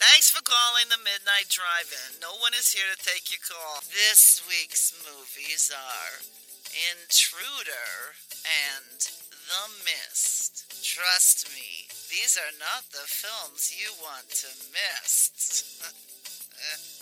Thanks for calling the Midnight Drive-In. No one is here to take your call. This week's movies are Intruder and The Mist. Trust me, these are not the films you want to miss.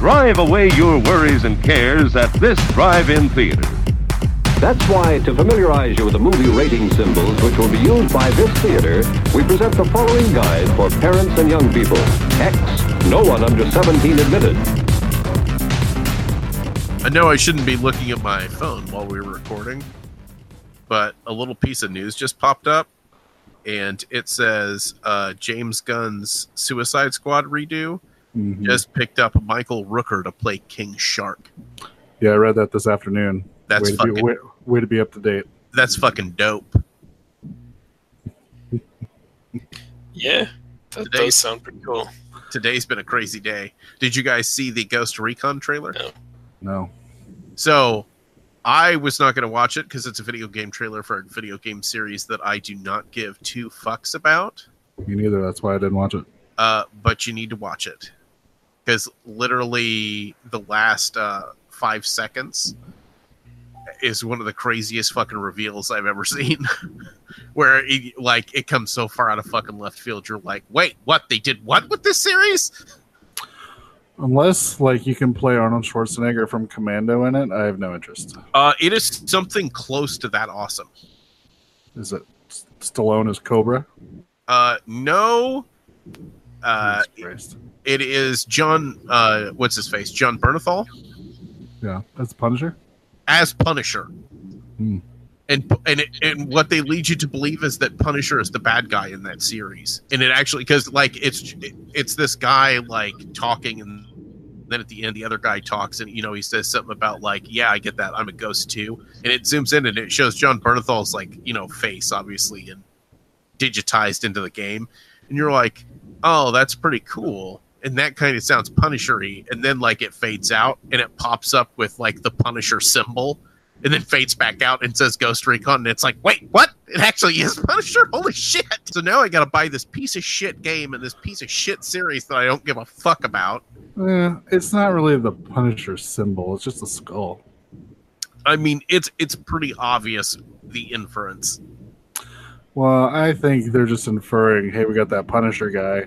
Drive away your worries and cares at this drive-in theater. That's why, to familiarize you with the movie rating symbols which will be used by this theater, we present the following guide for parents and young people. X, no one under 17 admitted. I know I shouldn't be looking at my phone while we were recording, but a little piece of news just popped up, and it says uh, James Gunn's Suicide Squad redo Mhm. just picked up Michael Rooker to play King Shark. Yeah, I read that this afternoon. That's way to, be, way, way to be up to date. That's fucking dope. Yeah, that Today- does sound pretty cool. Today's been a crazy day. Did you guys see the Ghost Recon trailer? No. No. So I was not going to watch it because it's a video game trailer for a video game series that I do not give two fucks about. Me neither. That's why I didn't watch it. Uh, but you need to watch it because literally the last uh, five seconds is one of the craziest fucking reveals I've ever seen. Where it, like it comes so far out of fucking left field, you're like, wait, what? They did what with this series? Unless, like, you can play Arnold Schwarzenegger from Commando in it, I have no interest. Uh, it is something close to that awesome. Is it Stallone as Cobra? Uh, no. Uh, Jesus Christ. It is Jon. Uh, what's his face? Jon Bernthal Yeah, as Punisher. as Punisher. Hmm. And and it, and what they lead you to believe is that Punisher is the bad guy in that series, and it actually because like it's it's this guy like talking, and then at the end the other guy talks, and you know he says something about like yeah I get that I'm a ghost too, and it zooms in and it shows Jon Bernthal's like you know face obviously and digitized into the game, and you're like oh that's pretty cool, and that kind of sounds Punishery, and then like it fades out and it pops up with like the Punisher symbol and then fades back out and says Ghost Recon, and it's like, wait, what? It actually is Punisher? Holy shit! So now I gotta buy this piece of shit game and this piece of shit series that I don't give a fuck about. Eh, it's not really the Punisher symbol. It's just a skull. I mean, it's it's pretty obvious the inference. Well, I think they're just inferring, hey, we got that Punisher guy,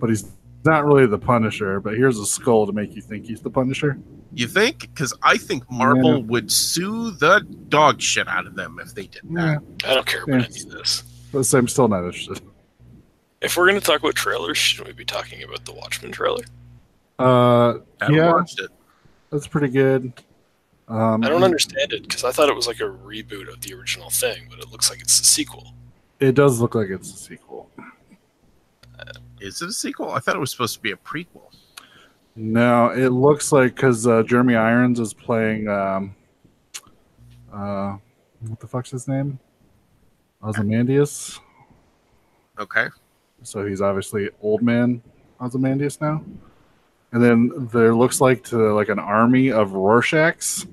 but he's not really the Punisher, but here's a skull to make you think he's the Punisher. You think? Because I think Marvel Yeah. would sue the dog shit out of them if they did that. Yeah, I don't care about Yeah. any of this. but I'm still not interested. If we're going to talk about trailers, shouldn't we be talking about the Watchmen trailer? Uh, I yeah, watched it. that's pretty good. Um, I don't understand it because I thought it was like a reboot of the original thing, but it looks like it's a sequel. It does look like it's a sequel. Is it a sequel? I thought it was supposed to be a prequel. No, it looks like because uh, Jeremy Irons is playing. Um, uh, what the fuck's his name? Ozymandias. Okay. So he's obviously old man Ozymandias now. And then there looks like to like an army of Rorschachs.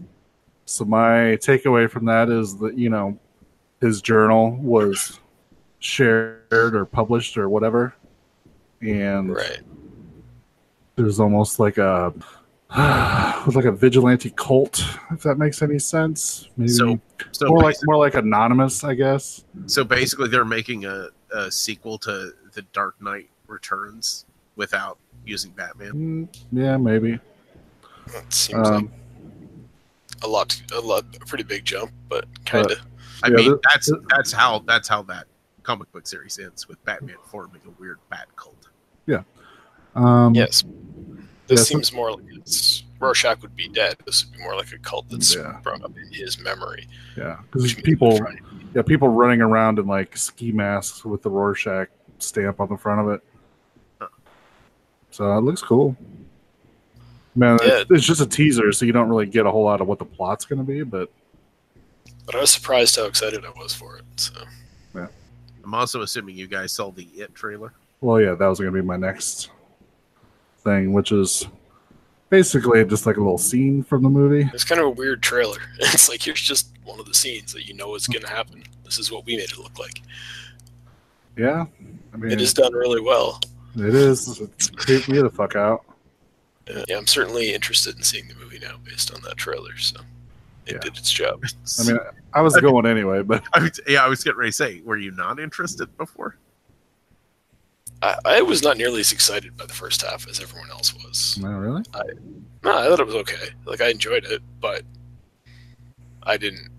So my takeaway from that is that you know his journal was shared or published or whatever, and Right. there's almost like a like a vigilante cult, if that makes any sense. Maybe So so more like more like anonymous, I guess. So basically, they're making a, a sequel to The Dark Knight Returns without using Batman. Mm, yeah, maybe. That seems like Um, a lot, a lot, a pretty big jump, but kind of. I Yeah, mean, th- that's that's how that's how that comic book series ends with Batman forming a weird bat cult. Um, Yes. This Yeah, seems more like it's Rorschach would be dead. This would be more like a cult that's Yeah. sprung up in his memory. Yeah, because people, they're trying to- yeah, people running around in like ski masks with the Rorschach stamp on the front of it. So it looks cool. Man, Yeah. it's, it's just a teaser, so you don't really get a whole lot of what the plot's going to be. But But I was surprised how excited I was for it. So I'm also assuming you guys saw the It trailer. well, yeah, that was going to be my next thing, which is basically just like a little scene from the movie. it's kind of a weird trailer. It's like here's just one of the scenes that you know is going to happen. This is what we made it look like. Yeah, I mean, It is done really well. It is. It's creeped me the fuck out. Uh, yeah, I'm certainly interested in seeing the movie now based on that trailer. So it Yeah. did its job. I mean, I was going anyway, but I was, yeah, I was getting ready to say, were you not interested before? I, I was not nearly as excited by the first half as everyone else was. no, really. No, I thought it was okay. Like I enjoyed it, but I didn't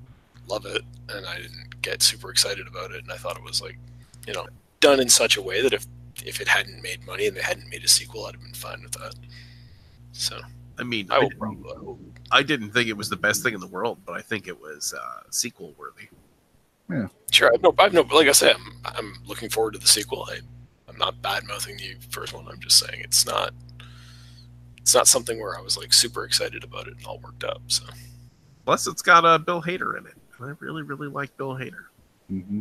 love it, and I didn't get super excited about it. And I thought it was like, you know, done in such a way that if if it hadn't made money and they hadn't made a sequel, I'd have been fine with that. So I mean, I I, will probably. I will- I didn't think it was the best thing in the world, but I think it was uh, sequel worthy. Yeah, sure, I've no, I've no. Like I said, I'm, I'm looking forward to the sequel. I, I'm not bad mouthing the first one. I'm just saying it's not. It's not something where I was like super excited about it and all worked up. So Plus, it's got uh, Bill Hader in it. And I really, really like Bill Hader. hmm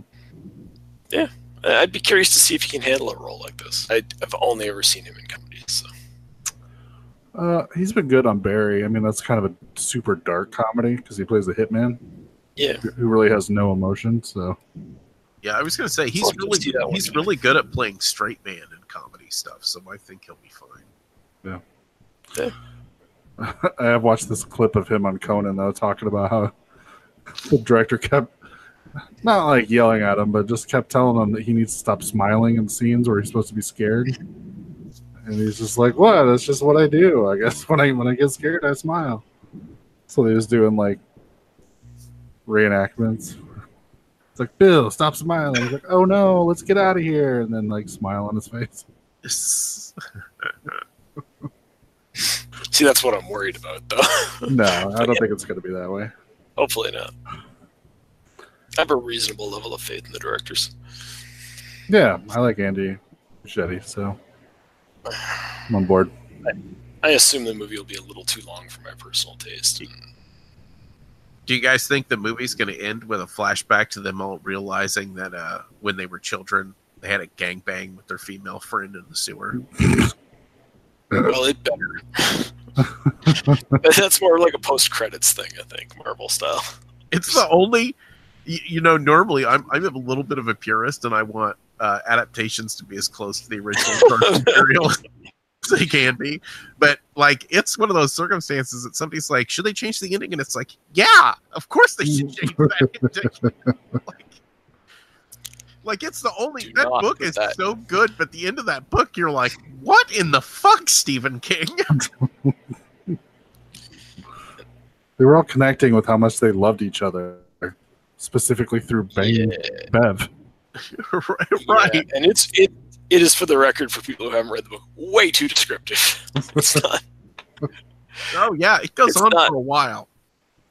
I- I'd be curious to see if he can handle a role like this. I, I've only ever seen him in comedies. So. Uh, he's been good on Barry. I mean, that's kind of a super dark comedy because he plays the hitman Yeah, who really has no emotion. So Yeah, I was gonna say he's I'll really see that one. he's really good at playing straight man in comedy stuff, so I think he'll be fine. Yeah. I have watched this clip of him on Conan though, talking about how the director kept not like yelling at him, but just kept telling him that he needs to stop smiling in scenes where he's supposed to be scared. And he's just like, "What? That's just what I do. I guess when I when I get scared, I smile." So he was doing like reenactments. It's like, "Bill, stop smiling." He's like, "Oh no, let's get out of here!" And then like smile on his face. see, that's what I'm worried about, though. No, I don't think it's going to be that way. Hopefully not. I have a reasonable level of faith in the directors. Yeah, I like Andy Muschietti, so I'm on board. I assume the movie will be a little too long for my personal taste. and Do you guys think the movie's going to end with a flashback to them all realizing that uh, when they were children, they had a gangbang with their female friend in the sewer? Well, it better. That's more like a post credits thing, I think, Marvel style. It's the only, you, you know, normally I'm I'm a little bit of a purist and I want uh, adaptations to be as close to the original source material they can be. But like, it's one of those circumstances that somebody's like, should they change the ending? And it's like, yeah, of course they should change that ending. like, like, it's the only Do that book is that- so good, but the end of that book, you're like, what in the fuck, Stephen King? They were all connecting with how much they loved each other, specifically through Bang Yeah. Bev. right, Yeah, right. and it's it it is for the record for people who haven't read the book way too descriptive. It's not Oh yeah, it goes on not- for a while.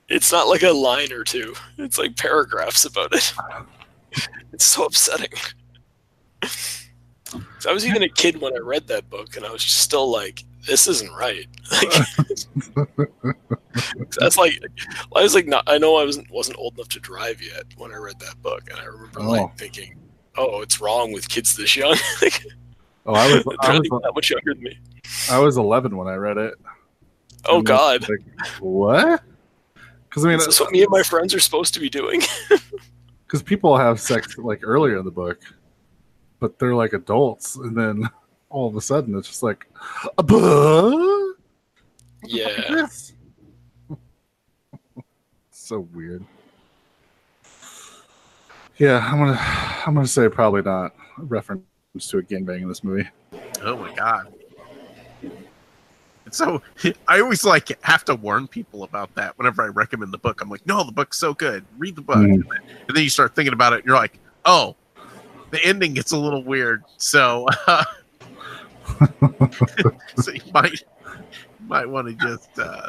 it's not like a line or two. It's like paragraphs about it. It's so upsetting. So I was even a kid when I read that book, and I was just still like, "This isn't right." Like, that's like, I was like, not, I know I wasn't wasn't old enough to drive yet when I read that book, and I remember Oh. like thinking, "Oh, it's wrong with kids this young." Oh, I was I was, that much younger than me. I was 11 when I read it. Oh And God, like, what? Because I mean, is this what me and my friends are supposed to be doing? because people have sex like earlier in the book, but they're like adults, and then all of a sudden it's just like, yeah. Yes. so weird. Yeah, I'm gonna I'm gonna say probably not a reference to a gangbang in this movie. Oh my god. And so I always like have to warn people about that whenever I recommend the book. I'm like, no, the book's so good. Read the book. Mhm. And then you start thinking about it and you're like, oh, the ending gets a little weird. So, uh, so you might might want to just uh,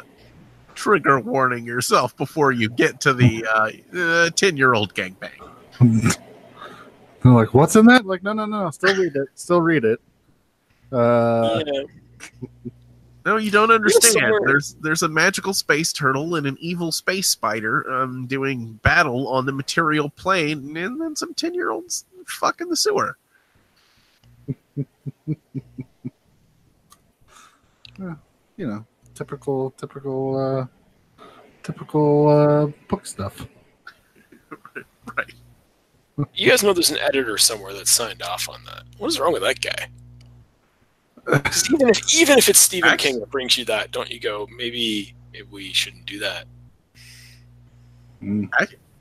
trigger warning yourself before you get to the ten year old gangbang. They're like, what's in that? Like, no, no, no. Still read it. Still read it. Uh, yeah. No, you don't understand. There's there's a magical space turtle and an evil space spider um, doing battle on the material plane, and then some ten year olds fuck in the sewer. you know, typical, typical, uh, typical uh, book stuff. Right. You guys know there's an editor somewhere that signed off on that. What is wrong with that guy? 'Cause even if even if it's Stephen Act- King that brings you that, don't you go? Maybe maybe we shouldn't do that. Mm.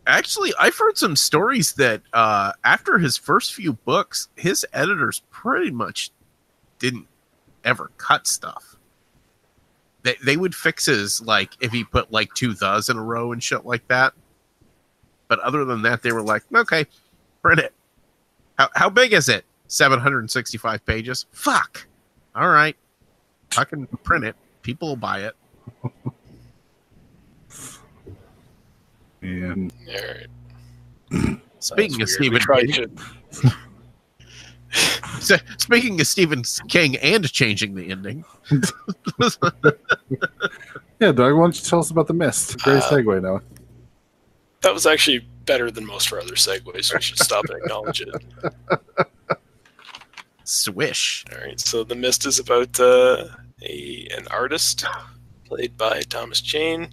Actually, I've heard some stories that uh, after his first few books, his editors pretty much didn't ever cut stuff. They they would fix his like if he put like two thes in a row and shit like that. But other than that, they were like, okay, print it. How how big is it? Seven hundred and sixty five pages. Fuck. All right, I can print it. People will buy it. And All right. Speaking of That's weird. Stephen King, So, speaking of Stephen King and changing the ending, yeah, Doug, why don't you tell us about the mist? Great Uh, segue now. that was actually better than most of our other segues. We should stop and acknowledge it. swish. All right. So the mist is about uh, a an artist played by Thomas Jane.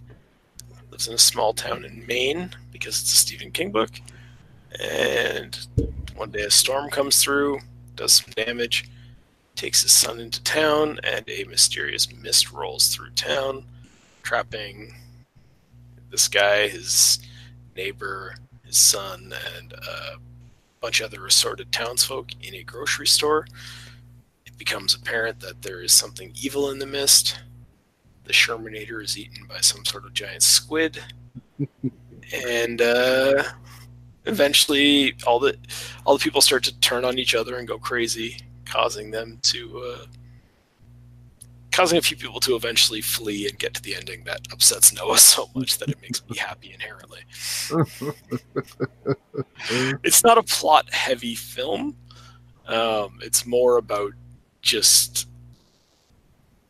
Lives in a small town in Maine because it's a Stephen King book. And one day a storm comes through, does some damage, takes his son into town, and a mysterious mist rolls through town, trapping this guy, his neighbor, his son, and a bunch of other assorted townsfolk in a grocery store it becomes apparent that there is something evil in the mist. The Shermanator is eaten by some sort of giant squid, and uh, eventually, all the all the people start to turn on each other and go crazy, causing them to uh, causing a few people to eventually flee and get to the ending that upsets Noah so much that it makes me happy inherently. it's not a plot heavy film. Um, it's more about just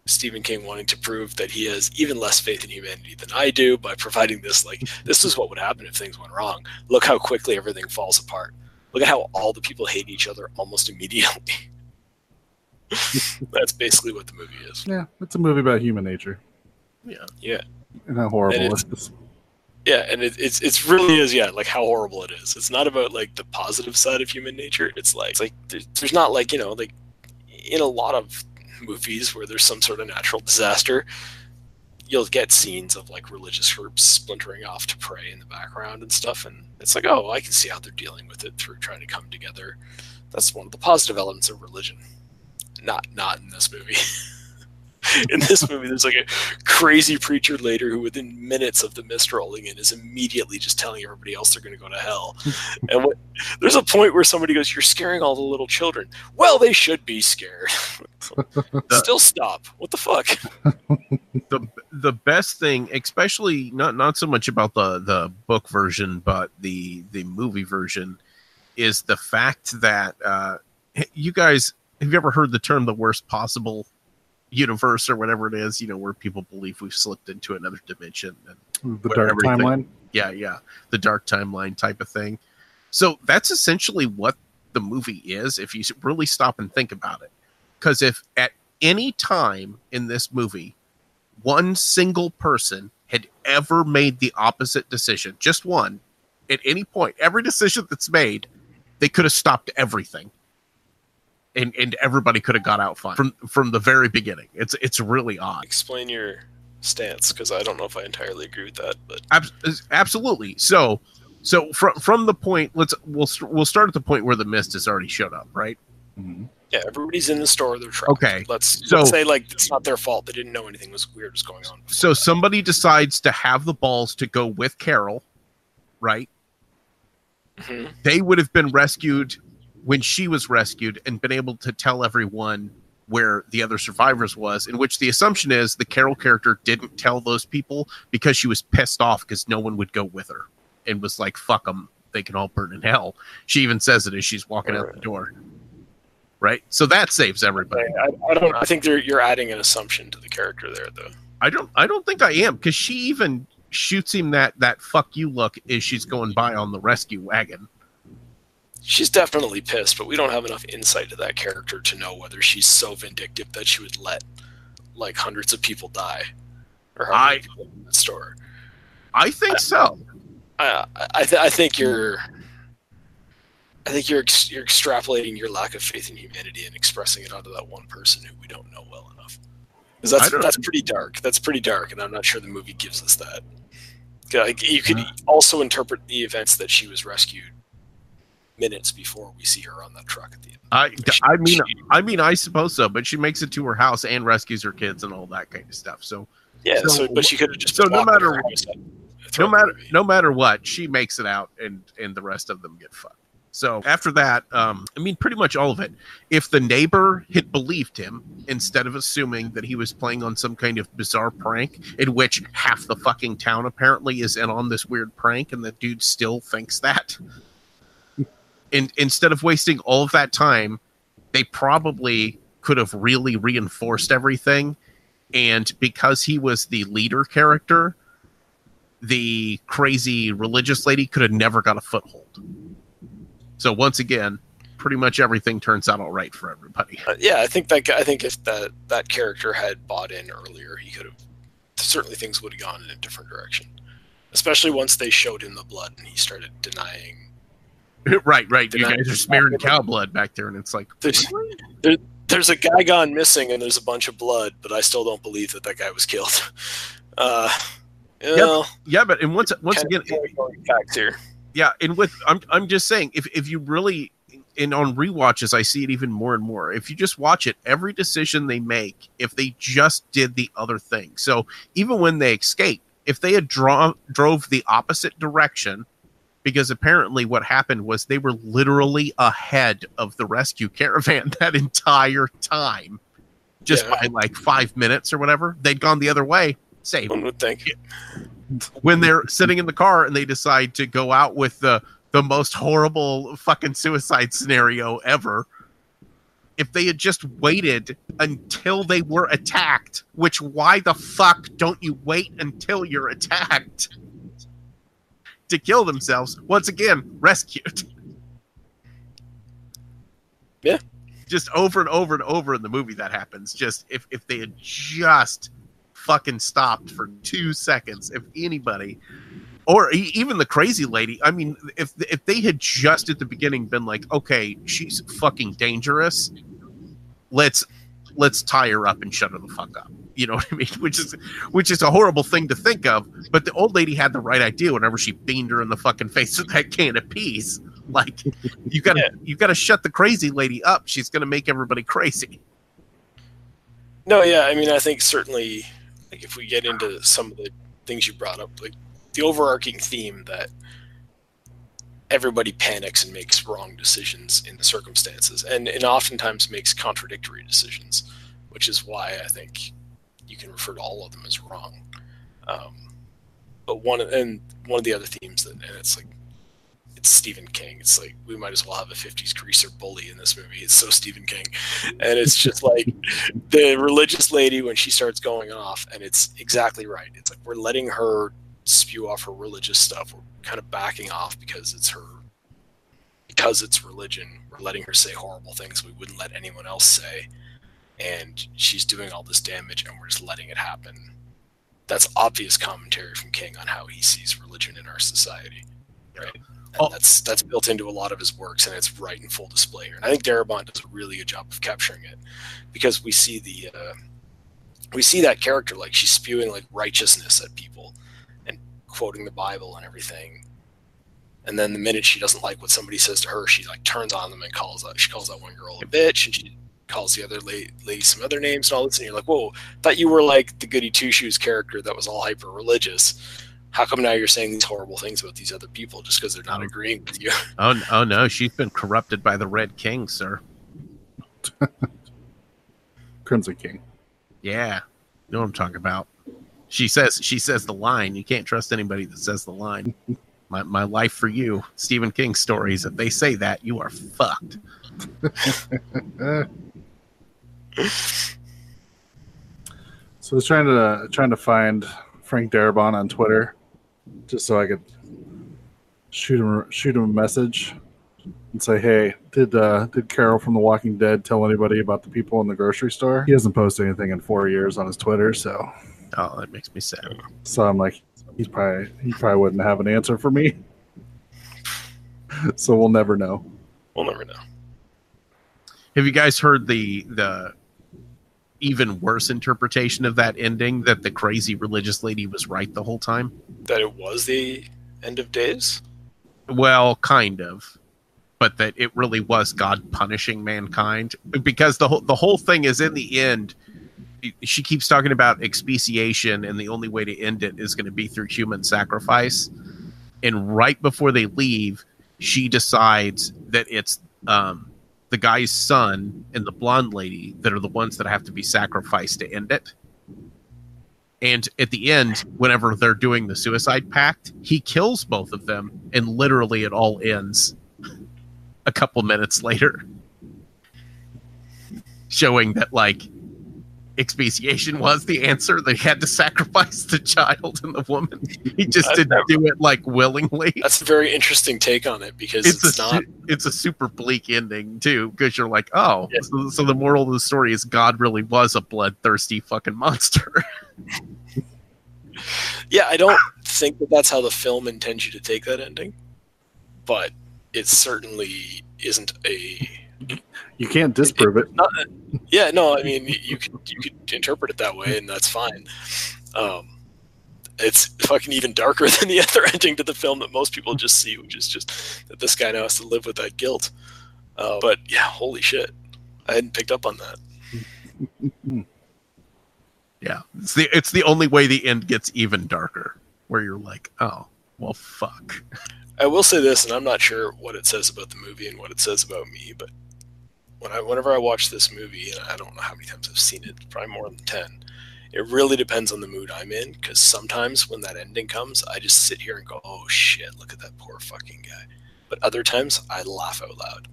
Stephen King wanting to prove that he has even less faith in humanity than I do by providing this like this is what would happen if things went wrong. Look how quickly everything falls apart. Look at how all the people hate each other almost immediately. That's basically what the movie is. Yeah, it's a movie about human nature Yeah. Yeah. and how horrible And it's- Yeah, and it, it's it's really is yeah like how horrible it is. It's not about like the positive side of human nature. It's like it's like there's, there's not like you know like in a lot of movies where there's some sort of natural disaster, you'll get scenes of like religious groups splintering off to pray in the background and stuff, and it's like oh I can see how they're dealing with it through trying to come together. That's one of the positive elements of religion. Not not in this movie. in this movie, there's like a crazy preacher later who, within minutes of the mist rolling in, is immediately just telling everybody else they're going to go to hell. and what, there's a point where somebody goes, "You're scaring all the little children." Well, they should be scared. Still stop. What the fuck? the the best thing, especially not not so much about the the book version, but the the movie version, is the fact that uh, you guys have you ever heard the term "the worst possible universe" or whatever it is? You know, where people believe we've slipped into another dimension. And mm, The dark everything- timeline. yeah, yeah, the dark timeline type of thing. So that's essentially what the movie is if you really stop and think about it. Because if at any time in this movie, one single person had ever made the opposite decision, just one, at any point, every decision that's made, they could have stopped everything. And, and everybody could have got out fine from from the very beginning. It's it's really odd. Explain your stance, because I don't know if I entirely agree with that. But Ab- absolutely. So, so from from the point, let's we'll we'll start at the point where the mist has already showed up, right? Mhm. yeah, everybody's in the store. They're trapped. Okay, Let's, so- let's say like it's not their fault. They didn't know anything was weird was going on. So that. somebody decides to have the balls to go with Carol, right? Mhm. They would have been rescued when she was rescued and been able to tell everyone where the other survivors was, in which the assumption is the Carol character didn't tell those people because she was pissed off because no one would go with her and was like, fuck them, they can all burn in hell. She even says it as she's walking out the door. Right? So that saves everybody. I, I don't. I think you're adding an assumption to the character there, though. I don't I don't think I am because she even shoots him that that fuck you look as she's going by on the rescue wagon. She's definitely pissed, but we don't have enough insight to that character to know whether she's so vindictive that she would let like hundreds of people die, or how many I- people in the store. I think so. I I, th- I think you're. I think you're ex- you're extrapolating your lack of faith in humanity and expressing it onto that one person who we don't know well enough. Because that's that's pretty dark. That's pretty dark, and I'm not sure the movie gives us that. Like, you could uh-huh. also interpret the events that she was rescued minutes before we see her on that truck at the end. I, She- I mean she- I mean I suppose so, but she makes it to her house and rescues her kids and all that kind of stuff. So Yeah, So- so, but she could have just so no matter- house no matter no matter what, she makes it out and and the rest of them get fucked. So after that, um, I mean, pretty much all of it. If the neighbor had believed him instead of assuming that he was playing on some kind of bizarre prank, in which half the fucking town apparently is in on this weird prank, and the dude still thinks that, and instead of wasting all of that time, they probably could have really reinforced everything. And because he was the leader character, the crazy religious lady could have never got a foothold. So once again, pretty much everything turns out all right for everybody. Uh, yeah, I think that I think if that that character had bought in earlier, he could have certainly things would have gone in a different direction. Especially once they showed him the blood and he started denying. right, right. You guys are smearing cow blood back there, and it's like, There's, there, there's a guy gone missing and there's a bunch of blood, but I still don't believe that that guy was killed. Uh, you know, yeah, but and once once again, facts here. yeah, and with I'm I'm just saying, if if you really and on rewatches, I see it even more and more. If you just watch it, every decision they make, if they just did the other thing. So even when they escape, if they had draw, drove the opposite direction, because apparently what happened was they were literally ahead of the rescue caravan that entire time, just Yeah. by like five minutes or whatever. They'd gone the other way, saved One would think. when they're sitting in the car and they decide to go out with the the most horrible fucking suicide scenario ever if they had just waited until they were attacked which why the fuck don't you wait until you're attacked to kill themselves once again rescued Yeah. just over and over and over in the movie that happens just if if they had just fucking stopped for two seconds if anybody or even the crazy lady i mean if if they had just at the beginning been like okay she's fucking dangerous let's let's tie her up and shut her the fuck up. You know what i mean? Which is which is a horrible thing to think of but the old lady had the right idea whenever she beamed her in the fucking face with that can of peas. Like you gotta you gotta shut the crazy lady up. She's gonna make everybody crazy. No, yeah, I mean, I think certainly, like, if we get into some of the things you brought up, like the overarching theme that everybody panics and makes wrong decisions in the circumstances, and and oftentimes makes contradictory decisions, which is why I think you can refer to all of them as wrong. Um, but one and one of the other themes that, and it's like. It's Stephen King. It's like we might as well have a '50s greaser bully in this movie. It's so Stephen King, and it's just like the religious lady when she starts going off and it's exactly right it's like we're letting her spew off her religious stuff we're kind of backing off because it's her because it's religion we're letting her say horrible things we wouldn't let anyone else say. And she's doing all this damage and we're just letting it happen. That's obvious commentary from king on how he sees religion in our society. Right. Oh. that's that's built into a lot of his works and it's right in full display here. And i think darabont does a really good job of capturing it because we see the uh, we see that character like she's spewing like righteousness at people quoting the bible and everything. And then the minute she doesn't like what somebody says to her she like turns on them and calls out she calls that one girl a bitch and she calls the other lady, lady some other names and all this and you're like whoa thought you were like the goody two shoes character that was all hyper religious. How come now you're saying these horrible things about these other people just because they're not oh. agreeing with you? Oh, oh no she's been corrupted by the red king sir. Crimson King. Yeah, you know what I'm talking about. She says she says the line. You can't trust anybody that says the line. my my life for you, Stephen King stories. If they say that, you are fucked. So I was trying to trying to find Frank Darabont on Twitter, just so I could shoot him shoot him a message and say, "Hey, did uh, did Carol from The Walking Dead tell anybody about the people in the grocery store?" He hasn't posted anything in four years on his Twitter, so Oh, that makes me sad. so I'm like, he's probably he probably wouldn't have an answer for me. so we'll never know. We'll never know. Have you guys heard the the even worse interpretation of that ending that the crazy religious lady was right the whole time? That it was the end of days. Well, kind of. But that it really was God punishing mankind because the whole the whole thing is in the end she keeps talking about expiation and the only way to end it is going to be through human sacrifice. And right before they leave, she decides that it's um, the guy's son and the blonde lady that are the ones that have to be sacrificed to end it. And at the end, whenever they're doing the suicide pact, he kills both of them, and literally it all ends a couple minutes later, showing that like expiation was the answer. They had to sacrifice the child and the woman. He just didn't never- do it like willingly. That's a very interesting take on it because It's, it's, a not. it's a super bleak ending too because you're like, oh, Yeah. so, so the moral of the story is God really was a bloodthirsty fucking monster. Yeah, I don't think that that's how the film intends you to take that ending, but it certainly isn't a. You can't disprove it. Not, yeah, no, I mean you could you could interpret it that way, and that's fine. Um, it's fucking even darker than the other ending to the film that most people just see, which is just that this guy now has to live with that guilt. Uh, but yeah, holy shit, I hadn't picked up on that. yeah, it's the it's the only way the end gets even darker, where you're like, oh, well, fuck. I will say this, and I'm not sure what it says about the movie and what it says about me, but when I, whenever I watch this movie, and I don't know how many times I've seen it, probably more than ten, it really depends on the mood I'm in. Because sometimes when that ending comes, I just sit here and go, "Oh shit, look at that poor fucking guy," but other times I laugh out loud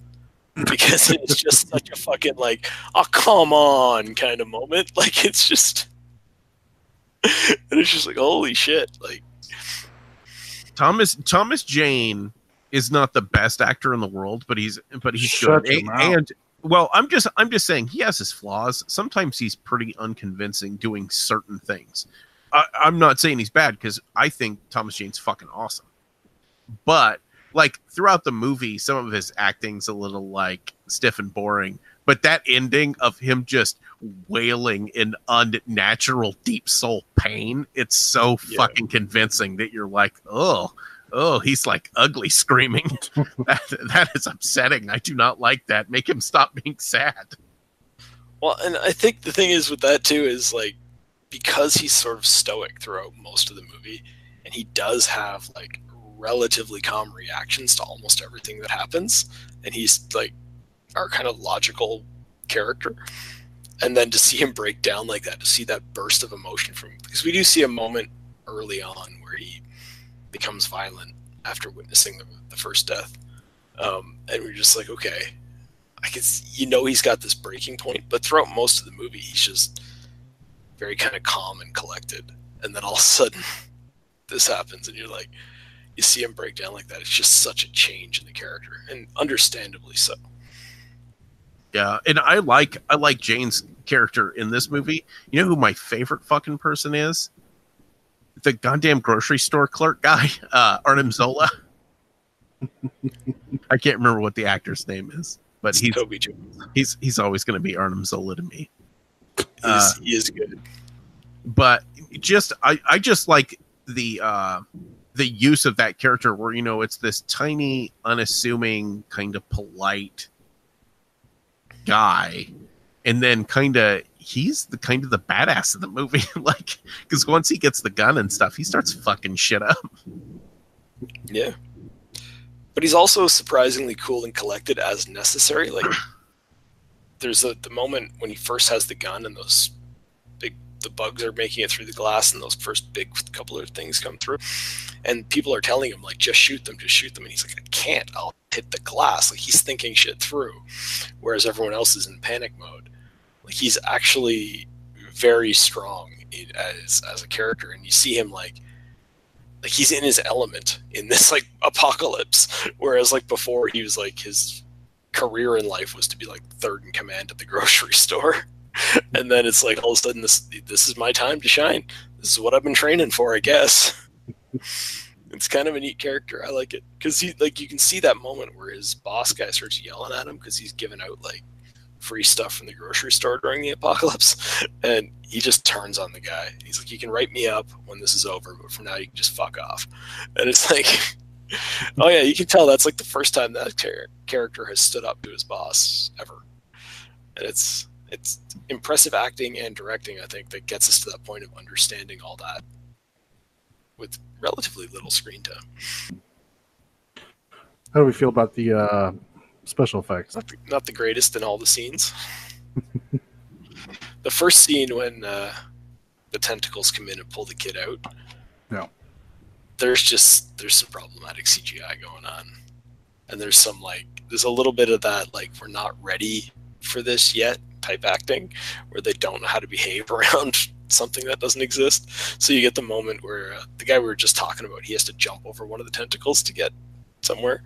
because it's just such a fucking like, "Oh come on" kind of moment. Like it's just, and it's just like, "Holy shit!" Like Thomas Thomas Jane is not the best actor in the world, but he's but he's Shut good. your A- mouth. And well, I'm just I'm just saying he has his flaws. Sometimes he's pretty unconvincing doing certain things. I, I'm not saying he's bad because I think Thomas Jane's fucking awesome. But like throughout the movie, some of his acting's a little like stiff and boring. But that ending of him just wailing in unnatural deep soul pain, it's so Yeah. fucking convincing that you're like, oh, oh, he's like ugly screaming. that, that is upsetting. I do not like that. Make him stop being sad. Well, and I think the thing is with that too is like because he's sort of stoic throughout most of the movie, and he does have like relatively calm reactions to almost everything that happens, and he's like our kind of logical character. And then to see him break down like that, to see that burst of emotion from because we do see a moment early on where he becomes violent after witnessing the, the first death, um, and we're just like, okay, I can, s- you know, he's got this breaking point, but throughout most of the movie, he's just very kind of calm and collected. And then all of a sudden, this happens, and you're like, you see him break down like that. It's just such a change in the character, and understandably so. Yeah, and I like I like Jane's character in this movie. You know who my favorite fucking person is? The goddamn grocery store clerk guy, uh, Arnim Zola. I can't remember what the actor's name is, but he's Toby Jones. he's he's always going to be Arnim Zola to me. Uh, he is good. but just I, I just like the uh the use of that character where you know it's this tiny unassuming kind of polite guy and then kind of he's the kind of the badass of the movie. Like because once he gets the gun and stuff he starts fucking shit up. Yeah. But he's also surprisingly cool and collected as necessary. Like, there's a, the moment when he first has the gun and those big the bugs are making it through the glass and those first big couple of things come through. And people are telling him like just shoot them just shoot them. And he's like i can't. I'll hit the glass. Like he's thinking shit through. Whereas everyone else is in panic mode like he's actually very strong as as a character and you see him like like he's in his element in this like apocalypse. Whereas like before he was like his career in life was to be like third in command at the grocery store. And then it's like all of a sudden this this is my time to shine. This is what i've been training for i guess. It's kind of a neat character. I like it. Because he like you can see that moment where his boss guy starts yelling at him because he's giving out like free stuff from the grocery store during the apocalypse and he just turns on the guy. He's like you can write me up when this is over but for now you can just fuck off. And it's like oh yeah you can tell that's like the first time that char- character has stood up to his boss ever. And it's it's impressive acting and directing i think that gets us to that point of understanding all that with relatively little screen time. How do we feel about the uh, special effects? not the, not the greatest in all the scenes. The first scene when uh, the tentacles come in and pull the kid out. Yeah. there's just there's some problematic cgi going on. And there's some like there's a little bit of that like we're not ready for this yet type acting where they don't know how to behave around something that doesn't exist. So you get the moment where uh, the guy we were just talking about he has to jump over one of the tentacles to get somewhere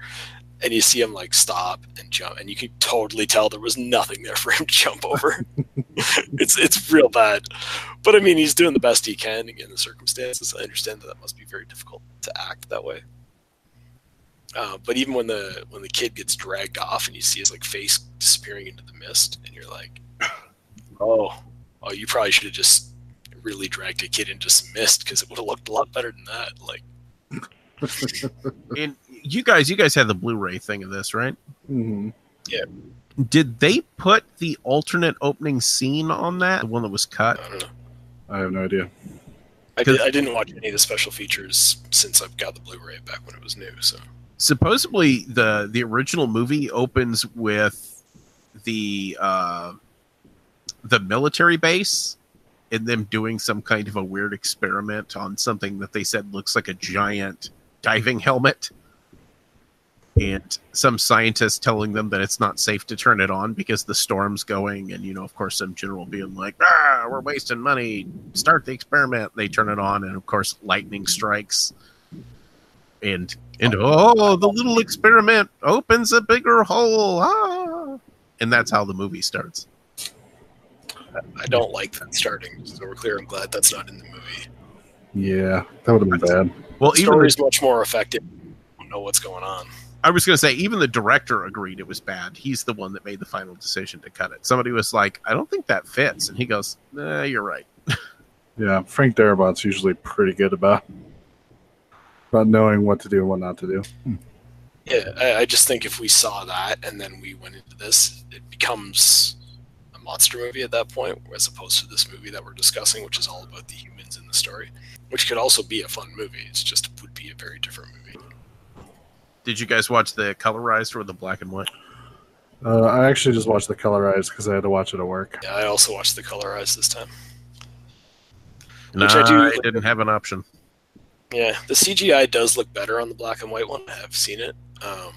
and you see him like stop and jump and you can totally tell there was nothing there for him to jump over. It's it's real bad. But i mean he's doing the best he can in the circumstances. I understand that that must be very difficult to act that way. Uh, but even when the when the kid gets dragged off and you see his like face disappearing into the mist and you're like oh oh you probably should have just really dragged a kid into some mist because it would have looked a lot better than that like And you guys, you guys had the Blu-ray thing of this, right? hmm Yeah. Did they put the alternate opening scene on that? The one that was cut? i don't know I have no idea. I, did, I didn't watch any of the special features since I've got the Blu-ray back when it was new. So supposedly the the original movie opens with the uh the military base and them doing some kind of a weird experiment on something that they said looks like a giant diving helmet and some scientists telling them that it's not safe to turn it on because the storm's going and you know of course some general being like ah we're wasting money start the experiment they turn it on and of course lightning strikes and and oh the little experiment opens a bigger hole ah and that's how the movie starts I don't like that starting. So we're clear. I'm glad that's not in the movie. Yeah, that would have been bad. well The even story is much more effective. You don't know what's going on. I was going to say even the director agreed it was bad he's the one that made the final decision to cut it somebody was like i don't think that fits and he goes nah, you're right Yeah, Frank Darabont's usually pretty good about about knowing what to do and what not to do. Yeah, I, I just think if we saw that and then we went into this, it becomes a monster movie at that point, as opposed to this movie that we're discussing, which is all about the humans in the story, which could also be a fun movie. It's just would be a very different movie. Did you guys watch the colorized or the black and white Uh, I actually just watched the colorized because I had to watch it at work. Yeah, I also watched the colorized this time. no Which I do- i didn't have an option Yeah, the CGI does look better on the black and white one. I have seen it. Um,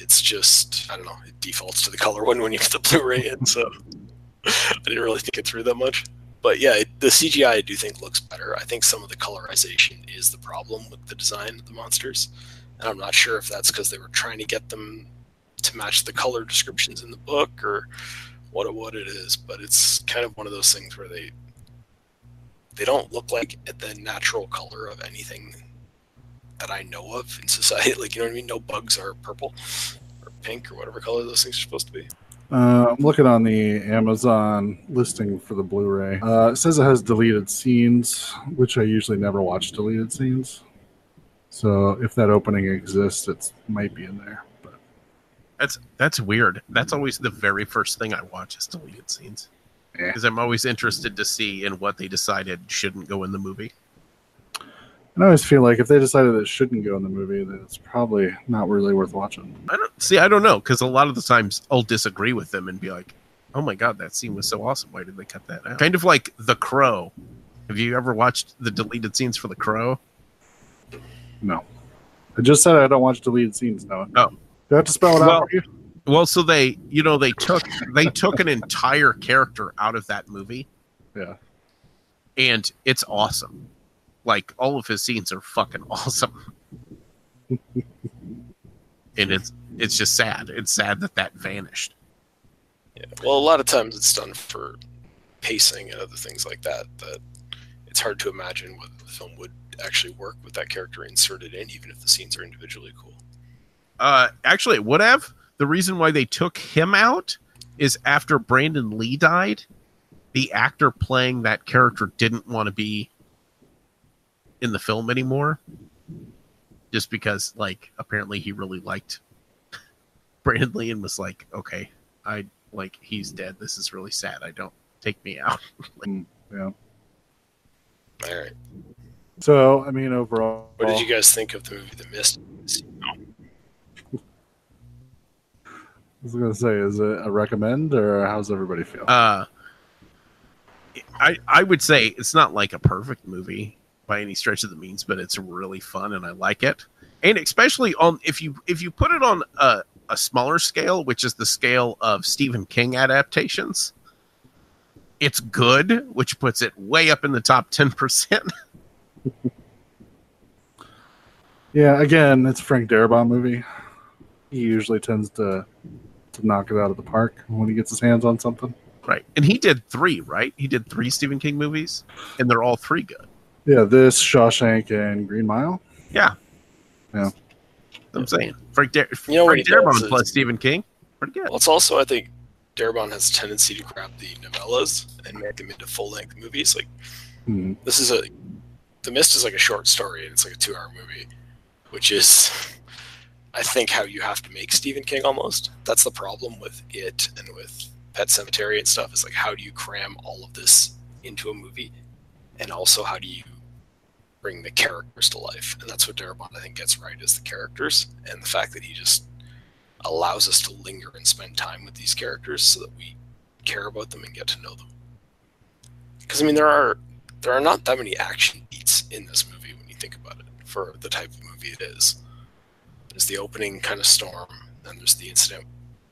it's just I don't know. It defaults to the color one when you put the Blu-ray in, so I didn't really think it through that much. But yeah, it, the CGI I do think looks better. I think some of the colorization is the problem with the design of the monsters, and I'm not sure if that's because they were trying to get them to match the color descriptions in the book or what what it is. But it's kind of one of those things where they they don't look like the natural color of anything that I know of in society. Like, you know what I mean? No bugs are purple or pink or whatever color those things are supposed to be. Uh, I'm looking on the Amazon listing for the Blu-ray. Uh, it says it has deleted scenes, which I usually never watch deleted scenes. So if that opening exists, it might be in there. But That's that's weird. That's always the very first thing I watch is deleted scenes Yeah. because I'm always interested to see in what they decided shouldn't go in the movie. And I always feel like if they decided it shouldn't go in the movie, then it's probably not really worth watching. I don't see. I don't know because a lot of the times I'll disagree with them and be like, oh my god, that scene was so awesome. Why did they cut that out? Kind of like The Crow. Have you ever watched the deleted scenes for The Crow? No. I just said I don't watch deleted scenes now. Oh. Do I have to spell it Well- out for you? Well, so they, you know, they took they took an entire character out of that movie, Yeah. and it's awesome. Like all of his scenes are fucking awesome, and it's it's just sad. It's sad that that vanished. Yeah. Well, a lot of times it's done for pacing and other things like that. That it's hard to imagine whether the film would actually work with that character inserted in, even if the scenes are individually cool. Uh, actually, it would have. The reason why they took him out is after Brandon Lee died, the actor playing that character didn't want to be in the film anymore. Just because, like, apparently he really liked Brandon Lee and was like, okay, I like he's dead. This is really sad. I don't take me out. Yeah. All right. So, I mean, overall, What did you guys think of the movie The Mist? I was going to say, is it a recommend or how's everybody feel? Uh, I I would say it's not like a perfect movie by any stretch of the means, but it's really fun and I like it. And especially on if you if you put it on a, a smaller scale, which is the scale of Stephen King adaptations, it's good, which puts it way up in the top ten percent. yeah, again, it's a Frank Darabont movie. He usually tends to to knock it out of the park when he gets his hands on something. Right, and he did three. Right, he did three Stephen King movies, and they're all three good. Yeah, this Shawshank and Green Mile. Yeah, Yeah. I'm saying Frank, Dar- You know Frank Darabont is- plus Stephen King, pretty good. Well, it's also I think Darabont has a tendency to grab the novellas and make them into full length movies. Like Hmm. this is a The Mist is like a short story and it's like a two hour movie, which is I think how you have to make Stephen King almost. That's the problem with it and with Pet Sematary and stuff. Is like how do you cram all of this into a movie, and also how do you bring the characters to life? And that's what Darabont I think gets right is the characters and the fact that he just allows us to linger and spend time with these characters so that we care about them and get to know them. Because I mean, there are there are not that many action beats in this movie when you think about it for the type of movie it is. There's the opening kind of storm, then there's the incident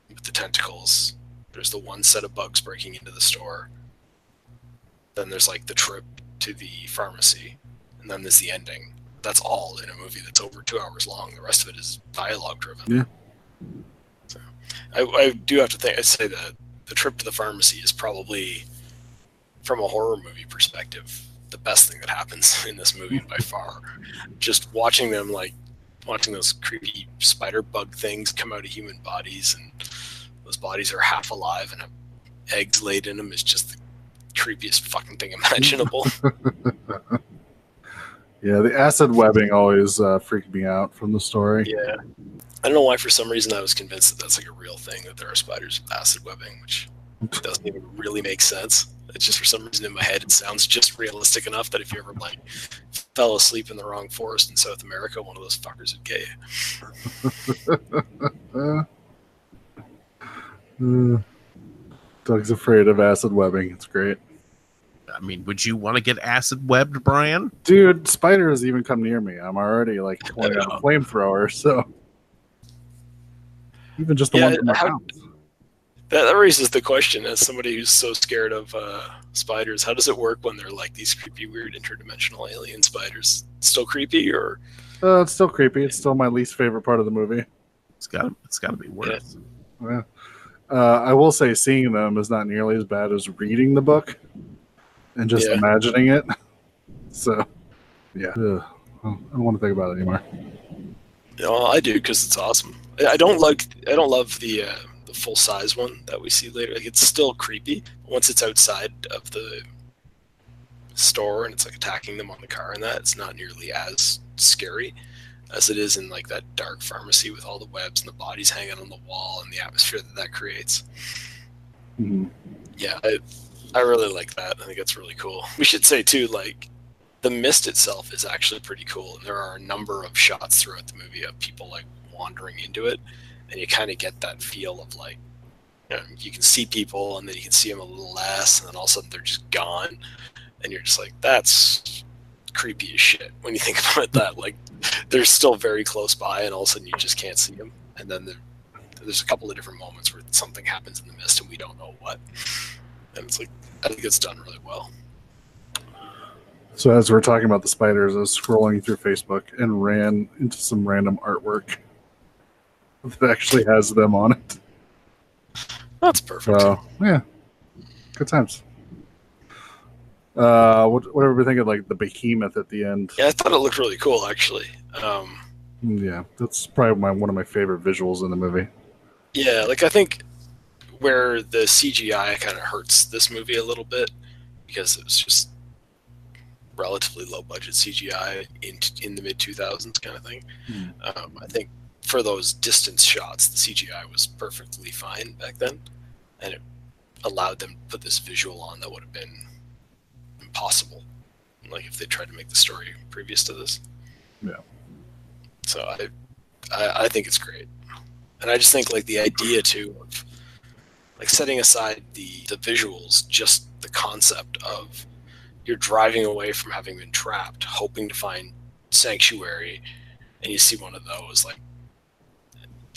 with the tentacles. There's the one set of bugs breaking into the store. Then there's like the trip to the pharmacy, and then there's the ending. That's all in a movie that's over two hours long. The rest of it is dialogue driven. Yeah. So, I, I do have to think. I'd say that the trip to the pharmacy is probably, from a horror movie perspective, the best thing that happens in this movie by far. Just watching them, like watching those creepy spider bug things come out of human bodies, and those bodies are half alive and have eggs laid in them, is just the creepiest fucking thing imaginable. Yeah, the acid webbing always uh, freaked me out from the story. Yeah. I don't know why, for some reason, I was convinced that that's like a real thing, that there are spiders with acid webbing, which doesn't even really make sense. It's just for some reason in my head, it sounds just realistic enough that if you ever like fell asleep in the wrong forest in South America, one of those fuckers would get you. Uh, Doug's afraid of acid webbing. It's great. I mean, would you want to get acid webbed, Brian? Dude, spiders even come near me. I'm already like pulling out a flamethrower, so even just the Yeah, ones in my house. That, that raises the question, as somebody who's so scared of uh, spiders, how does it work when they're like these creepy, weird, interdimensional alien spiders? Still creepy, or Uh, it's still creepy. It's still my least favorite part of the movie. It's got it's got to be worse. Yeah. Uh, I will say seeing them is not nearly as bad as reading the book and just Yeah. imagining it. So, yeah. Ugh. I don't want to think about it anymore. you know, I do because it's awesome. I, I don't like, I don't love the uh, the full size one that we see later. Like it's still creepy once it's outside of the store and it's like attacking them on the car and that. It's not nearly as scary as it is in like that dark pharmacy with all the webs and the bodies hanging on the wall and the atmosphere that that creates. Mhm. yeah I, I really like that i think it's really cool we should say too like the mist itself is actually pretty cool and there are a number of shots throughout the movie of people like wandering into it and you kind of get that feel of like you, know, you can see people, and then you can see them a little less, and then all of a sudden they're just gone, and you're just like, that's creepy as shit when you think about that. Like they're still very close by, and all of a sudden you just can't see them, and then there- there's a couple of different moments where something happens in the mist, and we don't know what, and it's like I think it's done really well. So as we're talking about the spiders, I was scrolling through Facebook and ran into some random artwork that actually has them on it. That's perfect. So yeah, good times. Uh, what, what were we thinking? Like the behemoth at the end. yeah, I thought it looked really cool actually. Um, Yeah, that's probably my one of my favorite visuals in the movie. Yeah, like I think where the CGI kind of hurts this movie a little bit because it was just relatively low budget CGI in in the mid 2000s kind of thing. Hmm. Um, I think for those distance shots, the CGI was perfectly fine back then, and it allowed them to put this visual on that would have been impossible, like if they tried to make the story previous to this. Yeah. So I, I, I think it's great and I just think like the idea too of like setting aside the the visuals, just the concept of you're driving away from having been trapped, hoping to find sanctuary, and you see one of those like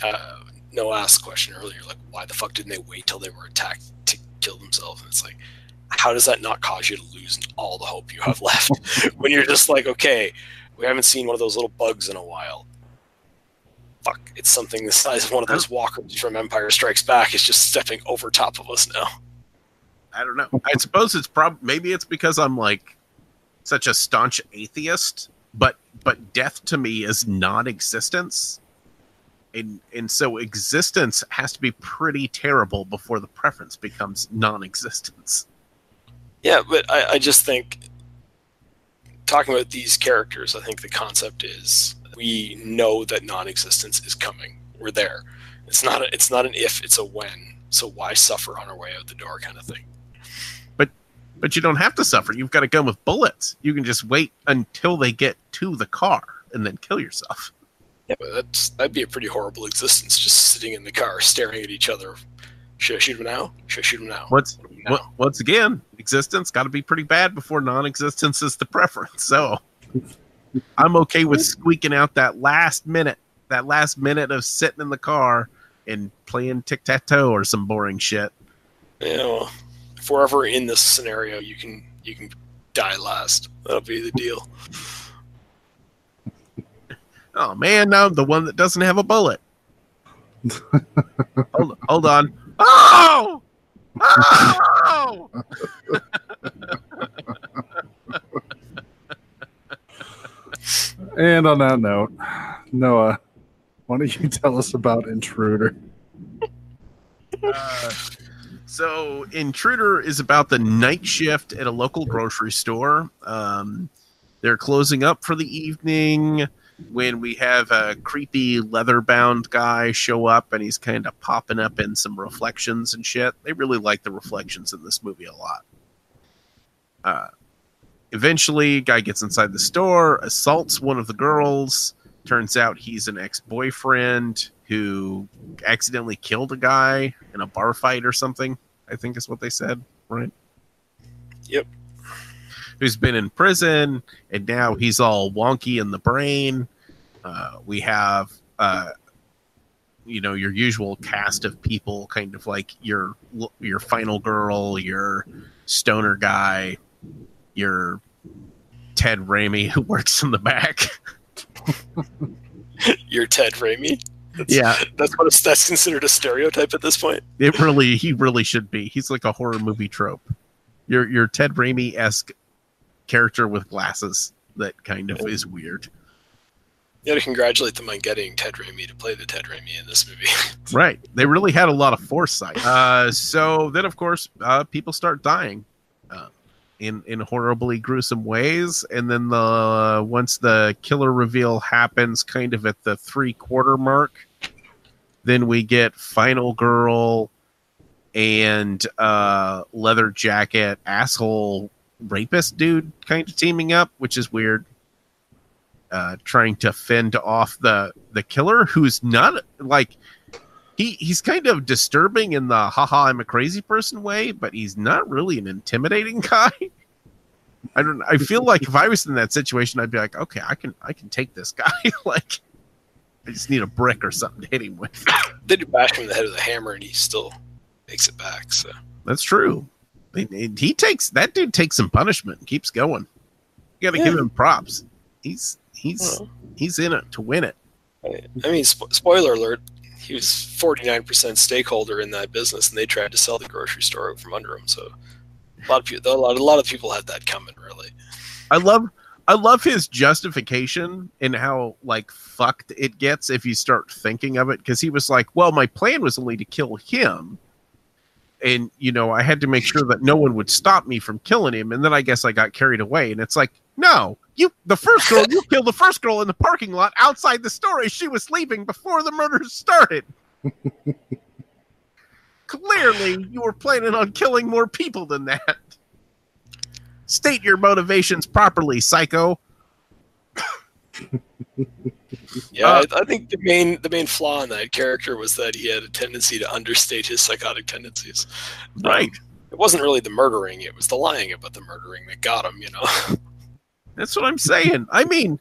uh, no asked question earlier, like why the fuck didn't they wait till they were attacked to kill themselves? And it's like, how does that not cause you to lose all the hope you have left when you're just like, okay, we haven't seen one of those little bugs in a while fuck, it's something the size of one of those walkers from Empire Strikes Back is just stepping over top of us now. I don't know. I suppose it's probably maybe it's because I'm like such a staunch atheist, but but death to me is non-existence. And and so existence has to be pretty terrible before the preference becomes non-existence. Yeah, but I, I just think talking about these characters, I think the concept is we know that non-existence is coming. We're there. It's not a, it's not an if, it's a when. So why suffer on our way out the door kind of thing. But you don't have to suffer. You've got a gun with bullets. You can just wait until they get to the car and then kill yourself. Yeah, but that's that'd be a pretty horrible existence just sitting in the car staring at each other. Should I shoot him now? Should I shoot him now? Once What now? on- once again, existence got to be pretty bad before non-existence is the preference. So I'm okay with squeaking out that last minute, that last minute of sitting in the car and playing tic tac toe or some boring shit. you know, if we're ever in this scenario, you can you can die last. That'll be the deal. Oh man, now I'm the one that doesn't have a bullet. hold, hold on. Oh! Oh! And on that note, Noah, why don't you tell us about Intruder? Uh, so intruder is about the night shift at a local grocery store um, they're closing up for the evening when we have a creepy leather bound guy show up and he's kind of popping up in some reflections and shit they really like the reflections in this movie a lot uh, eventually guy gets inside the store assaults one of the girls turns out he's an ex-boyfriend who accidentally killed a guy in a bar fight or something. I think is what they said, right? Yep. Who's been in prison and now he's all wonky in the brain. Uh, we have, uh, you know, your usual cast of people, kind of like your your final girl, your stoner guy, your Ted Raimi who works in the back. You're Ted Raimi. That's, Yeah, that's what that's considered a stereotype at this point. It really, he really should be. He's like a horror movie trope. Your your Ted Raimi esque character with glasses that kind of is weird. You got to congratulate them on getting Ted Raimi to play the Ted Raimi in this movie. Right. They really had a lot of foresight. Uh, so then, of course, uh, people start dying uh, in in horribly gruesome ways, and then the once the killer reveal happens, kind of at the three quarter mark, then we get final girl and uh, leather jacket asshole rapist dude kind of teaming up, which is weird. Uh, trying to fend off the the killer, who's not like he he's kind of disturbing in the haha I'm a crazy person way, but he's not really an intimidating guy. I don't I feel like if I was in that situation, I'd be like, okay, I can I can take this guy. like I just need a brick or something to hit him with. They do bash him in the head with a hammer, and he still makes it back. So That's true. He, he takes that dude takes some punishment and keeps going. You got to give him props. He's he's Well. he's in it to win it. I mean, spo- spoiler alert: he was forty nine percent stakeholder in that business, and they tried to sell the grocery store out from under him. So a lot of people, a lot, a lot of people had that coming. Really, I love I love his justification and how like fucked it gets if you start thinking of it because he was like, well, my plan was only to kill him. And you know, I had to make sure that no one would stop me from killing him, and then I guess I got carried away. And it's like, no, you the first girl, you killed the first girl in the parking lot outside the store as she was leaving before the murders started. Clearly, you were planning on killing more people than that. State your motivations properly, psycho. Yeah. Uh, I, I think the main the main flaw in that character was that he had a tendency to understate his psychotic tendencies. Right. It wasn't really the murdering; it was the lying about the murdering that got him. You know. That's what I'm saying. I mean,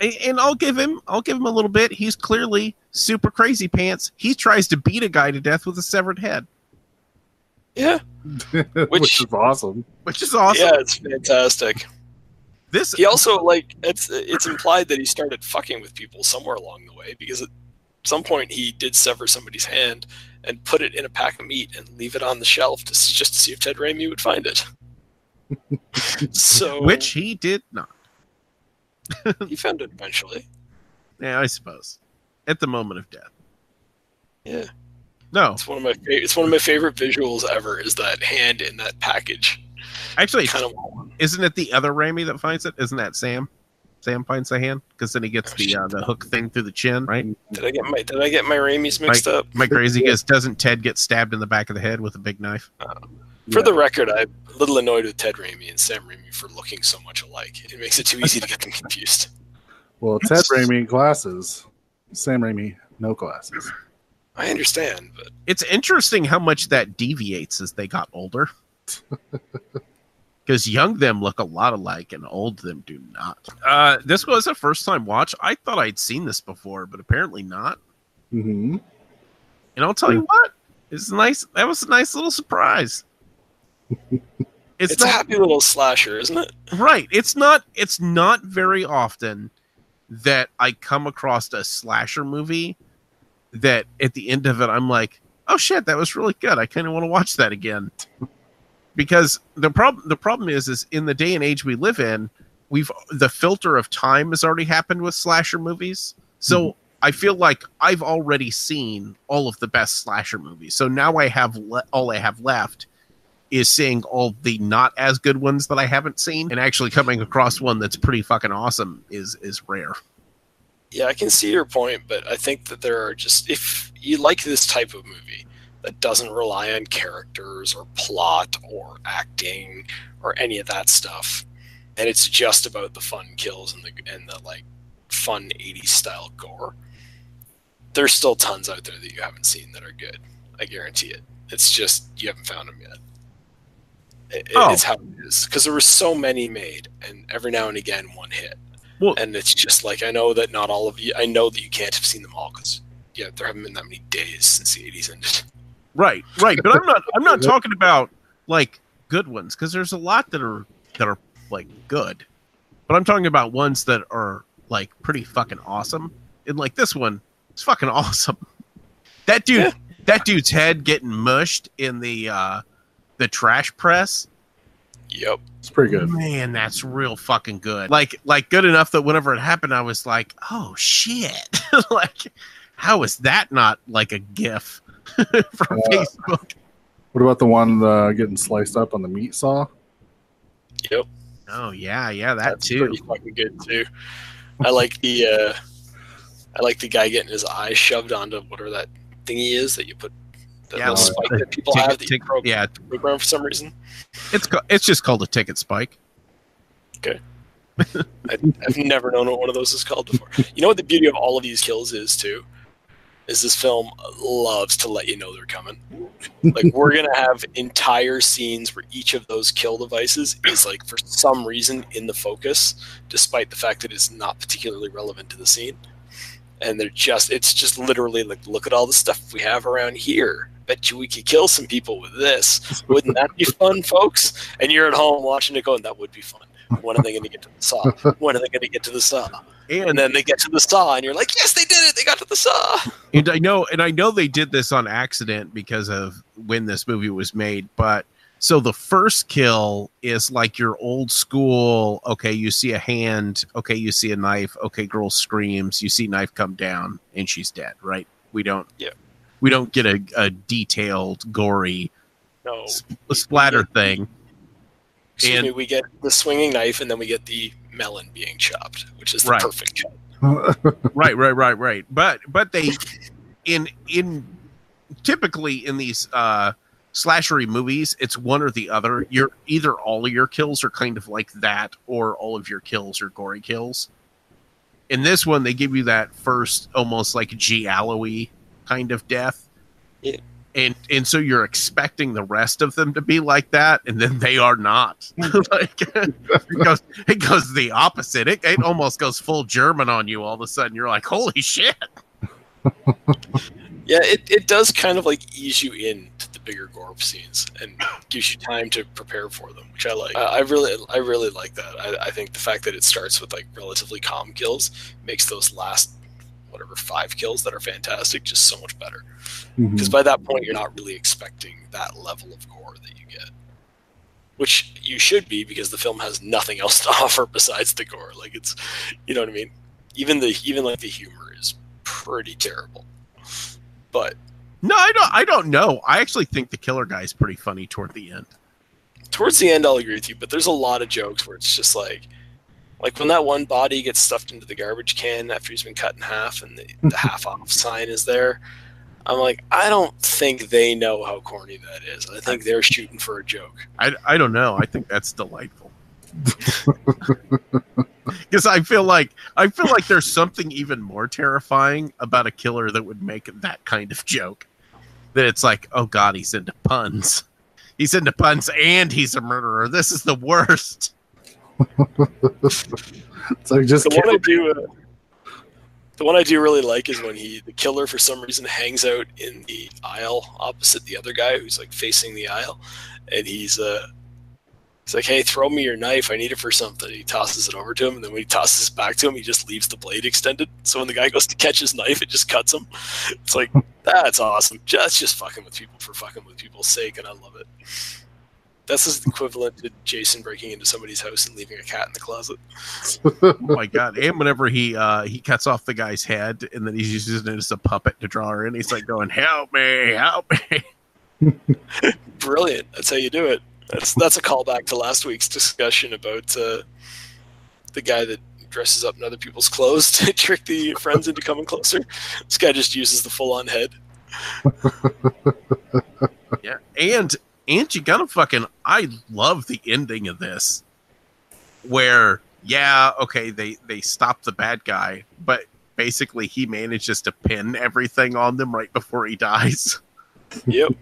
a- and I'll give him I'll give him a little bit. He's clearly super crazy pants. He tries to beat a guy to death with a severed head, yeah. which, Which- is awesome. which is awesome. Yeah, it's fantastic. This He also like it's it's implied that he started fucking with people somewhere along the way because at some point he did sever somebody's hand and put it in a pack of meat and leave it on the shelf to, just to see if Ted Raimi would find it. so which he did not. he found it eventually. Yeah, I suppose. At the moment of death. Yeah, No, it's one of my fa- it's one of my favorite visuals ever. Is that hand in that package? Actually, Kind of isn't it the other Raimi that finds it? Isn't that Sam? Sam finds the hand because then he gets Oh, the uh, the hook thing through the chin, right? did I get my did I get my Raimis mixed up? My crazy? guess doesn't Ted get stabbed in the back of the head with a big knife? For Yeah. the record, I'm a little annoyed with Ted Raimi and Sam Raimi for looking so much alike. It makes it too easy to get them confused. Well, Ted Raimi glasses, Sam Raimi no glasses. I understand, but it's interesting how much that deviates as they got older. Because young them look a lot alike and old them do not. Uh, this was a first time watch. I thought I'd seen this before, but apparently not. hmm And I'll tell you what, it's nice. That was a nice little surprise. It's, it's, a happy little slasher, isn't it? right. It's not. It's not very often that I come across a slasher movie that at the end of it I'm like, oh shit, that was really good. I kind of want to watch that again. Because the problem the problem is is in the day and age we live in, we've the filter of time has already happened with slasher movies. So mm-hmm. I feel like I've already seen all of the best slasher movies. So now I have le- all I have left is seeing all the not as good ones that I haven't seen and actually coming across one that's pretty fucking awesome is is rare. Yeah, I can see your point, but I think that there are just if you like this type of movie that doesn't rely on characters or plot or acting or any of that stuff, and it's just about the fun kills and the and the like fun 80s style gore. There's still tons out there that you haven't seen that are good. I guarantee it. It's just you haven't found them yet. It, Oh. It's how it is because there were so many made, and every now and again one hit Well, and it's just like I know that not all of you. I know that you can't have seen them all because yeah, there haven't been that many days since the '80s ended. Right, right. But I'm not I'm not talking about like good ones because there's a lot that are that are like good. But I'm talking about ones that are like pretty fucking awesome. And like this one, it's fucking awesome. That dude Yeah. that dude's head getting mushed in the uh the trash press. Yep. It's pretty good. Man, that's real fucking good. Like like good enough that whenever it happened I was like, "Oh shit." like how is that not like a gif from Uh, Facebook? What about the one uh, getting sliced up on the meat saw? Yep. Oh yeah, yeah, that That's too. pretty fucking good too. I like the uh I like the guy getting his eye shoved onto whatever that thingy is that you put that Yeah, little spike the that people ticket- have that you tick- program, yeah, program for some reason. it's ca- it's just called a ticket spike. I, I've never known what one of those is called before. You know what the beauty of all of these kills is too, is this film loves to let you know they're coming. Like we're gonna have entire scenes where each of those kill devices is like for some reason in the focus, despite the fact that it's not particularly relevant to the scene. And they're just it's just literally like look at all the stuff we have around here. Bet you we could kill some people with this. Wouldn't that be fun, folks? And you're at home watching it going, that would be fun. When are they going to get to the saw? When are they going to get to the saw? And And then they get to the saw, and you're like, yes, they did it. They got to the saw. and I know and I know they did this on accident because of when this movie was made, but so the first kill is like your old school, okay, you see a hand, okay, you see a knife, okay, girl screams, you see knife come down and she's dead, right? We don't Yeah. we don't get a, a detailed gory No. sp- splatter thing. Excuse And- me, we get the swinging knife, and then we get the melon being chopped, which is the Right. perfect cut. right right right right but but they in in typically in these uh slashery movies it's one or the other you're either all of your kills are kind of like that or all of your kills are gory kills in this one they give you that first almost like giallo kind of death Yeah. And and so you're expecting the rest of them to be like that and then they are not. Hmm. Like it goes it goes the opposite. It, it almost goes full german on you all of a sudden. You're like holy shit. Yeah, it, it does kind of like ease you into the bigger gore scenes and gives you time to prepare for them, which I like. I, I really I really like that. I, I think the fact that it starts with like relatively calm kills makes those last whatever five kills that are fantastic just so much better. Mm-hmm. Because by that point you're not really expecting that level of gore that you get. Which you should be because the film has nothing else to offer besides the gore. Like it's you know what i mean? Even the even like the humor is pretty terrible. But no i don't i don't know. I actually think the killer guy is pretty funny toward the end. Towards the end i'll agree with you but there's a lot of jokes where it's just like like when that one body gets stuffed into the garbage can after he's been cut in half and the, the half off sign is there i'm like i don't think they know how corny that is. I think they're shooting for a joke. I, I don't know. I think that's delightful. Because i feel like i feel like there's something even more terrifying about a killer that would make that kind of joke. That it's like oh god he's into puns. He's into puns and he's a murderer. This is the worst It's like just the one I do, uh, the one I do really like is when he, the killer, for some reason, hangs out in the aisle opposite the other guy who's like facing the aisle, and he's uh, he's like, "Hey, throw me your knife. I need it for something." He tosses it over to him, and then when he tosses it back to him, he just leaves the blade extended. So when the guy goes to catch his knife, it just cuts him. It's like that's awesome. Just just fucking with people for fucking with people's sake, and I love it. That's the equivalent to Jason breaking into somebody's house and leaving a cat in the closet. oh my god and whenever he uh he cuts off the guy's head and then he's using it as a puppet to draw her in he's like going help me help me brilliant. That's how you do it. That's that's a callback to last week's discussion about uh, the guy that dresses up in other people's clothes to trick the friends into coming closer. This guy just uses the full-on head. Yeah, and and you gotta fucking. I love the ending of this, where yeah, okay, they they stop the bad guy, but basically he manages to pin everything on them right before he dies. Yep.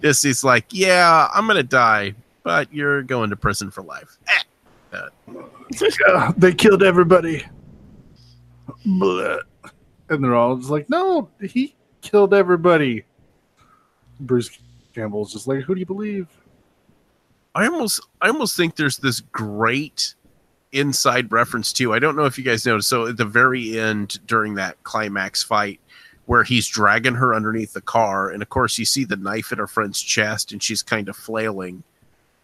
This is like, yeah, I'm gonna die, but you're going to prison for life. Eh. "Ah, they killed everybody. Blah. And they're all just like, no, he killed everybody. Bruce Campbell's just like, who do you believe? I almost I almost think there's this great inside reference too. I don't know if you guys noticed. So at the very end during that climax fight where he's dragging her underneath the car and of course you see the knife in her friend's chest and she's kind of flailing.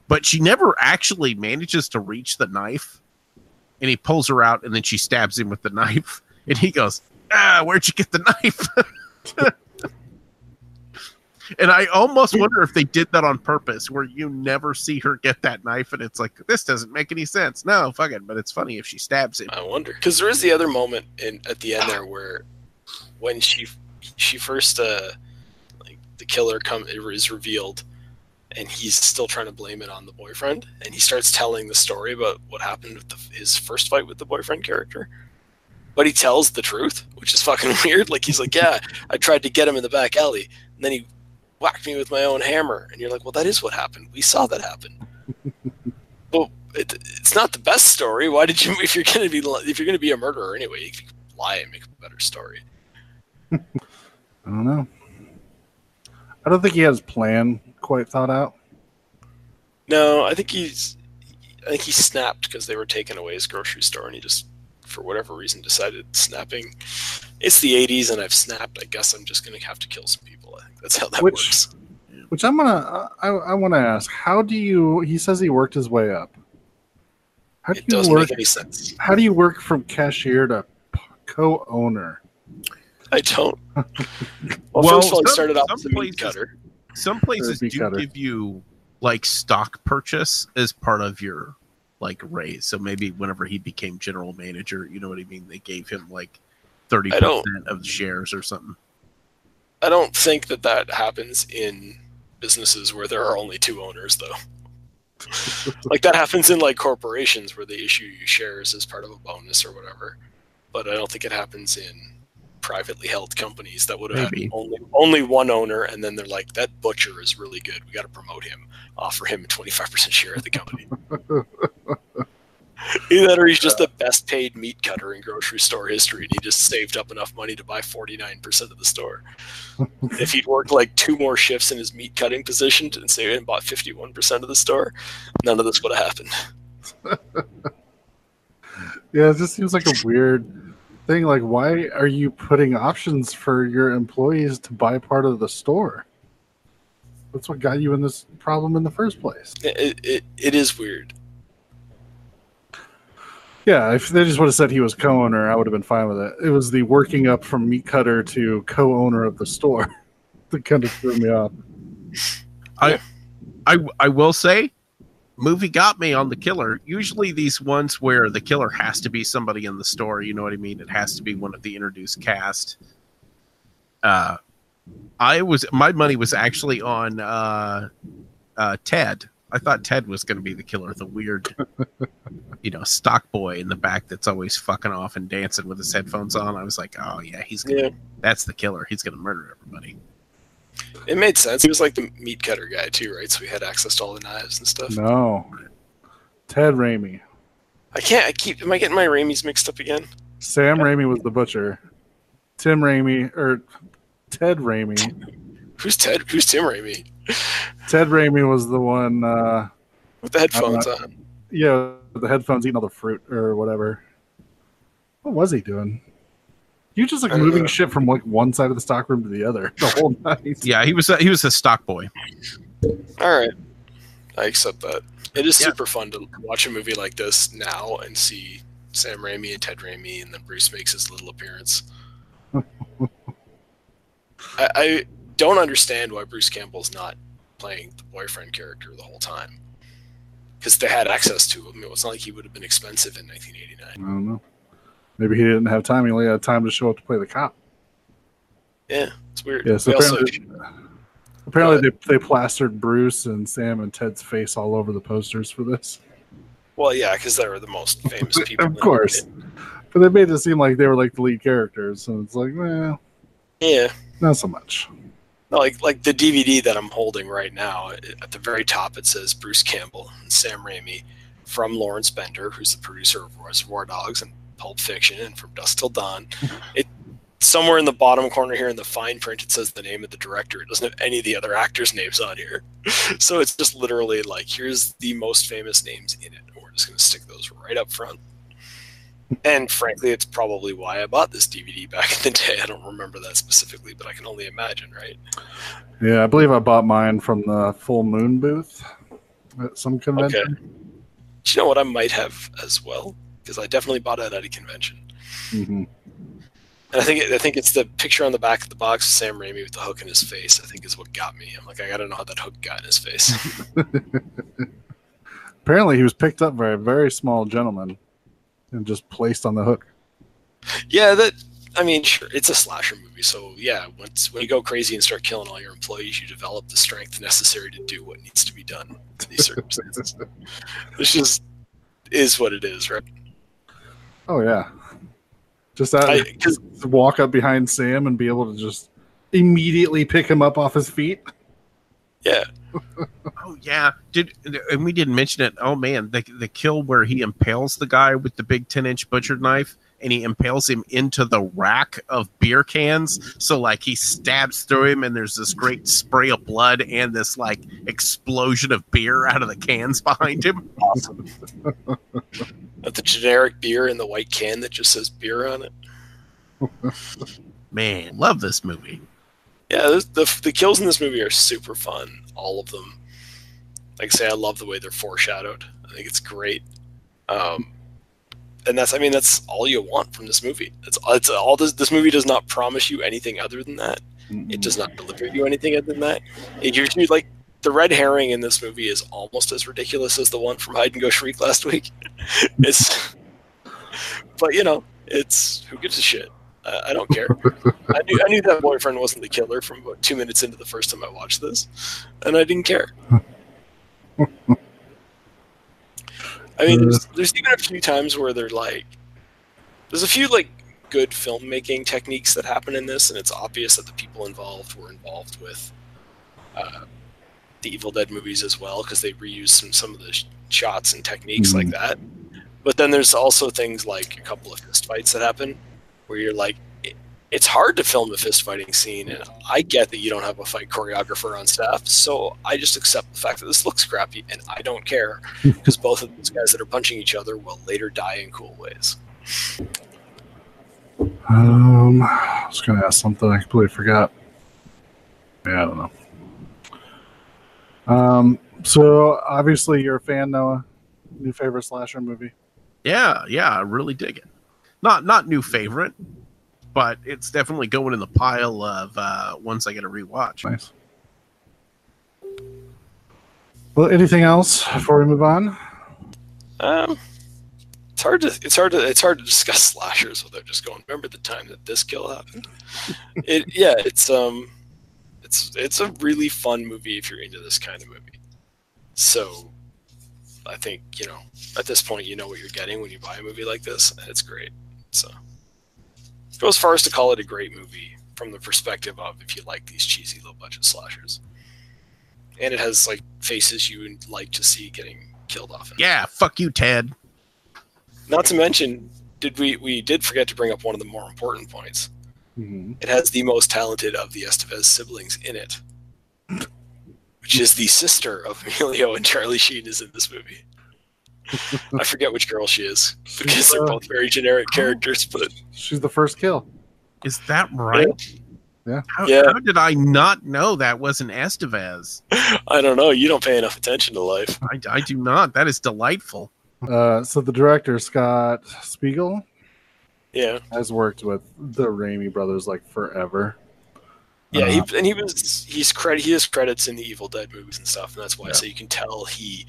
But she never actually manages to reach the knife. And he pulls her out and then she stabs him with the knife and he goes, "Ah, where'd you get the knife?" And I almost wonder if they did that on purpose, where you never see her get that knife, and it's like this doesn't make any sense. No, fuck it, but it's funny if she stabs him. I wonder because there is the other moment in at the end there where when she she first uh like the killer come is revealed and he's still trying to blame it on the boyfriend and he starts telling the story about what happened with the, his first fight with the boyfriend character but he tells the truth, which is fucking weird. Like he's like, yeah, I tried to get him in the back alley, and then he whacked me with my own hammer, and you're like, well, that is what happened. We saw that happen. well, it, it's not the best story. Why did you? If you're gonna be if you're gonna be a murderer anyway, you can lie and make a better story. I don't know. I don't think he has plan quite thought out. No, I think he's. I think he snapped because they were taking away his grocery store, and he just, for whatever reason, decided snapping. It's the '80s, and I've snapped. I guess I'm just gonna have to kill some people. I think that's how that Which- works. Which I'm gonna. I, I want to ask. How do you? He says he worked his way up. How do It you doesn't work? make any sense. How do you work from cashier to co-owner? I don't. Well, Well, first of all, he some- started off as a meat cutter. Some places do cutter. give you like stock purchase as part of your like raise. So maybe whenever he became general manager, you know what I mean? They gave him like thirty percent of the shares or something. I don't think that that happens in businesses where there are only two owners, though. like that happens in like corporations where they issue you shares as part of a bonus or whatever. But I don't think it happens in privately held companies that would have Maybe. had only only one owner, and then they're like, "That butcher is really good. We got to promote him. Offer him a twenty five percent share of the company." Either that or he's just the best paid meat cutter in grocery store history, and he just saved up enough money to buy forty nine percent of the store. if he'd worked like two more shifts in his meat cutting position and say and bought fifty one percent of the store, none of this would have happened. Yeah, it just seems like a weird thing. Like, why are you putting options for your employees to buy part of the store? That's what got you in this problem in the first place. It, it, it is weird. Yeah, if they just would have said he was co-owner, I would have been fine with it. It was the working up from meat cutter to co-owner of the store that kind of threw me off. I I I will say, movie got me on the killer. Usually these ones where the killer has to be somebody in the store, you know what I mean? It has to be one of the introduced cast. Uh I was my money was actually on uh uh Ted. I thought Ted was going to be the killer, the weird, you know, stock boy in the back that's always fucking off and dancing with his headphones on. I was like, oh yeah, he's gonna, Yeah, that's the killer. He's gonna murder everybody. it made sense. He was like the meat cutter guy too, right? So he had access to all the knives and stuff. No, Ted Raimi. I can't. I keep. Am I getting my Raimis mixed up again? Sam Raimi was the butcher. Tim Raimi or Ted Raimi. Who's Ted? Who's Tim Raimi? Ted Raimi was the one. Uh, With the headphones on. yeah, with the headphones eating all the fruit or whatever. What was he doing? He was just like moving know. shit from like one side of the stock room to the other the whole night. Yeah, he was a, he was a stock boy. All right, I accept that. It is Yeah. super fun to watch a movie like this now and see Sam Raimi and Ted Raimi, and then Bruce makes his little appearance. I, I don't understand why Bruce Campbell's not playing the boyfriend character the whole time. Because they had access to him. It's not like he would have been expensive in 1989. I don't know. Maybe he didn't have time. He only had time to show up to play the cop. Yeah, it's weird. Yeah, so We also- apparently, apparently they, they plastered Bruce and Sam and Ted's face all over the posters for this. well, yeah, because they were the most famous people. of course. But they made it seem like they were like the lead characters. and it's like, well, Yeah, not so much. Like like the DVD that I'm holding right now, at the very top it says Bruce Campbell and Sam Raimi from Lawrence Bender, who's the producer of Reservoir Dogs and Pulp Fiction and From Dusk Till Dawn. It somewhere in the bottom corner here in the fine print it says the name of the director. It doesn't have any of the other actors' names on here. So it's just literally like here's the most famous names in it. And we're just gonna stick those right up front. And frankly, it's probably why I bought this DVD back in the day. I don't remember that specifically, but I can only imagine, right? Yeah, I believe I bought mine from the Full Moon booth at some convention. Do you know what I might have as well? Because I definitely bought it at a convention, hmm and I think I think it's the picture on the back of the box of Sam Raimi with the hook in his face. I think is what got me. I'm like, I gotta know how that hook got in his face. Apparently, he was picked up by a very small gentleman and just placed on the hook. yeah, that. I mean, sure, it's a slasher movie, so yeah. Once when you go crazy and start killing all your employees, you develop the strength necessary to do what needs to be done in these circumstances. this just is what it is, right? Oh yeah. Just out I, to walk up behind Sam and be able to just immediately pick him up off his feet. yeah, Oh yeah, did and we didn't mention it. Oh man, the the kill where he impales the guy with the big ten inch butcher knife, and he impales him into the rack of beer cans. So like he stabs through him, and there's this great spray of blood and this like explosion of beer out of the cans behind him. awesome. The generic beer in the white can that just says beer on it. Man, love this movie. Yeah, the the kills in this movie are super fun. All of them. Like I say, I love the way they're foreshadowed. I think it's great. Um, and that's I mean that's all you want from this movie. It's it's all this this movie does not promise you anything other than that. It does not deliver you anything other than that. It gives you like the red herring in this movie is almost as ridiculous as the one from Hide and Go Shriek last week. it's, but you know, it's who gives a shit. Uh, I don't care. I knew I knew that boyfriend wasn't the killer from about two minutes into the first time I watched this, and I didn't care. I mean, there's, there's even a few times where they're like, there's a few like good filmmaking techniques that happen in this, and it's obvious that the people involved were involved with uh, the Evil Dead movies as well because they reuse some some of the sh- shots and techniques like that. But then there's also things like a couple of fist fights that happen where you're like, it, it's hard to film a fist fighting scene, and I get that you don't have a fight choreographer on staff, so I just accept the fact that this looks crappy, and I don't care because both of these guys that are punching each other will later die in cool ways. Um, I was going to ask something I completely forgot. Yeah, I don't know. Um, so obviously you're a fan, Noah. New favorite slasher movie? Yeah, yeah, I really dig it. Not not new favorite, but it's definitely going in the pile of uh, ones I get to rewatch. Nice. Well, anything else before we move on? Um, it's hard to it's hard to it's hard to discuss slashers without just going. Remember the time that this kill happened? it yeah, it's um, it's it's a really fun movie if you're into this kind of movie. So, I think you know at this point you know what you're getting when you buy a movie like this, and it's great. So, go as far as to call it a great movie from the perspective of if you like these cheesy low budget slashers, and it has like faces you would like to see getting killed off. in it. Yeah, fuck you, Ted. Not to mention, did we we did forget to bring up one of the more important points. Mm-hmm. It has the most talented of the Estevez siblings in it, which is the sister of Emilio and Charlie Sheen is in this movie. I forget which girl she is because they're both very generic characters, but She's the first kill. Is that right? Yeah. How, Yeah. how did I not know that wasn't Estevez? I don't know. You don't pay enough attention to life. I, I do not. That is delightful. Uh, so the director Scott Spiegel Yeah, has worked with the Raimi brothers like forever. yeah. He, Uh, and he was he's credit he has credits in the Evil Dead movies and stuff, and that's why Yeah. I say you can tell he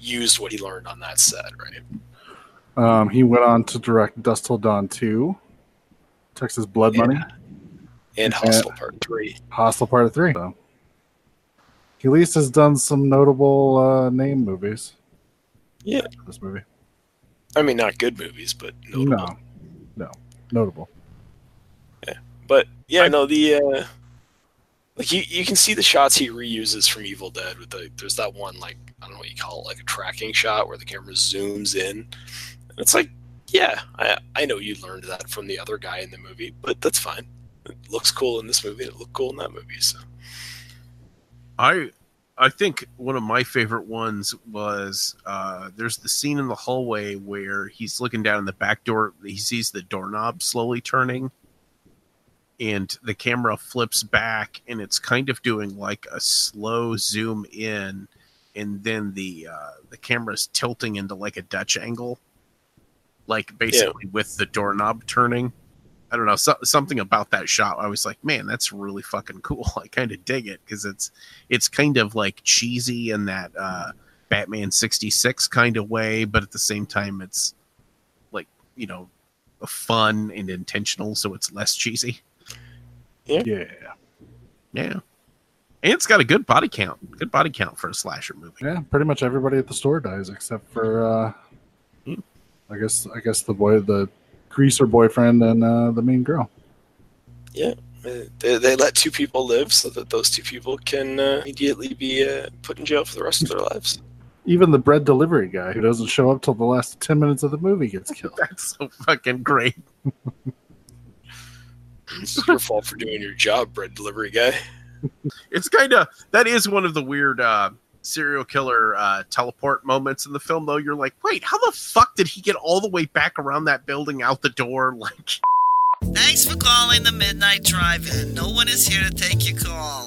used what he learned on that set, right? Um, he went on to direct Dusk Till Dawn 2, Texas Blood Yeah. Money, And Hostel Part Three. Hostel Part of 3. So. He at least has done some notable uh, name movies. Yeah. This movie. I mean, not good movies, but notable. No. No. Notable. Yeah. But yeah, I- no, the uh like you you can see the shots he reuses from Evil Dead with the there's that one like I don't know what you call it, like a tracking shot where the camera zooms in. And it's like, yeah, I I know you learned that from the other guy in the movie, but that's fine. It looks cool in this movie, it looked cool in that movie, so I I think one of my favorite ones was uh, there's the scene in the hallway where he's looking down in the back door. He sees the doorknob slowly turning, and the camera flips back, and it's kind of doing like a slow zoom in, and then the uh, the camera's tilting into like a Dutch angle, like basically with the doorknob turning. I don't know so, something about that shot. I was like, man, that's really fucking cool. I kind of dig it because it's it's kind of like cheesy in that uh, Batman sixty six kind of way, but at the same time, it's like you know, fun and intentional, so it's less cheesy. Yeah. Yeah, and it's got a good body count. Good body count for a slasher movie. Yeah. Pretty much everybody at the store dies except for, uh, Hmm. I guess, I guess the boy, the greaser boyfriend and uh, the main girl. Yeah. They, they let two people live so that those two people can uh, immediately be uh, put in jail for the rest of their lives. Even the bread delivery guy who doesn't show up till the last ten minutes of the movie gets killed. That's so fucking great. It's your fault for doing your job, bread delivery guy. It's kind of that is one of the weird uh, serial killer uh, teleport moments in the film. Though you're like, wait, how the fuck did he get all the way back around that building out the door? Like, Thanks for calling the Midnight Drive-In. No one is here to take your call.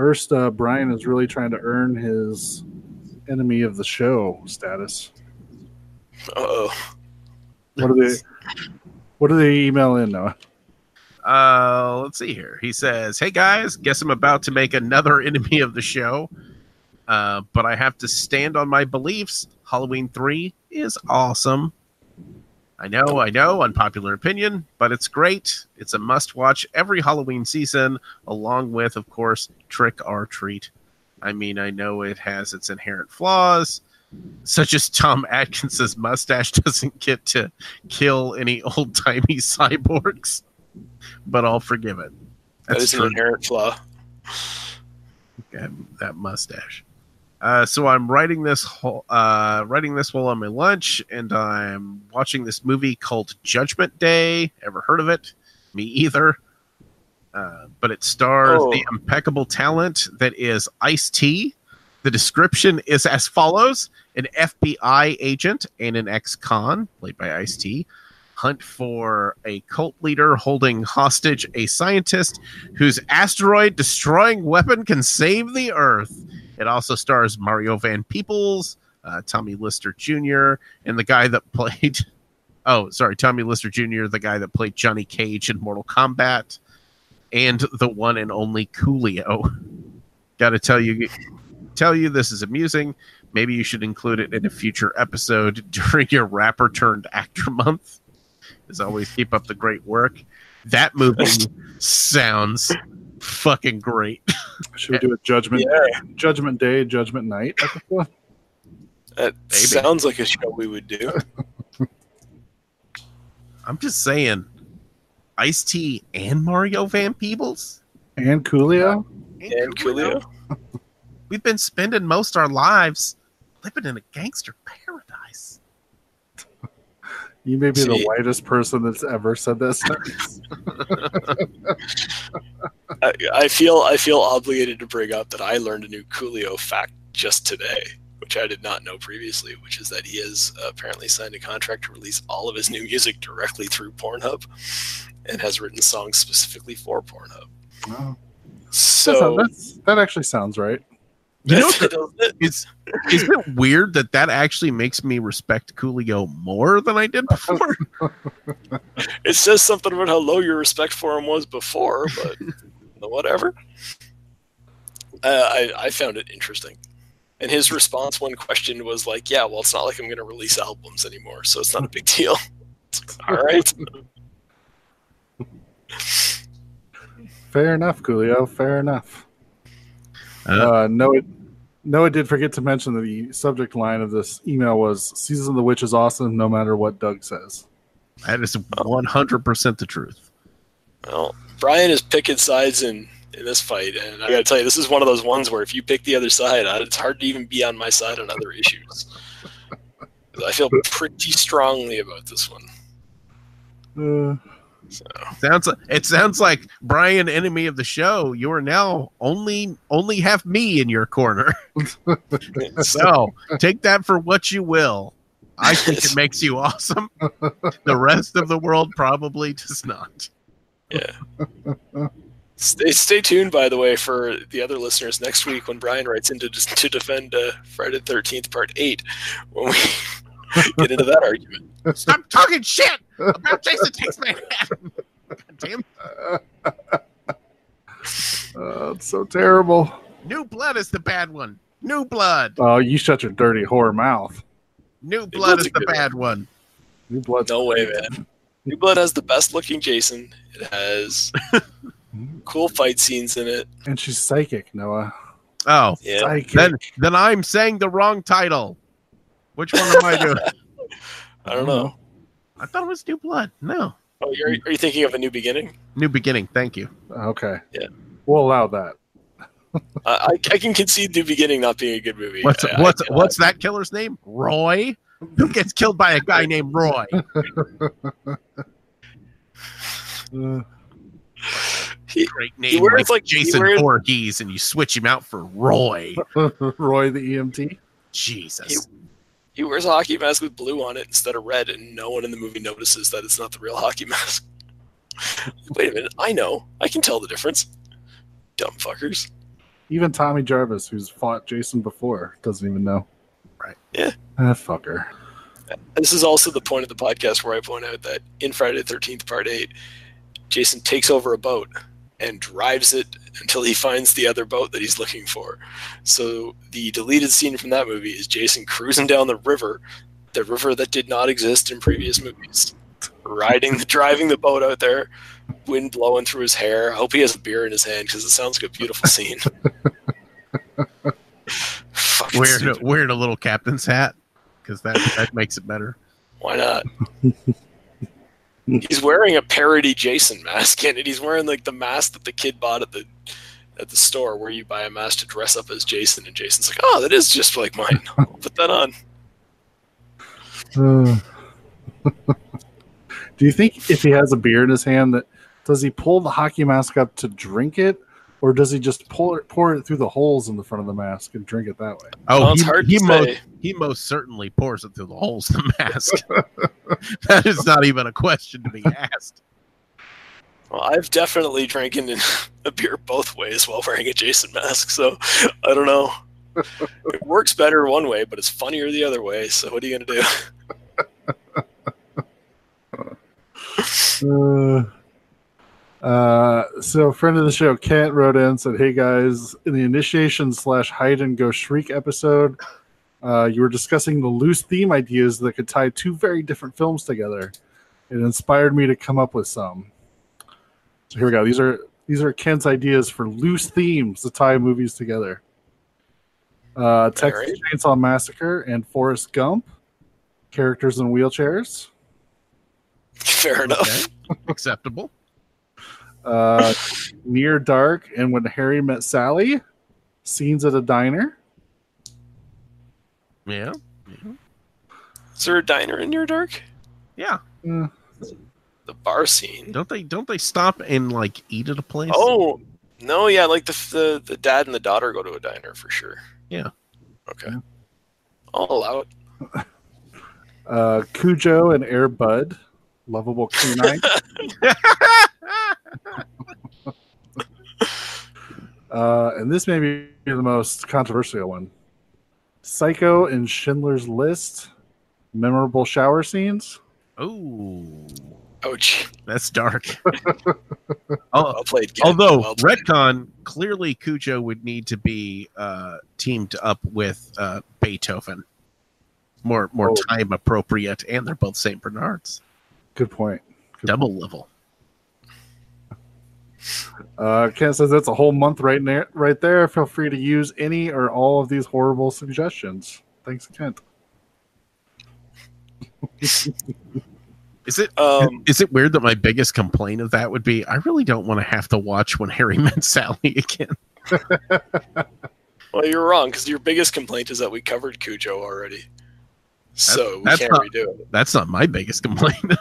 First, uh, Brian is really trying to earn his enemy of the show status. Uh oh, What are they? What do they email in, Noah? uh, let's see here. He says, "Hey guys, guess I'm about to make another enemy of the show, uh, but I have to stand on my beliefs. Halloween three is awesome. I know, I know, unpopular opinion, but it's great. It's a must watch every Halloween season, along with, of course, Trick or Treat. I mean, I know it has its inherent flaws, such as Tom Atkins's mustache doesn't get to kill any old timey cyborgs, but I'll forgive it. that is an inherent flaw. that, that mustache. Uh, so I'm writing this whole, uh, writing this while on my lunch, and I'm watching this movie called Judgment Day. Ever heard of it? Me either. Uh, but it stars Oh. the impeccable talent that is Ice T. The description is as follows: An FBI agent and an ex-con, played by Ice T, hunt for a cult leader holding hostage a scientist whose asteroid destroying weapon can save the Earth. It also stars Mario Van Peebles, uh, Tommy Lister Jr., and the guy that played. Oh, sorry, Tommy Lister Jr., the guy that played Johnny Cage in Mortal Kombat, and the one and only Coolio. Got to tell you, tell you this is amusing. Maybe you should include it in a future episode during your rapper turned actor month. As always, keep up the great work. That movie sounds fucking great. Should we do a judgment Yeah, Judgment Day, Judgment Night episode? that Maybe. sounds like a show we would do. I'm just saying, Ice T and Mario Van Peebles. And Coolio? And Coolio. We've been spending most our lives living in a gangster paradise. You may be the whitest person that's ever said that sentence. I, I feel I feel obligated to bring up that I learned a new Coolio fact just today, which I did not know previously, which is that he has apparently signed a contract to release all of his new music directly through Pornhub, and has written songs specifically for Pornhub. Oh, So that's, that actually sounds right. You know, doesn't it's isn't it weird that that actually makes me respect Coolio more than I did before? it says something about how low your respect for him was before, but whatever. Uh, I, I found it interesting. And his response, when questioned, was like, Yeah, well, it's not like I'm going to release albums anymore, so it's not a big deal. All right. Fair enough, Coolio. Fair enough. Uh, Uh, Noah, Noah did forget to mention that the subject line of this email was "Season of the Witch is awesome, no matter what Doug says." that is 100% the truth. Well, Brian is picking sides in, in this fight, and I got to tell you, this is one of those ones where if you pick the other side, it's hard to even be on my side on other issues. I feel pretty strongly about this one. Uh, So. Sounds like it sounds like Brian, enemy of the show. You are now only only have me in your corner. so take that for what you will. I think it makes you awesome. The rest of the world probably does not. Yeah. Stay, stay tuned, by the way, for the other listeners next week when Brian writes in to, to defend uh, Friday the 13th, Part 8, when we, get into that argument. Stop talking shit about Jason Takes Manhattan. God damn. Uh, it's so terrible. New Blood is the bad one. New Blood. Oh, you shut your dirty whore mouth. New Blood is the bad one. New blood. No way, man. New Blood has the best looking Jason. It has cool fight scenes in it. And she's psychic, Noah. Oh, Yeah. Psychic. then then I'm saying the wrong title. Which one am I doing? I don't know. I thought it was New Blood. No. Oh, you're, are you thinking of a new beginning? New Beginning. Thank you. Okay. Yeah. We'll allow that. I, I, I can concede New Beginning not being a good movie. What's I- I- what's I- what's that killer's name? Roy. Who gets killed by a guy named Roy? Uh, He- Great name, He wears, like, like, he Jason wears- Voorhees, and you switch him out for Roy. Roy the EMT. Jesus. He wears a hockey mask with blue on it instead of red, and no one in the movie notices that it's not the real hockey mask. Wait a minute, I know. I can tell the difference. Dumb fuckers. Even Tommy Jarvis, who's fought Jason before, doesn't even know. Right. Yeah. Ah, fucker. This is also the point of the podcast where I point out that in Friday the 13th, Part 8, Jason takes over a boat and drives it until he finds the other boat that he's looking for. So the deleted scene from that movie is Jason cruising down the river, the river that did not exist in previous movies, riding, the driving the boat out there, wind blowing through his hair. I hope he has a beer in his hand because it sounds like a beautiful scene. Wearing a, wearing a little captain's hat because that that makes it better. Why not? he's wearing a parody Jason mask in it. He's wearing like the mask that the kid bought at the at the store where you buy a mask to dress up as Jason and Jason's like, "Oh, that is just like mine. I'll put that on." Uh, do you think if he has a beer in his hand, that does he pull the hockey mask up to drink it, or does he just pull it, pour it through the holes in the front of the mask and drink it that way? Oh, Well, it's he, hard he to most say. he most certainly pours it through the holes in the mask. that is not even a question to be asked. Well, I've definitely drinking a beer both ways while wearing a Jason mask, so I don't know. It works better one way, but it's funnier the other way. So what are you gonna do? Uh, uh, so, friend of the show, Kent wrote in and said, "Hey guys, in the initiation slash hide and go shriek episode, uh, you were discussing the loose theme ideas that could tie two very different films together. It inspired me to come up with some. So here we go. These are these are Kent's ideas for loose themes to tie movies together. Uh, Texas right. Chainsaw Massacre and Forrest Gump, characters in wheelchairs." Fair enough. Okay. Acceptable. Uh, Near Dark and When Harry Met Sally, scenes at a diner. Yeah. Is there a diner in Near dark? Yeah. Uh, The bar scene. Don't they don't they stop and like eat at a place? Oh no, yeah, like the, the the dad and the daughter go to a diner for sure. Yeah. Okay. I'll allow it. uh, Cujo and Air Bud, lovable canine. uh, and this may be the most controversial one. Psycho and Schindler's List, memorable shower scenes. Oh, Ouch. that's dark. oh, Well played. Ken. although Well played. retcon clearly Cujo would need to be uh, teamed up with uh, Beethoven, more more Oh. time appropriate, and they're both Saint Bernards, Good point. Good double level. Uh, Kent says that's a whole month right there. Right there. Feel free to use any or all of these horrible suggestions. Thanks, Kent. Is it Um, is it weird that my biggest complaint of that would be I really don't want to have to watch when Harry met Sally again? well, you're wrong because your biggest complaint is that we covered Cujo already, so we that's can't not- redo it. That's not my biggest complaint.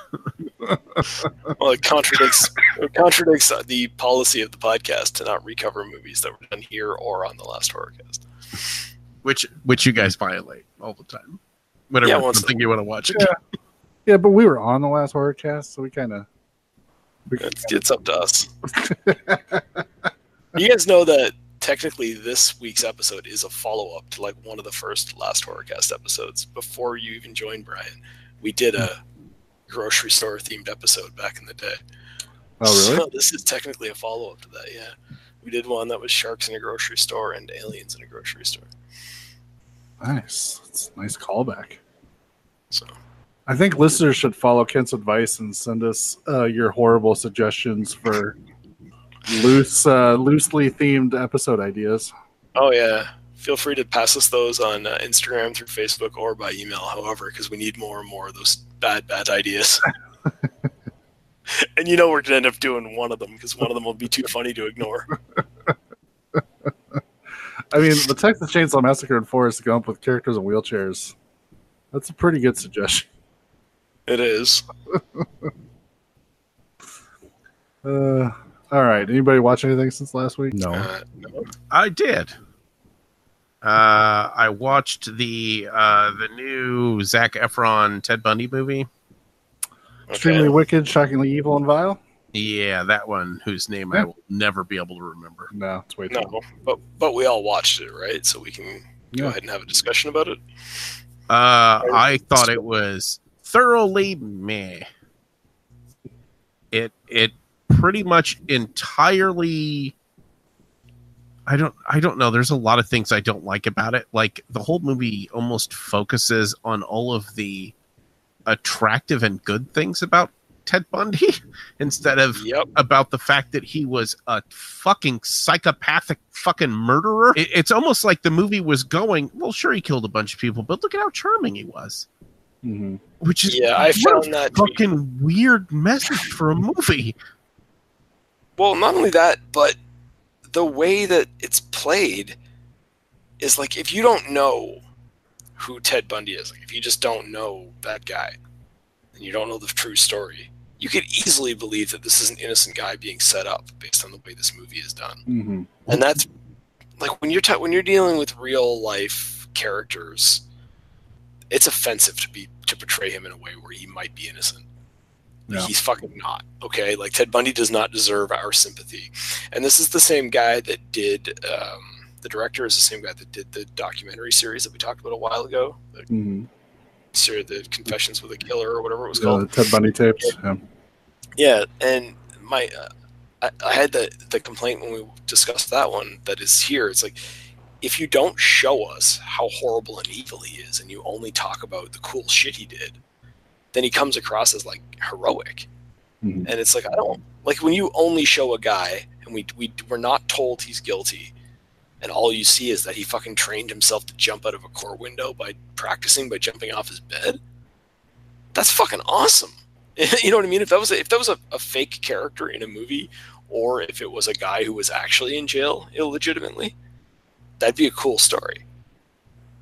Well, it contradicts it contradicts the policy of the podcast to not recover movies that were done here or on the last horrorcast. which which you guys violate all the time. Whatever Yeah, it's once something you want to watch. Yeah. Yeah, but we were on the last horror cast, so we kind of. It's, it's up to us. you guys know that technically this week's episode is a follow up to like one of the first last horrorcast episodes before you even joined Brian. We did a grocery store themed episode back in the day. Oh, really? So this is technically a follow up to that. Yeah, we did one that was sharks in a grocery store and aliens in a grocery store. Nice. It's a nice callback. So I think listeners should follow Kent's advice and send us uh, your horrible suggestions for loose, uh, loosely themed episode ideas. Oh yeah. Feel free to pass us those on uh, Instagram, through Facebook, or by email. However, because we need more and more of those bad, bad ideas. and you know we're gonna end up doing one of them because one of them will be too funny to ignore. I mean, the Texas Chainsaw Massacre and Forrest Gump with characters in wheelchairs. That's a pretty good suggestion. It is. Uh, all right. Anybody watch anything since last week? No. Uh, no. I did. Uh, I watched the uh, the new Zac Efron Ted Bundy movie. Extremely Okay. wicked, shockingly evil, and vile. Yeah, that one whose name I will never be able to remember. No, it's way too. No, but but we all watched it, right? So we can go ahead and have a discussion about it. Uh, I thought it was thoroughly meh. It it pretty much entirely. I don't I don't know. There's a lot of things I don't like about it. Like the whole movie almost focuses on all of the attractive and good things about Ted Bundy instead of Yep. about the fact that he was a fucking psychopathic fucking murderer. It, it's almost like the movie was going, well, sure, he killed a bunch of people, but look at how charming he was. hmm Which is Yeah, I found a that fucking weird message for a movie. Well, not only that, but the way that it's played is like if you don't know who Ted Bundy is, like if you just don't know that guy and you don't know the true story, you could easily believe that this is an innocent guy being set up based on the way this movie is done. hmm And that's like when you're ta- when you're dealing with real life characters, it's offensive to be to portray him in a way where he might be innocent. Like, Yeah. He's fucking not. Okay, like Ted Bundy does not deserve our sympathy. And this is the same guy that did. Um, the director is the same guy that did the documentary series that we talked about a while ago. The, hmm ser- the Confessions with a Killer or whatever it was Yeah, called. Ted Bundy tapes. Yeah. Yeah, and my uh, I, I had the the complaint when we discussed that one that is here. It's like if you don't show us how horrible and evil he is, and you only talk about the cool shit he did, then he comes across as like heroic. Mhm. And it's like I don't like when you only show a guy and we we we're not told he's guilty, and all you see is that he fucking trained himself to jump out of a court window by practicing by jumping off his bed. That's fucking awesome. you know what I mean? If that was a, if that was a, a fake character in a movie, or if it was a guy who was actually in jail illegitimately, that'd be a cool story.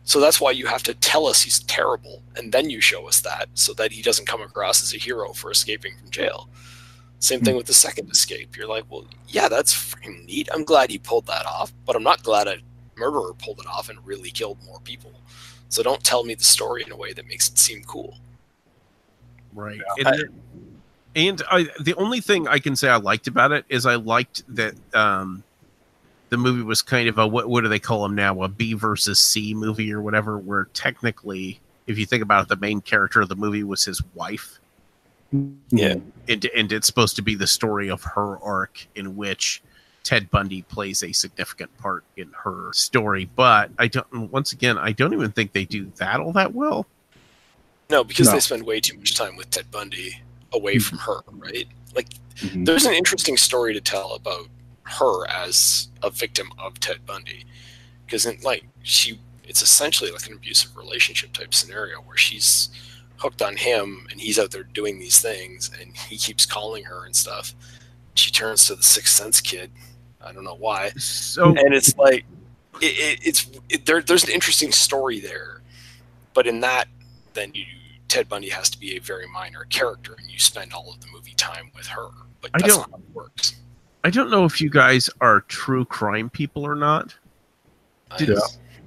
So that's why you have to tell us he's terrible, and then you show us that, so that he doesn't come across as a hero for escaping from jail. Same thing with the second escape. You're like, well, yeah, that's freaking neat. I'm glad he pulled that off, but I'm not glad a murderer pulled it off and really killed more people. So don't tell me the story in a way that makes it seem cool. Right. And, and I, the only thing I can say I liked about it is I liked that um, the movie was kind of a what what do they call them now a B versus C movie or whatever, where technically, if you think about it, the main character of the movie was his wife, Yeah. and and it's supposed to be the story of her arc in which Ted Bundy plays a significant part in her story. But I don't. Once again, I don't even think they do that all that well. No, because No. they spend way too much time with Ted Bundy away from her, right? Like, Mhm. there's an interesting story to tell about her as a victim of Ted Bundy, because like she, it's essentially like an abusive relationship type scenario where she's hooked on him and he's out there doing these things and he keeps calling her and stuff. She turns to the Sixth Sense kid. I don't know why So and it's like it, it, it's it, there. There's an interesting story there, but in that, then you Ted Bundy has to be a very minor character, and you spend all of the movie time with her. But I that's don't- not how it works. I don't know if you guys are true crime people or not. I- Did,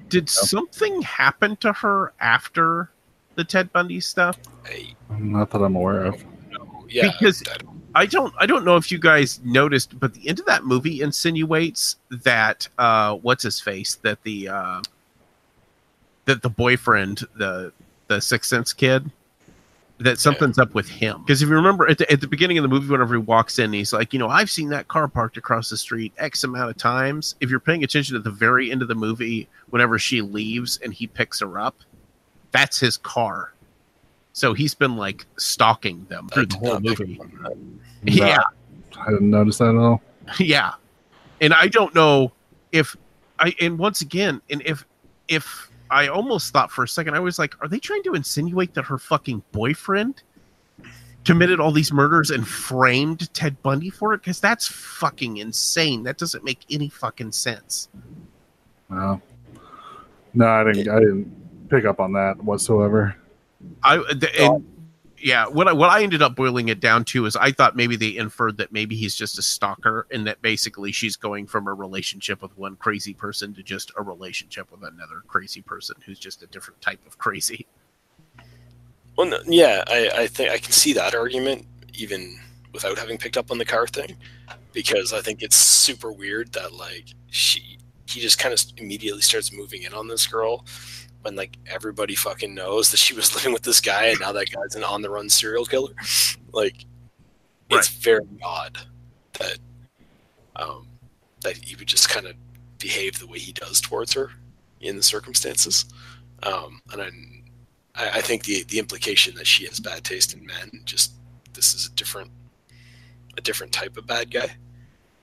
did something happen to her after the Ted Bundy stuff? I- Not that I'm aware of. no, yeah, Because- I don't- I don't I don't know if you guys noticed, but the end of that movie insinuates that uh what's his face that the uh that the boyfriend the the Sixth Sense kid that something's up with him. Because if you remember at the, at the beginning of the movie whenever he walks in he's like you know I've seen that car parked across the street x amount of times. If you're paying attention at the very end of the movie whenever she leaves and he picks her up that's his car. So he's been like stalking them through the whole movie. yeah. I didn't notice that at all. yeah. And i don't know if i and once again and if if i almost thought for a second i was like are they trying to insinuate that her fucking boyfriend committed all these murders and framed ted bundy for it because that's fucking insane that doesn't make any fucking sense No, no, I didn't. I didn't pick up on that whatsoever. i the, and, yeah what I, what I ended up boiling it down to is i thought maybe they inferred that maybe he's just a stalker and that basically she's going from a relationship with one crazy person to just a relationship with another crazy person who's just a different type of crazy. Well, no, yeah, I, I think I can see that argument even without having picked up on the car thing, because I think it's super weird that like she he just kind of immediately starts moving in on this girl when like everybody fucking knows that she was living with this guy and now that guy's an on the run serial killer. Like, it's very odd that um that he would just kind of behave the way he does towards her in the circumstances. Um, and I, I, I think the the implication that she has bad taste in men, just this is a different a different type of bad guy,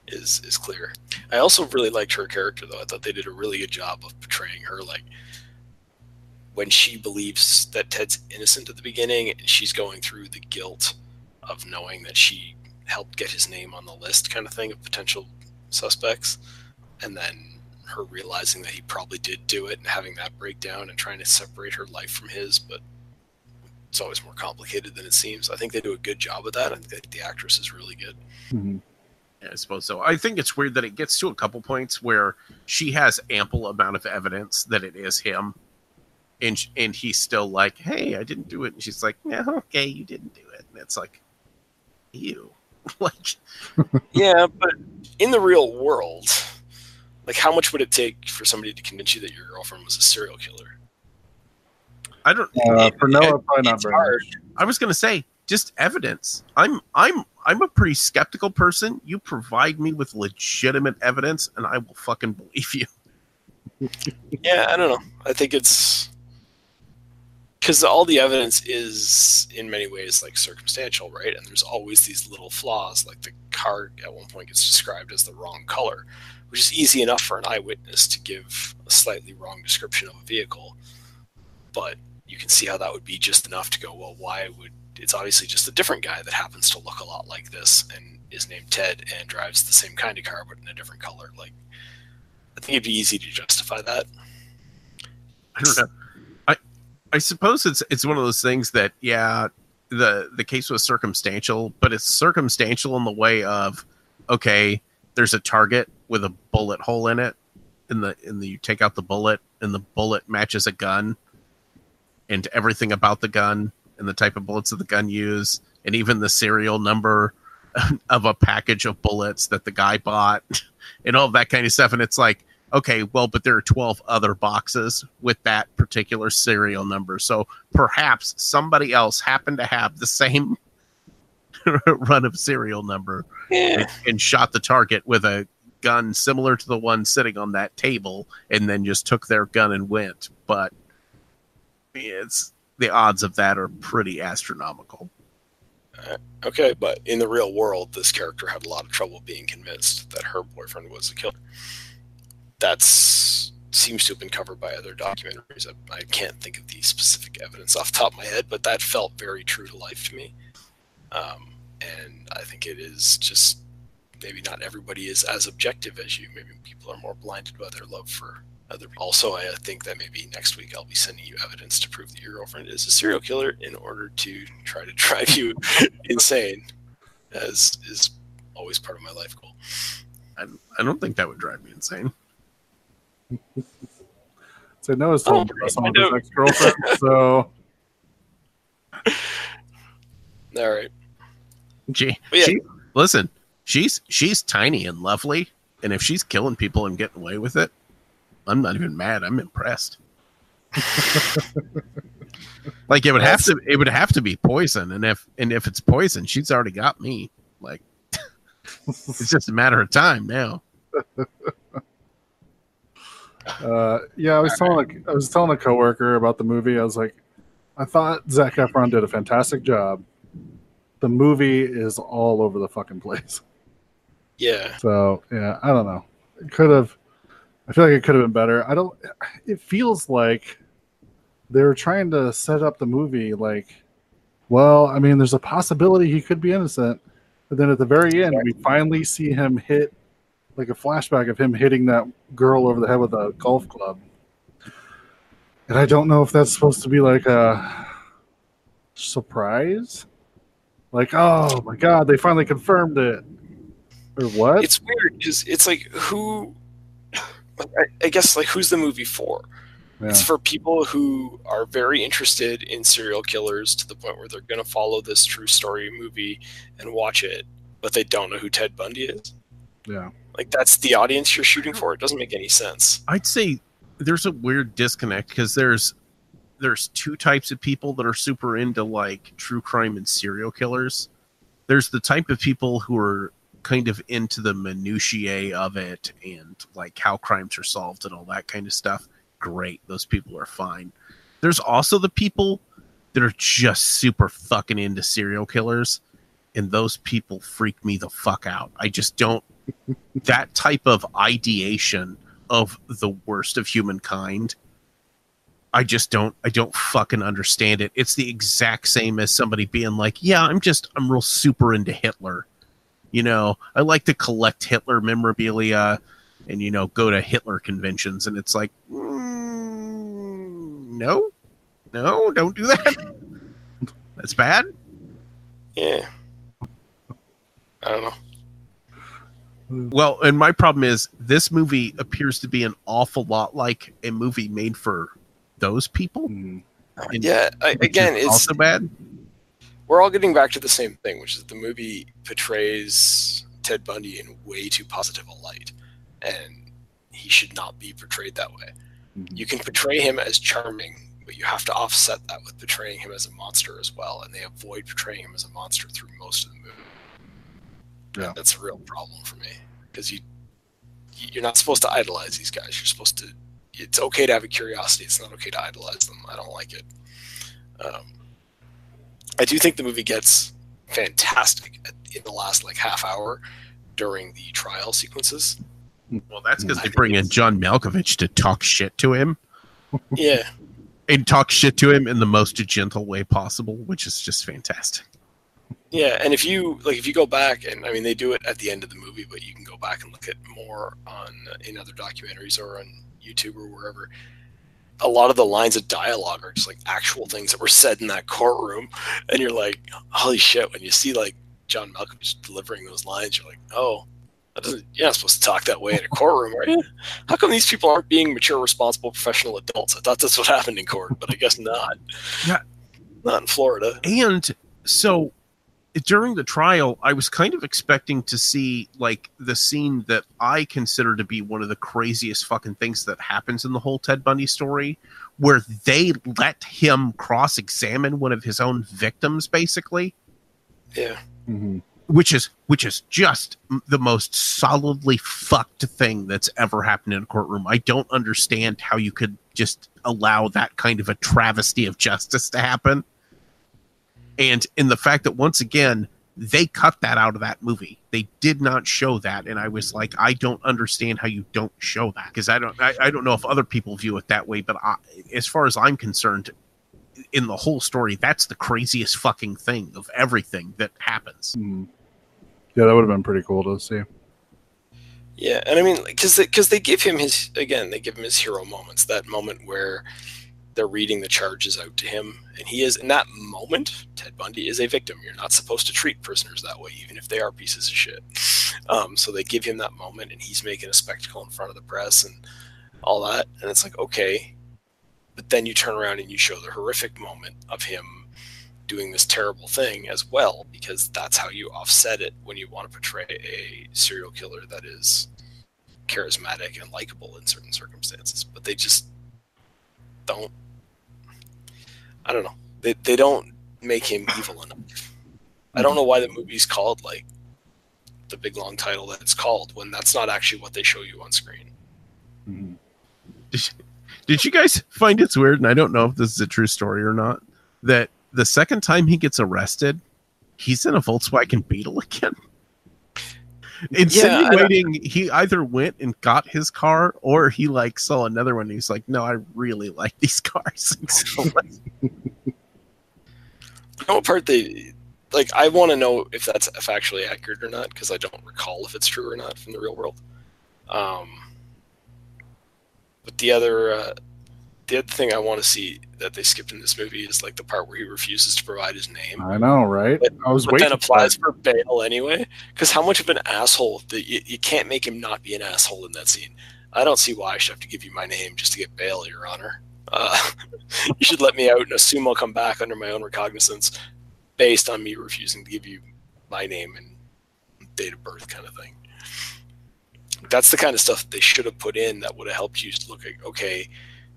is is clear. I also really liked her character though. I thought they did a really good job of portraying her like when she believes that Ted's innocent at the beginning and she's going through the guilt of knowing that she helped get his name on the list kind of thing of potential suspects and then her realizing that he probably did do it and having that breakdown and trying to separate her life from his, but it's always more complicated than it seems. I think they do a good job of that. I think the actress is really good. Mhm. Yeah, I suppose so. I think it's weird that it gets to a couple points where she has ample amount of evidence that it is him, and and he's still like, "Hey, I didn't do it," and she's like, "Yeah, okay, you didn't do it," and it's like, you, like, Yeah, but in the real world, like how much would it take for somebody to convince you that your girlfriend was a serial killer? I don't. Uh, for Noah, probably not very hard. I was gonna say just evidence. I'm I'm I'm a pretty skeptical person. You provide me with legitimate evidence, and I will fucking believe you. Yeah, I don't know. I think it's because all the evidence is in many ways like circumstantial, right? And there's always these little flaws, like the car at one point gets described as the wrong color, which is easy enough for an eyewitness to give a slightly wrong description of a vehicle. But you can see how that would be just enough to go, well, why would it's obviously just a different guy that happens to look a lot like this and is named Ted and drives the same kind of car but in a different color. Like, I think it'd be easy to justify that. I suppose it's it's one of those things that yeah, the the case was circumstantial, but it's circumstantial in the way of okay, there's a target with a bullet hole in it, and the and the you take out the bullet, and the bullet matches a gun, and everything about the gun and the type of bullets that the gun use, and even the serial number of a package of bullets that the guy bought, and all that kind of stuff, and it's like okay, well, but there are 12 other boxes with that particular serial number. So perhaps somebody else happened to have the same run of serial number and, and shot the target with a gun similar to the one sitting on that table and then just took their gun and went. But it's the odds of that are pretty astronomical. Uh, okay, but in the real world, this character had a lot of trouble being convinced that her boyfriend was the killer. That's seems to have been covered by other documentaries. I, I can't think of the specific evidence off the top of my head, but that felt very true to life to me. Um, and I think it is just maybe not everybody is as objective as you. Maybe people are more blinded by their love for other people. Also, I think that maybe next week I'll be sending you evidence to prove that your girlfriend is a serial killer in order to try to drive you insane, as is always part of my life goal. I, I don't think that would drive me insane. So Noah's oh, told Oh, me about some I of his ex girlfriends, so All right. She, yeah. she listen, she's she's tiny and lovely, and if she's killing people and getting away with it, I'm not even mad. I'm impressed. like it would have to it would have to be poison, and if and if it's poison, she's already got me. Like it's just a matter of time now. Uh, yeah, I was telling a, I was telling a coworker about the movie. I was like, I thought Zac Efron did a fantastic job. The movie is all over the fucking place. Yeah. So yeah, I don't know. It could have. I feel like it could have been better. I don't. It feels like they were trying to set up the movie like, well, I mean, there's a possibility he could be innocent, but then at the very end, we finally see him hit, like a flashback of him hitting that girl over the head with a golf club. And I don't know if that's supposed to be like a surprise, like, oh my god, they finally confirmed it, or what? It's weird because it's like who. I, guess like who's the movie for? Yeah. It's for people who are very interested in serial killers to the point where they're going to follow this true story movie and watch it, but they don't know who Ted Bundy is. yeah. Like that's the audience you're shooting for. It doesn't make any sense. I'd say there's a weird disconnect because there's there's two types of people that are super into like true crime and serial killers. There's the type of people who are kind of into the minutiae of it and like how crimes are solved and all that kind of stuff. Great, those people are fine. There's also the people that are just super fucking into serial killers, and those people freak me the fuck out. I just don't that type of ideation of the worst of humankind i just don't i don't fucking understand it it's the exact same as somebody being like yeah i'm just i'm real super into hitler you know i like to collect hitler memorabilia and you know go to hitler conventions and it's like mm, no no don't do that that's bad Yeah. I don't know. Well, and my problem is this movie appears to be an awful lot like a movie made for those people. Mm. And- Yeah. I, again, it's also bad. we're all getting back to the same thing, which is the movie portrays Ted Bundy in way too positive a light, and he should not be portrayed that way. Mhm. You can portray him as charming, but you have to offset that with portraying him as a monster as well, and they avoid portraying him as a monster through most of the movie. Yeah. That's a real problem for me because you you're not supposed to idolize these guys. You're supposed to. It's okay to have a curiosity. It's not okay to idolize them. I don't like it. Um, I do think the movie gets fantastic at, in the last like half hour during the trial sequences. Well, that's because they bring in John Malkovich to talk shit to him Yeah, and talk shit to him in the most gentle way possible, which is just fantastic. Yeah. And if you like, if you go back and I mean, they do it at the end of the movie, but you can go back and look at more on in other documentaries or on YouTube or wherever. A lot of the lines of dialogue are just like actual things that were said in that courtroom, and you're like, holy shit! When you see like John Malkovich delivering those lines, you're like, oh. That doesn't, you're not supposed to talk that way in a courtroom, are you? How come these people aren't being mature, responsible, professional adults? I thought that's what happened in court, but I guess not. Yeah. Not in Florida. And so during the trial, I was kind of expecting to see like the scene that I consider to be one of the craziest fucking things that happens in the whole Ted Bundy story, where they let him cross examine one of his own victims, basically. Yeah. Mhm. which is which is just the most solidly fucked thing that's ever happened in a courtroom. I don't understand how you could just allow that kind of a travesty of justice to happen. And in the fact that once again they cut that out of that movie. They did not show that and I was like I don't understand how you don't show that because I don't I, I don't know if other people view it that way but I, as far as I'm concerned in the whole story that's the craziest fucking thing of everything that happens. Mhm. Yeah, that would have been pretty cool to see. Yeah, and I mean, because they, cause they give him his again, they give him his hero moments. That moment where they're reading the charges out to him, and he is in that moment. Ted Bundy is a victim. You're not supposed to treat prisoners that way, even if they are pieces of shit. Um, so they give him that moment, and he's making a spectacle in front of the press and all that, and it's like okay, but then you turn around and you show the horrific moment of him doing this terrible thing as well because that's how you offset it when you want to portray a serial killer that is charismatic and likable in certain circumstances. But they just don't. I don't know. They they don't make him evil enough. I don't know why the movie's called like the big long title that it's called when that's not actually what they show you on screen. Mhm. Did you, did you guys find it's weird? And I don't know if this is a true story or not. That the second time he gets arrested, he's in a Volkswagen Beetle again. Yeah, Insinuating he either went and got his car or he like saw another one. And he's like, no, I really like these cars. So, like, You know what part they like? I want to know if that's factually accurate or not because I don't recall if it's true or not from the real world. Um, but the other, uh, the other thing I want to see that they skipped in this movie is like the part where he refuses to provide his name, I know, right? But- I was but waiting. then for applies that. for bail anyway. Because how much of an asshole that you, you can't make him not be an asshole in that scene. I don't see why I should have to give you my name just to get bail, Your Honor. Uh, you should let me out and assume I'll come back under my own recognizance based on me refusing to give you my name and date of birth kind of thing. That's the kind of stuff they should have put in that would have helped you look at, okay,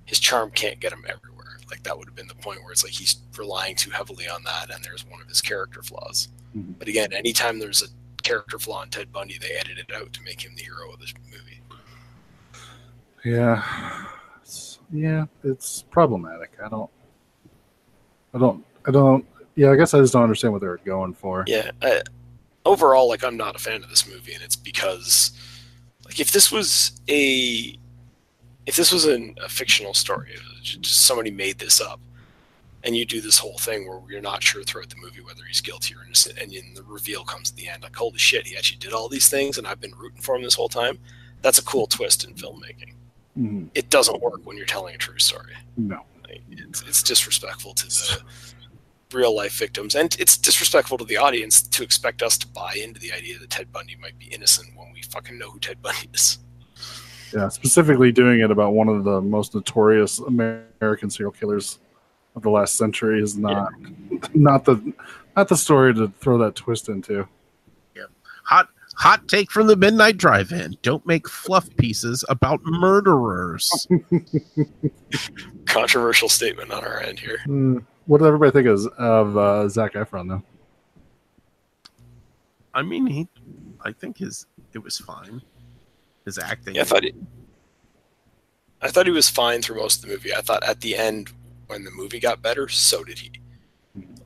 his charm can't get him everywhere. Like that would have been the point where it's like he's relying too heavily on that and there's one of his character flaws. Mhm. But again, anytime there's a character flaw in Ted Bundy, they edit it out to make him the hero of this movie. Yeah, it's, yeah, it's problematic. I don't, I don't, I don't. Yeah, I guess I just don't understand what they were going for. Yeah. I, overall, like I'm not a fan of this movie, and it's because, like, if this was a, if this was an, a fictional story, somebody made this up, and you do this whole thing where you're not sure throughout the movie whether he's guilty or innocent, and then the reveal comes at the end, like, holy shit, he actually did all these things, and I've been rooting for him this whole time. That's a cool twist in filmmaking. Mhm. It doesn't work when you're telling a true story. No, Like, It's, it's disrespectful to the real life victims, and it's disrespectful to the audience to expect us to buy into the idea that Ted Bundy might be innocent when we fucking know who Ted Bundy is. Yeah, specifically doing it about one of the most notorious American serial killers of the last century is not, not the, not the story to throw that twist into. Yeah. hot hot take from the Midnight Drive-In: Don't make fluff pieces about murderers. Controversial statement on our end here. Hmm, what did everybody think of, of uh, Zac Efron though? I mean, he, I think his it was fine. His acting. Yeah, I thought he, I thought he was fine through most of the movie. I thought at the end when the movie got better, so did he.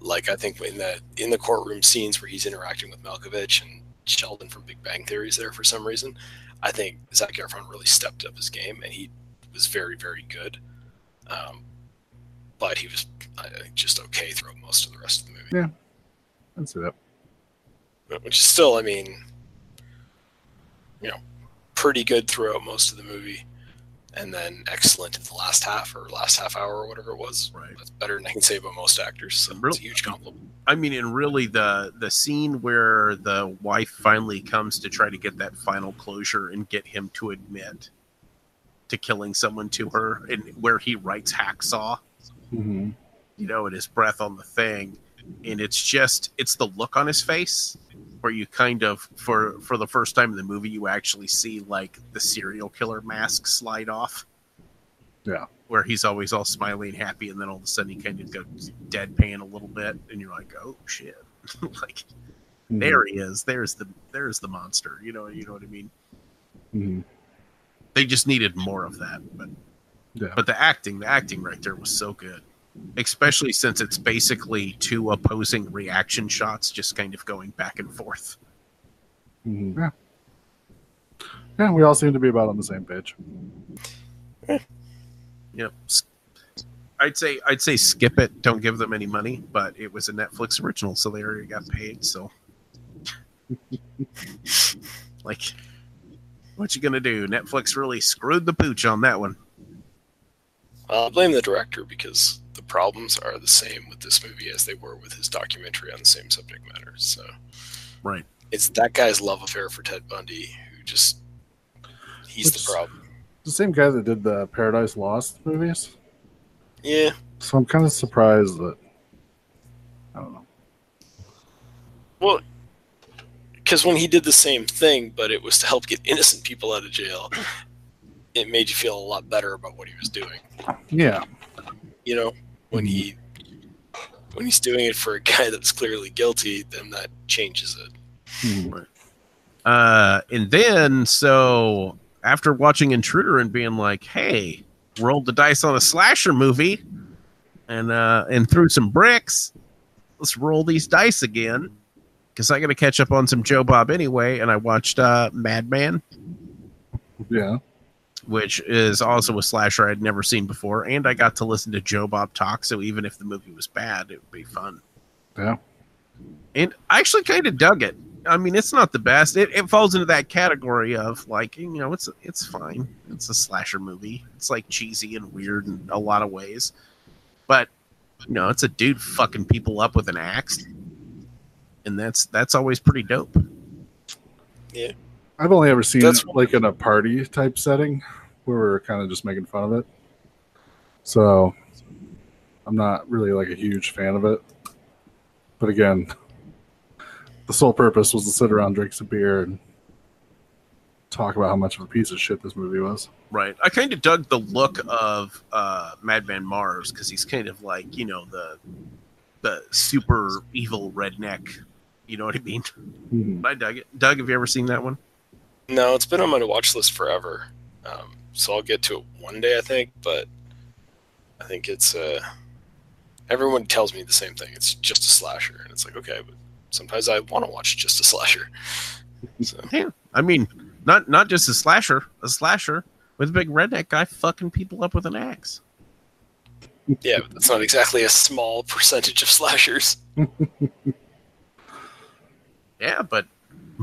Like I think in the in the courtroom scenes where he's interacting with Malkovich and Sheldon from Big Bang Theory is there for some reason. I think Zac Efron really stepped up his game and he was very very good. Um, but he was I think just okay throughout most of the rest of the movie. Yeah. I'd say that. Which is still, I mean, you know, pretty good throughout most of the movie, and then excellent in the last half or last half hour or whatever it was. Right. That's better than I can say about most actors. So Real- it's a huge compliment. I mean, and really the the scene where the wife finally comes to try to get that final closure and get him to admit to killing someone to her, and where he writes hacksaw, hmm you know, and his breath on the thing, and it's just it's the look on his face where you kind of for for the first time in the movie you actually see like the serial killer mask slide off. Yeah. Where he's always all smiley and happy, and then all of a sudden he kind of goes deadpan a little bit, and you're like, "Oh shit!" like there he is. There's the there's the monster. You know, you know what I mean. hmm They just needed more of that, but Yeah. but the acting, the acting right there was so good, especially since it's basically two opposing reaction shots, just kind of going back and forth. Mhm. Yeah. Yeah, we all seem to be about on the same page. Yep. S- I'd say I'd say skip it. Don't give them any money, but it was a Netflix original, so they already got paid. So, like, what you gonna do? Netflix really screwed the pooch on that one. I'll blame the director because the problems are the same with this movie as they were with his documentary on the same subject matter. So Right. it's that guy's love affair for Ted Bundy who just he's Which- the problem. The same guy that did the Paradise Lost movies. Yeah, So I'm kind of surprised that I don't know. Well, because when he did the same thing, but it was to help get innocent people out of jail, it made you feel a lot better about what he was doing. Yeah. You know, when he when he's doing it for a guy that's clearly guilty, then that changes it. Hmm. Uh, and then so after watching Intruder and being like, "Hey, rolled the dice on a slasher movie, and uh, and threw some bricks. Let's roll these dice again, because I got to catch up on some Joe Bob anyway." And I watched uh, Madman, Yeah. Which is also a slasher I'd never seen before, and I got to listen to Joe Bob talk. So even if the movie was bad, it would be fun. Yeah. and I actually kind of dug it. I mean, it's not the best. It, it falls into that category of like you know, it's it's fine. It's a slasher movie. It's like cheesy and weird in a lot of ways, but you know, it's a dude fucking people up with an axe, and that's that's always pretty dope. I've only ever seen That's- it like in a party type setting where we're kind of just making fun of it. So I'm not really like a huge fan of it. But again, the sole purpose was to sit around, drink some beer, and talk about how much of a piece of shit this movie was. Right. I kind of dug the look of uh, Madman Marz because he's kind of like you know the the super evil redneck. You know what I mean? Hmm. I dug it. Doug, have you ever seen that one? No, it's been on my watch list forever. Um, so I'll get to it one day, I think. But I think it's uh, everyone tells me the same thing. It's just a slasher, and it's like okay, but sometimes I want to watch just a slasher. So Yeah, I mean, not not just a slasher, a slasher with a big redneck guy fucking people up with an axe. yeah, but that's not exactly a small percentage of slashers. Yeah, but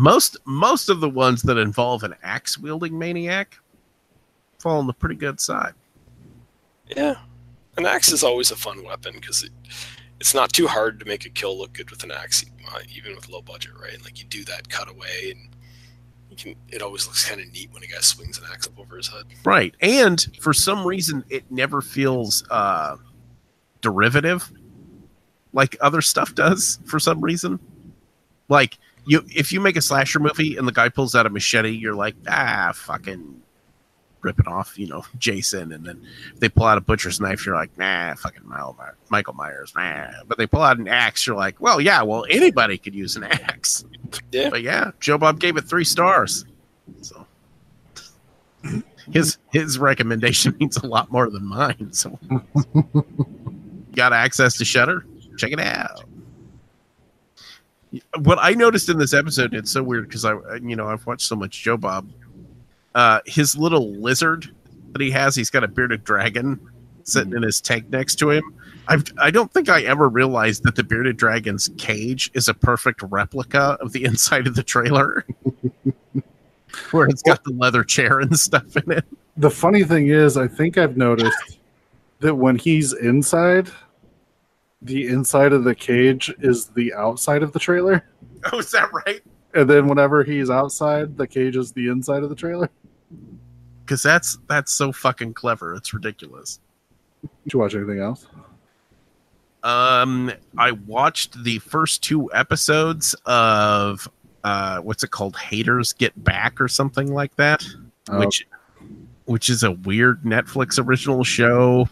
most most of the ones that involve an axe wielding maniac fall on the pretty good side. Yeah, an axe is always a fun weapon because it, it's not too hard to make a kill look good with an axe, uh, even with low budget, right? Like you do that cutaway, and you can. It always looks kind of neat when a guy swings an axe up over his head. Right, and for some reason, it never feels uh, derivative like other stuff does. For some reason, like you, if you make a slasher movie and the guy pulls out a machete, you're like, ah, fucking ripping off, you know, Jason. And then they pull out a butcher's knife, you're like, nah, fucking Michael My- Michael Myers, nah. But they pull out an axe, you're like, well, yeah, well, anybody could use an axe. Yeah. But yeah, Joe Bob gave it three stars. So his his recommendation means a lot more than mine. So got access to Shudder? Check it out. What I noticed in this episode, it's so weird because I, you know, I've watched so much Joe Bob. Uh, his little lizard that he has, he's got a bearded dragon sitting in his tank next to him. I've, I don't think I ever realized that the bearded dragon's cage is a perfect replica of the inside of the trailer, where it's got the leather chair and stuff in it. The funny thing is, I think I've noticed that when he's inside, the inside of the cage is the outside of the trailer. Oh, is that right? And then whenever he's outside, the cage is the inside of the trailer. Because that's that's so fucking clever. It's ridiculous. Did you watch anything else? Um, I watched the first two episodes of uh, what's it called? Haters Get Back or something like that, Oh, which which is a weird Netflix original show.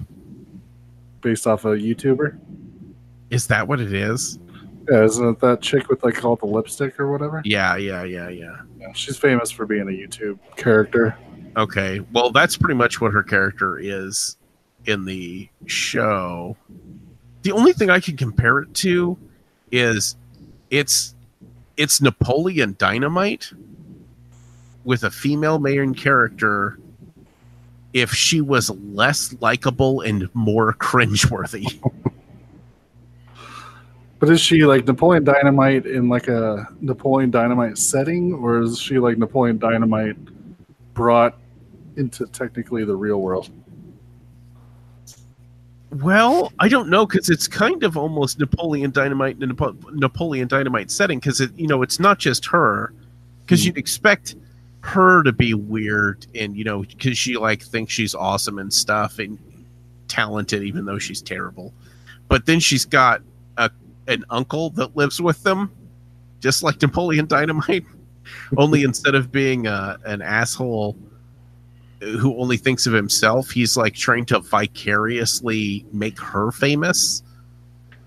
based off a YouTuber. Is that what it is? Yeah, isn't it that chick with like all the lipstick or whatever? Yeah, yeah, yeah, yeah. Yeah, she's famous for being a YouTube character. Okay, well, that's pretty much what her character is in the show. The only thing I can compare it to is it's it's Napoleon Dynamite with a female main character if she was less likable and more cringeworthy. But is she like Napoleon Dynamite in like a Napoleon Dynamite setting, or is she like Napoleon Dynamite brought into technically the real world? Well, I don't know because it's kind of almost Napoleon Dynamite in a Napoleon Dynamite setting because it, you know, it's not just her. Because Hmm. you'd expect her to be weird and you know because she like thinks she's awesome and stuff and talented even though she's terrible. But then she's got a an uncle that lives with them just like Napoleon Dynamite. only instead of being uh, an asshole who only thinks of himself, he's like trying to vicariously make her famous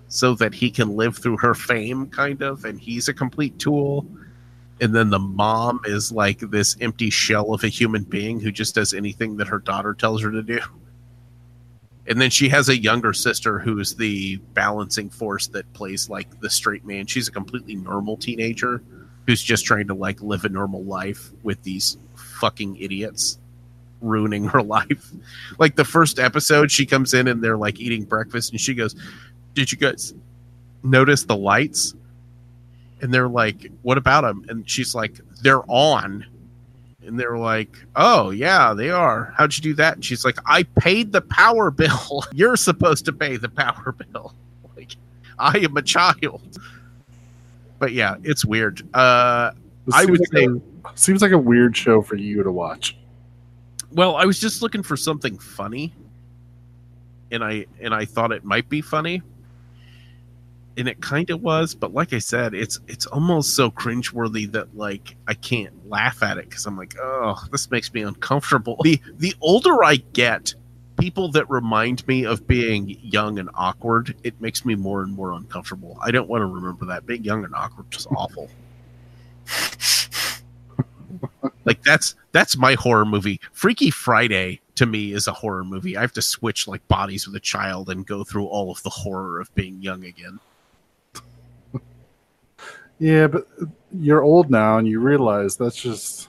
so that he can live through her fame, kind of. And he's a complete tool. And then the mom is like this empty shell of a human being who just does anything that her daughter tells her to do. And then she has a younger sister who's the balancing force that plays like the straight man. She's a completely normal teenager who's just trying to like live a normal life with these fucking idiots ruining her life. Like the first episode, she comes in and they're like eating breakfast, and she goes, "Did you guys notice the lights?" And they're like, "What about them?" And she's like, "They're on." And they're like, "Oh yeah, they are. How'd you do that?" And she's like, "I paid the power bill. You're supposed to pay the power bill. Like, I am a child." But yeah, it's weird. Uh, This I would like say- a, seems like a weird show for you to watch. Well, I was just looking for something funny, and I and I thought it might be funny, and it kind of was. But like I said, it's it's almost so cringeworthy that like I can't laugh at it because I'm like, oh, this makes me uncomfortable. The the older I get, people that remind me of being young and awkward, it makes me more and more uncomfortable. I don't want to remember that. Being young and awkward was awful. like that's that's my horror movie. Freaky Friday to me is a horror movie. I have to switch like bodies with a child and go through all of the horror of being young again. Yeah, but you're old now, and you realize that's just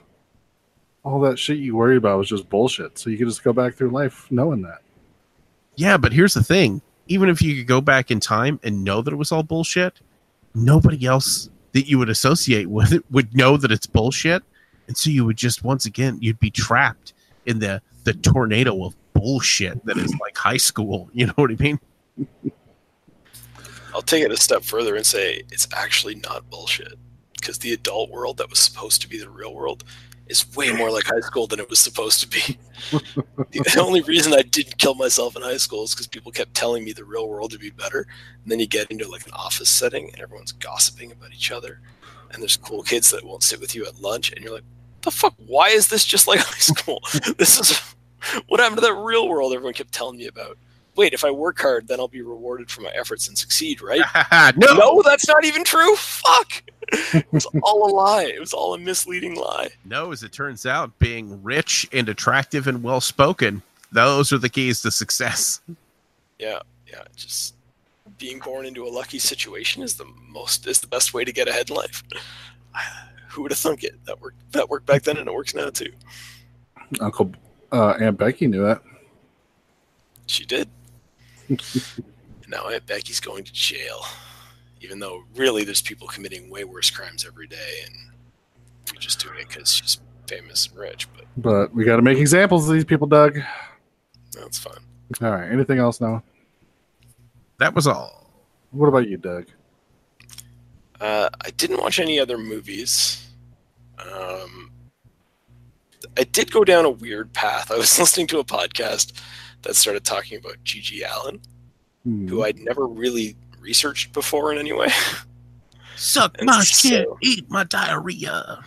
all that shit you worry about was just bullshit. So you can just go back through life knowing that. Yeah, but here's the thing. Even if you could go back in time and know that it was all bullshit, nobody else that you would associate with it would know that it's bullshit. And so you would just once again you'd be trapped in the the tornado of bullshit that is like high school. You know what I mean? I'll take it a step further and say it's actually not bullshit. Because the adult world that was supposed to be the real world is way more like high school than it was supposed to be. the only reason I didn't kill myself in high school is because people kept telling me the real world would be better. And then you get into like an office setting and everyone's gossiping about each other. And there's cool kids that won't sit with you at lunch. And you're like, the fuck? Why is this just like high school? this is what happened to that real world everyone kept telling me about. Wait, if I work hard, then I'll be rewarded for my efforts and succeed, right? no. No, that's not even true. Fuck. It was all a lie. It was all a misleading lie. No, as it turns out, being rich and attractive and well spoken, those are the keys to success. Yeah, yeah. Just being born into a lucky situation is the most is the best way to get ahead in life. Who would have thunk it? That worked. That worked back then, and it works now too. Uncle uh, Aunt Becky knew that. She did. and now Aunt Becky's going to jail, even though really there's people committing way worse crimes every day, and we're just doing it because she's famous and rich. But But we got to make examples of these people, Doug. that's fine. All right. Anything else now? That was all. What about you, Doug? Uh, I didn't watch any other movies. Um, I did go down a weird path. I was listening to a podcast that started talking about GG Allin, Hmm. who I'd never really researched before in any way. Suck my so- shit, eat my diarrhea.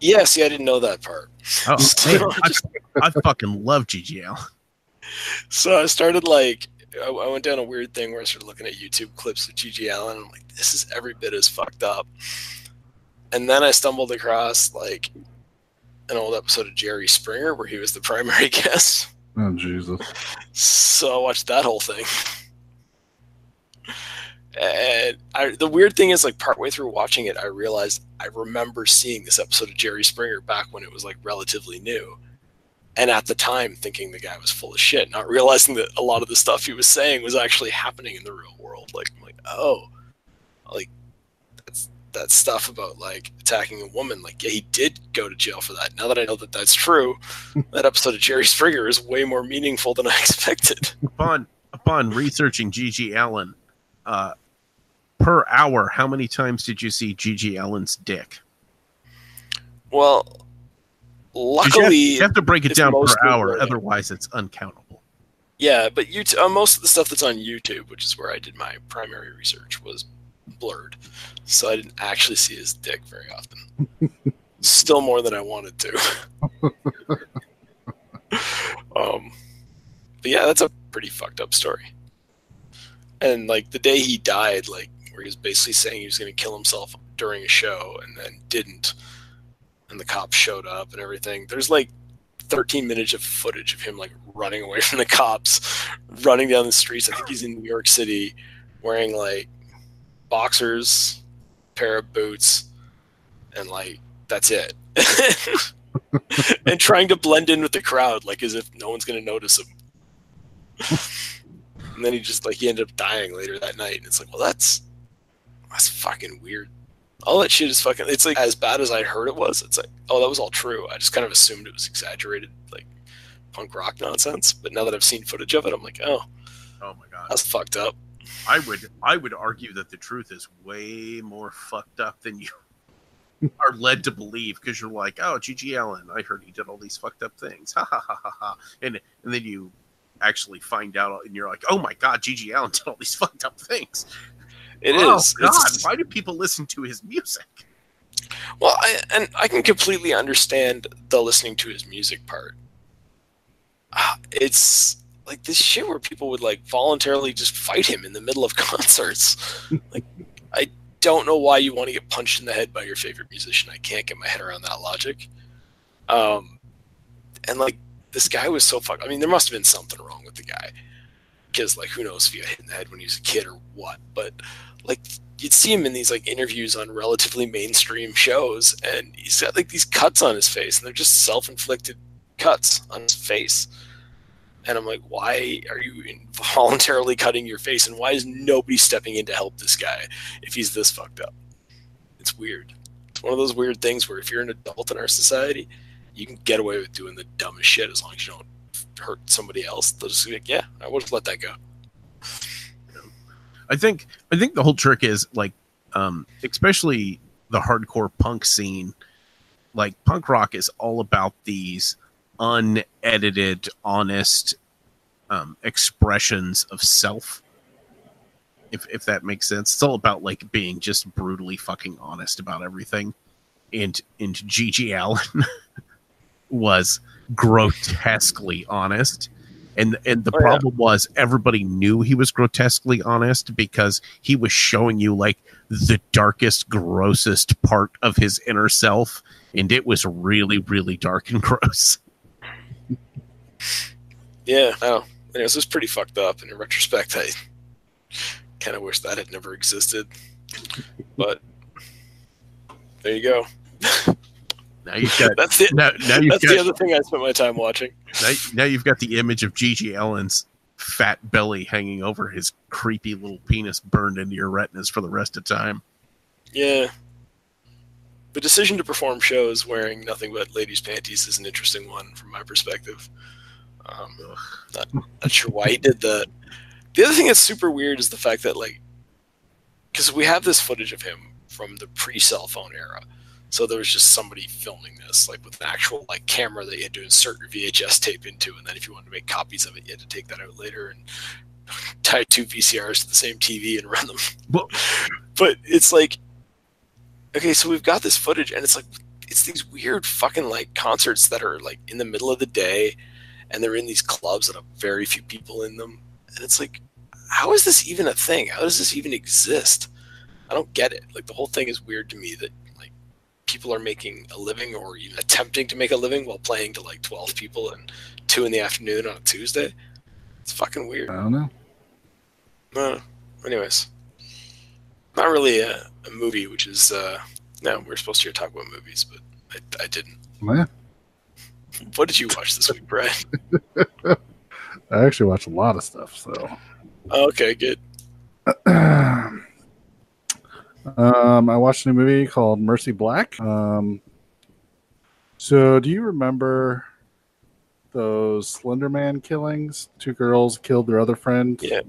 yeah, see, I didn't know that part. Oh, So, man, I, just- I fucking love GGL. so I started like, I, I went down a weird thing where I started looking at YouTube clips of GG Allin. I'm like, this is every bit as fucked up. And then I stumbled across like an old episode of Jerry Springer where he was the primary guest. Oh Jesus! So I watched that whole thing. And I, the weird thing is, like, partway through watching it, I realized I remember seeing this episode of Jerry Springer back when it was like relatively new. And at the time, thinking the guy was full of shit, not realizing that a lot of the stuff he was saying was actually happening in the real world. Like, I'm like, oh, like that stuff about like attacking a woman. Like, yeah, he did go to jail for that. Now that I know that that's true, that episode of Jerry Springer is way more meaningful than I expected. Upon upon researching GG Allin, uh, per hour, how many times did you see GG Allin's dick? Well, 'Cause You have, luckily, you have to break it down per hour, the- otherwise it's uncountable. yeah, but you uh, most of the stuff that's on YouTube, which is where I did my primary research, was blurred, so I didn't actually see his dick very often. Still more than I wanted to. um, but yeah, that's a pretty fucked up story. And like the day he died, like where he was basically saying he was going to kill himself during a show and then didn't, and the cops showed up and everything. There's like 13 minutes of footage of him like running away from the cops, running down the streets. I think he's in New York City, wearing like boxers, pair of boots, and like that's it. and trying to blend in with the crowd, like as if no one's gonna notice him. and then he just like he ended up dying later that night, and it's like, well, that's that's fucking weird. All that shit is fucking. It's like as bad as I heard it was. It's like, oh, that was all true. I just kind of assumed it was exaggerated, like punk rock nonsense. But now that I've seen footage of it, I'm like, oh, Oh my god. that's fucked up. I would I would argue that the truth is way more fucked up than you are led to believe because you're like, oh, G.G. Allin, I heard he did all these fucked up things, ha ha ha ha ha, and and then you actually find out and you're like, oh my god, G.G. Allin did all these fucked up things. It oh, is. God, It's- why do people listen to his music? Well, I, and I can completely understand the listening to his music part. Ah, It's like this shit where people would like voluntarily just fight him in the middle of concerts. like, I don't know why you want to get punched in the head by your favorite musician. I can't get my head around that logic. Um, and like this guy was so fucked. I mean, there must have been something wrong with the guy because like who knows if he got hit in the head when he was a kid or what. But like you'd see him in these like interviews on relatively mainstream shows and he's got like these cuts on his face and they're just self-inflicted cuts on his face and i'm like why are you voluntarily cutting your face? And why is nobody stepping in to help this guy if he's this fucked up? It's weird. It's one of those weird things where if you're an adult in our society you can get away with doing the dumbest shit as long as you don't hurt somebody else. They'll just be like yeah i would have let that go. I think I think the whole trick is like um especially the hardcore punk scene like punk rock is all about these unedited honest um expressions of self if if that makes sense. It's all about like being just brutally fucking honest about everything. And and GG Allin was grotesquely honest. And and the Oh, yeah. problem was everybody knew he was grotesquely honest because he was showing you like the darkest grossest part of his inner self. And it was really really dark and gross Yeah, I know. Anyways, it was pretty fucked up. And in retrospect, I kind of wish that had never existed. But there you go. now you've got That's it. now, now you've That's the got other thing I spent my time watching. now, now you've got the image of GG Allin's fat belly hanging over his creepy little penis burned into your retinas for the rest of time Yeah. The decision to perform shows wearing nothing but ladies' panties is an interesting one from my perspective. Um, not, not sure why he did that. The other thing that's super weird is the fact that, like, because we have this footage of him from the pre-cell phone era, so there was just somebody filming this, like with an actual like camera that you had to insert your VHS tape into, and then if you wanted to make copies of it, you had to take that out later and tie two VCRs to the same TV and run them. Well- but it's like, okay, so we've got this footage, and it's like it's these weird fucking like concerts that are like in the middle of the day, and they're in these clubs that have very few people in them, and it's like, how is this even a thing? How does this even exist? I don't get it. Like the whole thing is weird to me that like people are making a living or even attempting to make a living while playing to like 12 people and 2 in the afternoon on a Tuesday. It's fucking weird. I don't know. Uh, anyways, not really a, a movie, which is uh, no, we're supposed to talk about movies, but I, I didn't. Yeah. What did you watch this week, Brad? I actually watch a lot of stuff, so okay, good. um, I watched a movie called Mercy Black. Um, so, do you remember those Slender Man killings? Two girls killed their other friend. Yeah.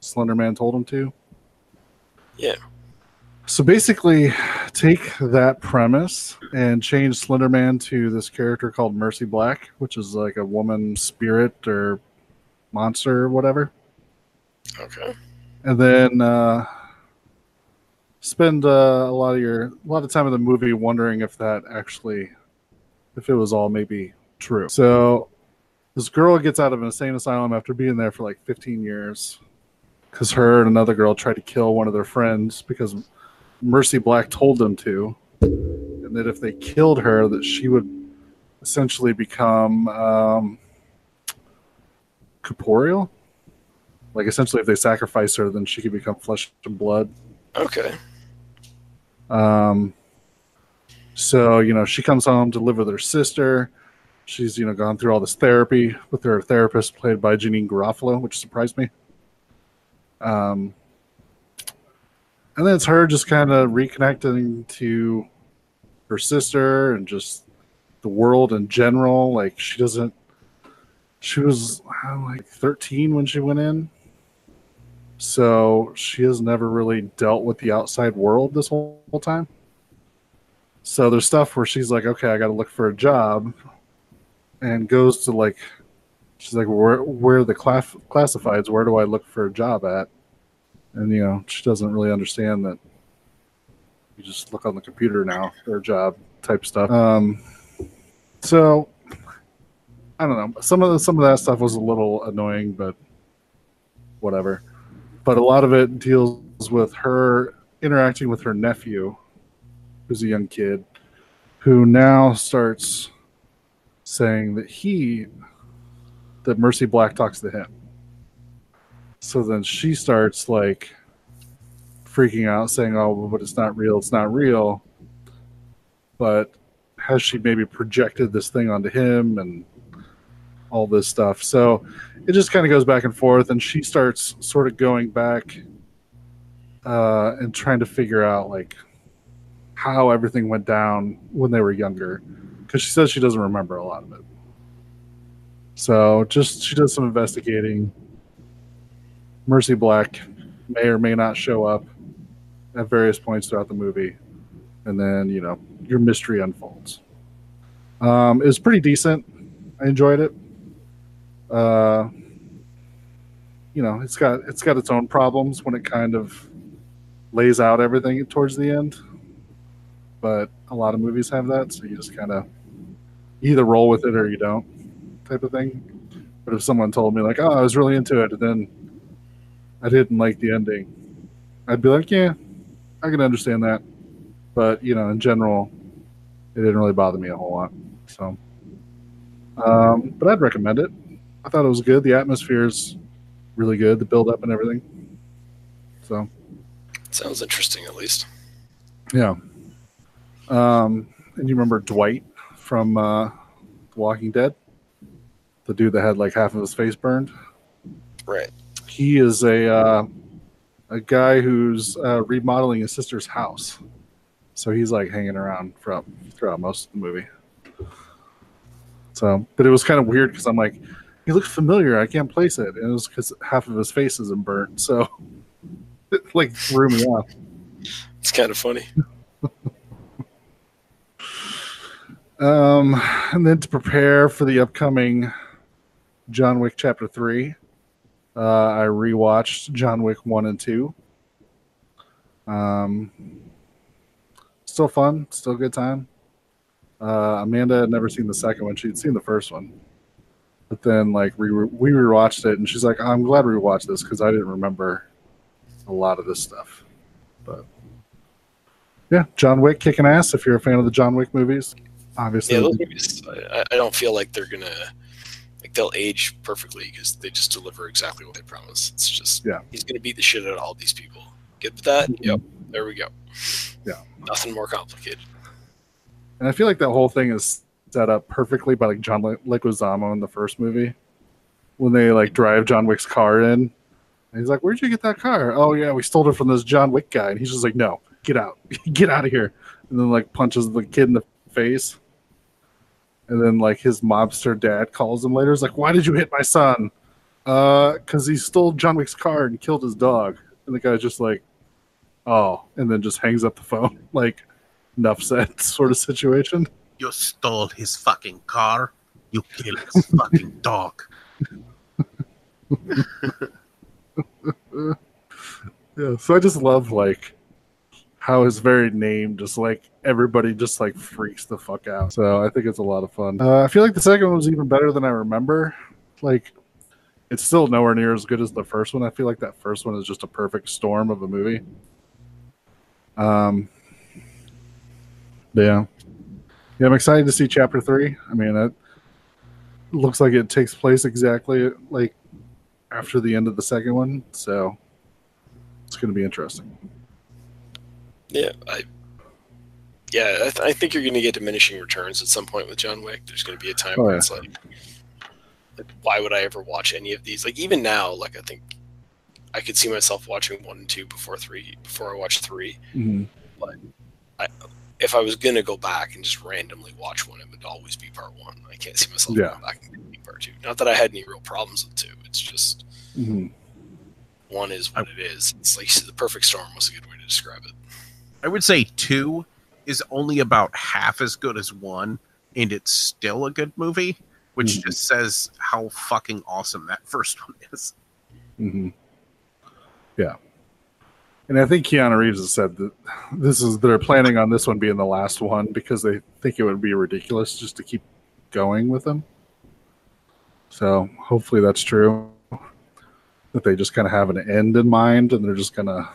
Slender Man told them to. Yeah. So basically, take that premise and change Slenderman to this character called Mercy Black, which is like a woman spirit or monster or whatever. Okay. And then uh, spend uh, a lot of your a lot of time in the movie wondering if that actually if it was all maybe true. So this girl gets out of an insane asylum after being there for like 15 years because her and another girl tried to kill one of their friends because Mercy Black told them to, and that if they killed her, that she would essentially become um, corporeal. Like essentially, if they sacrifice her, then she could become flesh and blood. Okay. Um, so you know, she comes home to live with her sister. She's you know gone through all this therapy with her therapist, played by Janeane Garofalo, which surprised me. Um, and then it's her just kind of reconnecting to her sister and just the world in general. Like she doesn't. She was uh, like 13 when she went in, so she has never really dealt with the outside world this whole, whole time. So there's stuff where she's like, okay, I got to look for a job, and goes to like, she's like, where where the class, classifieds? Where do I look for a job at? And you know, she doesn't really understand that you just look on the computer now for a job type stuff. Um, so I don't know. Some of the, some of that stuff was a little annoying, but whatever. But a lot of it deals with her interacting with her nephew, who's a young kid, who now starts saying that he that Mercy Black talks to him. So then she starts like freaking out, saying, "Oh, but it's not real. It's not real." But has she maybe projected this thing onto him and all this stuff? So it just kind of goes back and forth, and she starts sort of going back uh, and trying to figure out like how everything went down when they were younger, because she says she doesn't remember a lot of it. So just she does some investigating. Mercy Black may or may not show up at various points throughout the movie, and then you know your mystery unfolds. Um, it was pretty decent. I enjoyed it. Uh, you know, it's got it's got its own problems when it kind of lays out everything towards the end, but a lot of movies have that, so you just kind of either roll with it or you don't, type of thing. But if someone told me like, "Oh, I was really into it," and then I didn't like the ending, I'd be like, "Yeah, I can understand that." But you know, in general, it didn't really bother me a whole lot. So, um, but I'd recommend it. I thought it was good. The atmosphere is really good. The build up and everything. So, Sounds interesting, at least. yeah. Um, and you remember Dwight from uh, The Walking Dead? The dude that had like half of his face burned. Right. He is a uh, a guy who's uh, remodeling his sister's house. So he's like hanging around throughout throughout most of the movie. So, but it was kind of weird because I'm like, he looks familiar. I can't place it, and it was because half of his face isn't burnt. So, it like threw me off. It's kind of funny. Um, and then to prepare for the upcoming John Wick Chapter Three, uh, I rewatched John Wick One and Two. Um, still fun, still good time. Uh, Amanda had never seen the second one; she'd seen the first one, but then like we re- we rewatched it, and she's like, "I'm glad we watched this because I didn't remember a lot of this stuff." But yeah, John Wick kicking ass. If you're a fan of the John Wick movies, obviously, Yeah, those movies. I, I don't feel like they're gonna like they'll age perfectly because they just deliver exactly what they promise. It's just Yeah. he's gonna beat the shit out of all these people. Get with that? Mhm. Yep. There we go. Yeah. Nothing more complicated. And I feel like that whole thing is set up perfectly by like John Le- Leguizamo in the first movie when they like drive John Wick's car in. And he's like, "Where'd you get that car?" Oh yeah, we stole it from this John Wick guy. And he's just like, "No, get out, get out of here!" And then like punches the kid in the face. And then like his mobster dad calls him later. He's like, "Why did you hit my son?" Uh, because he stole John Wick's car and killed his dog. And the guy's just like, "Oh," and then just hangs up the phone. Like, enough said, sort of situation. You stole his fucking car. You killed his fucking dog. Yeah, so I just love like how his very name just like everybody just like freaks the fuck out. So I think it's a lot of fun. Uh, I feel like the second one was even better than I remember. Like it's still nowhere near as good as the first one. I feel like that first one is just a perfect storm of a movie. Um, yeah, yeah, I'm excited to see chapter three. I mean, it looks like it takes place exactly like after the end of the second one, so it's going to be interesting. Yeah, I. Yeah, I, th- I think you're going to get diminishing returns at some point with John Wick. There's going to be a time Oh, where yeah. it's like, like, why would I ever watch any of these? Like even now, like I think I could see myself watching one and two before three. Before I watch three, Mhm. if I was going to go back and just randomly watch one, it would always be part one. I can't see myself Yeah. going back and getting part two. Not that I had any real problems with two. It's just Mhm. one is what it is. It's like the perfect storm was a good way to describe it. I would say two is only about half as good as one, and it's still a good movie, which Mhm. just says how fucking awesome that first one is. hmm Yeah. And I think Keanu Reeves has said that this is they're planning on this one being the last one because they think it would be ridiculous just to keep going with them. So hopefully that's true. That they just kind of have an end in mind and they're just gonna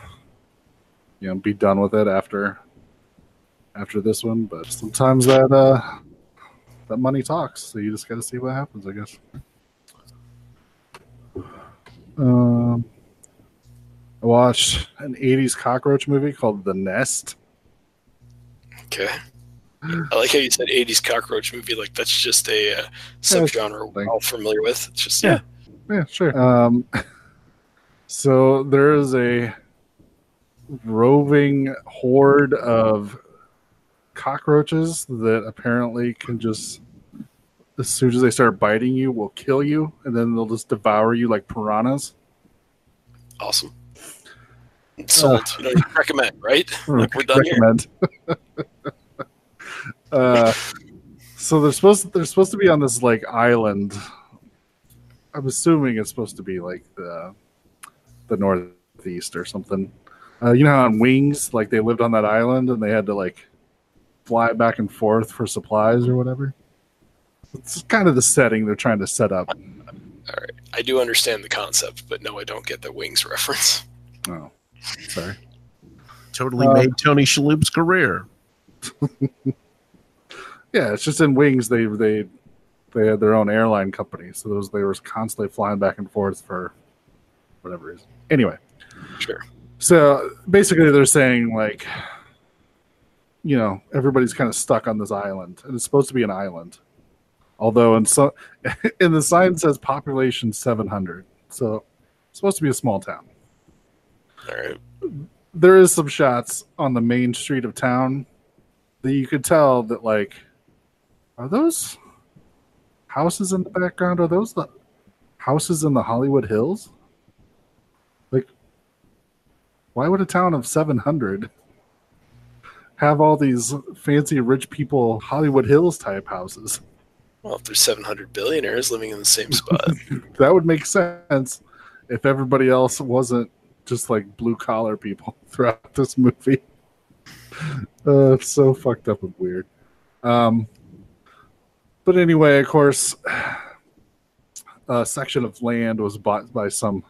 you know be done with it after after this one. But sometimes that uh that money talks, so you just gotta see what happens, I guess. Um I watched an 80s cockroach movie called The Nest. Okay. I like how you said 80s cockroach movie. Like that's just a uh, subgenre we're all familiar with. It's just Yeah. Yeah, sure. Um, so there is a roving horde of cockroaches that apparently can just, as soon as they start biting you, will kill you, and then they'll just devour you like piranhas. awesome. Sold. you know, recommend, right? Like we're done here. recommend. uh, so they're supposed to, they're supposed to be on this like island. I'm assuming it's supposed to be like the the northeast or something. Uh, you know how on Wings, like they lived on that island and they had to like fly back and forth for supplies or whatever. It's kind of the setting they're trying to set up. All right. I do understand the concept, but no, I don't get the wings reference. Oh, sorry. Totally Uh, made Tony Shalhoub's career. Yeah, it's just in Wings. They they they had their own airline company, so those they were constantly flying back and forth for whatever reason. Anyway, Sure. So basically they're saying like, you know, everybody's kind of stuck on this island, and it's supposed to be an island. Although in so, in the sign says population seven hundred, so it's supposed to be a small town. All right. there is some shots on the main street of town that you could tell that like are those houses in the background are those the houses in the hollywood hills like why would a town of 700 have all these fancy rich people hollywood hills type houses Well, if there's 700 billionaires living in the same spot, that would make sense if everybody else wasn't just like blue collar people throughout this movie. Uh, it's so fucked up and weird. Um, but anyway, of course, a section of land was bought by some.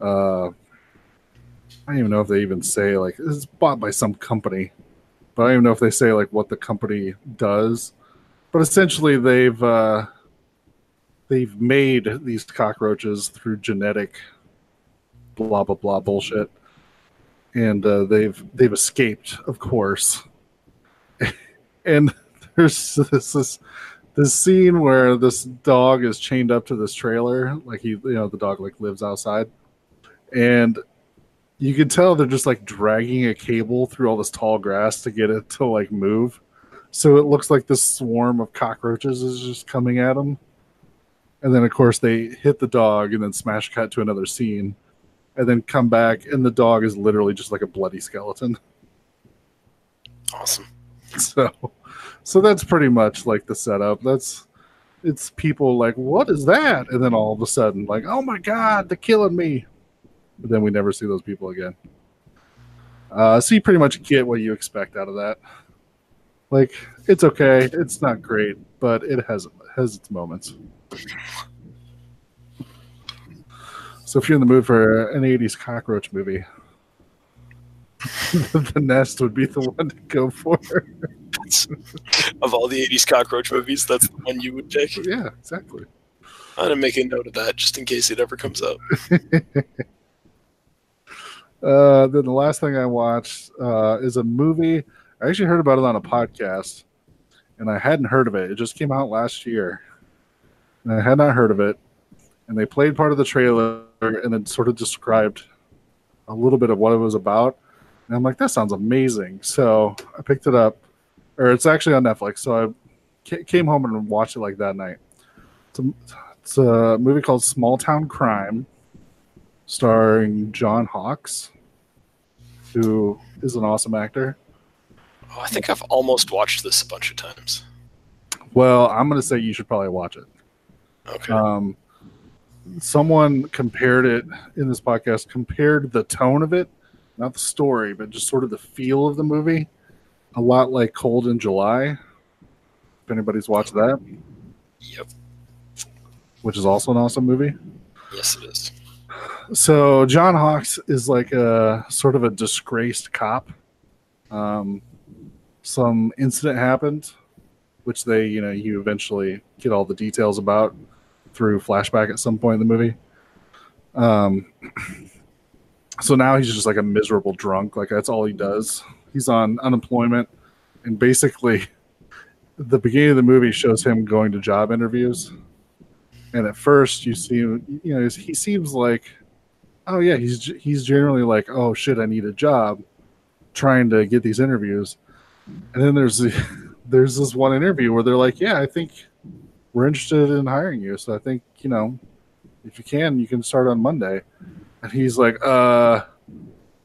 Uh, I don't even know if they even say like it's bought by some company, but I don't even know if they say like what the company does. But essentially, they've uh, they've made these cockroaches through genetic blah blah blah bullshit. And uh, they've they've escaped of course. And there's this, this this scene where this dog is chained up to this trailer like he you know the dog like lives outside. And you can tell they're just like dragging a cable through all this tall grass to get it to like move. So it looks like this swarm of cockroaches is just coming at them and then of course they hit the dog and then smash cut to another scene and then come back and the dog is literally just like a bloody skeleton. Awesome. so so that's pretty much like the setup. That's it's people like what is that? And then all of a sudden like oh my god they're killing me but then we never see those people again Uh, so you pretty much get what you expect out of that. Like it's okay, it's not great, but it has has its moments. So if you're in the mood for an '80s cockroach movie, the Nest would be the one to go for. of all the 80s cockroach movies, that's the one you would pick. yeah, exactly. I'm gonna make a note of that just in case it ever comes up. Uh, then the last thing I watched uh, is a movie. I actually heard about it on a podcast, and I hadn't heard of it. It just came out last year, and I had not heard of it. And they played part of the trailer and then sort of described a little bit of what it was about. And I'm like, that sounds amazing. So I picked it up, or it's actually on Netflix. So I came home and watched it like that night. It's a, it's a movie called Small Town Crime starring John Hawkes, who is an awesome actor. Oh, I think I've almost watched this a bunch of times. Well, I'm going to say you should probably watch it. Okay. Um, someone compared it in this podcast, compared the tone of it, not the story, but just sort of the feel of the movie, a lot like Cold in July. If anybody's watched that, yep. which is also an awesome movie. Yes, it is. So John Hawkes is like a sort of a disgraced cop. Um, some incident happened, which they, you know, you eventually get all the details about through flashback at some point in the movie. Um, so now he's just like a miserable drunk. Like that's all he does. He's on unemployment, and basically, the beginning of the movie shows him going to job interviews. And at first, you see, you know, he seems like oh yeah, he's he's generally like, oh shit, I need a job, trying to get these interviews, and then there's the, there's this one interview where they're like, yeah, I think we're interested in hiring you, so I think you know, if you can, you can start on Monday, and he's like, uh,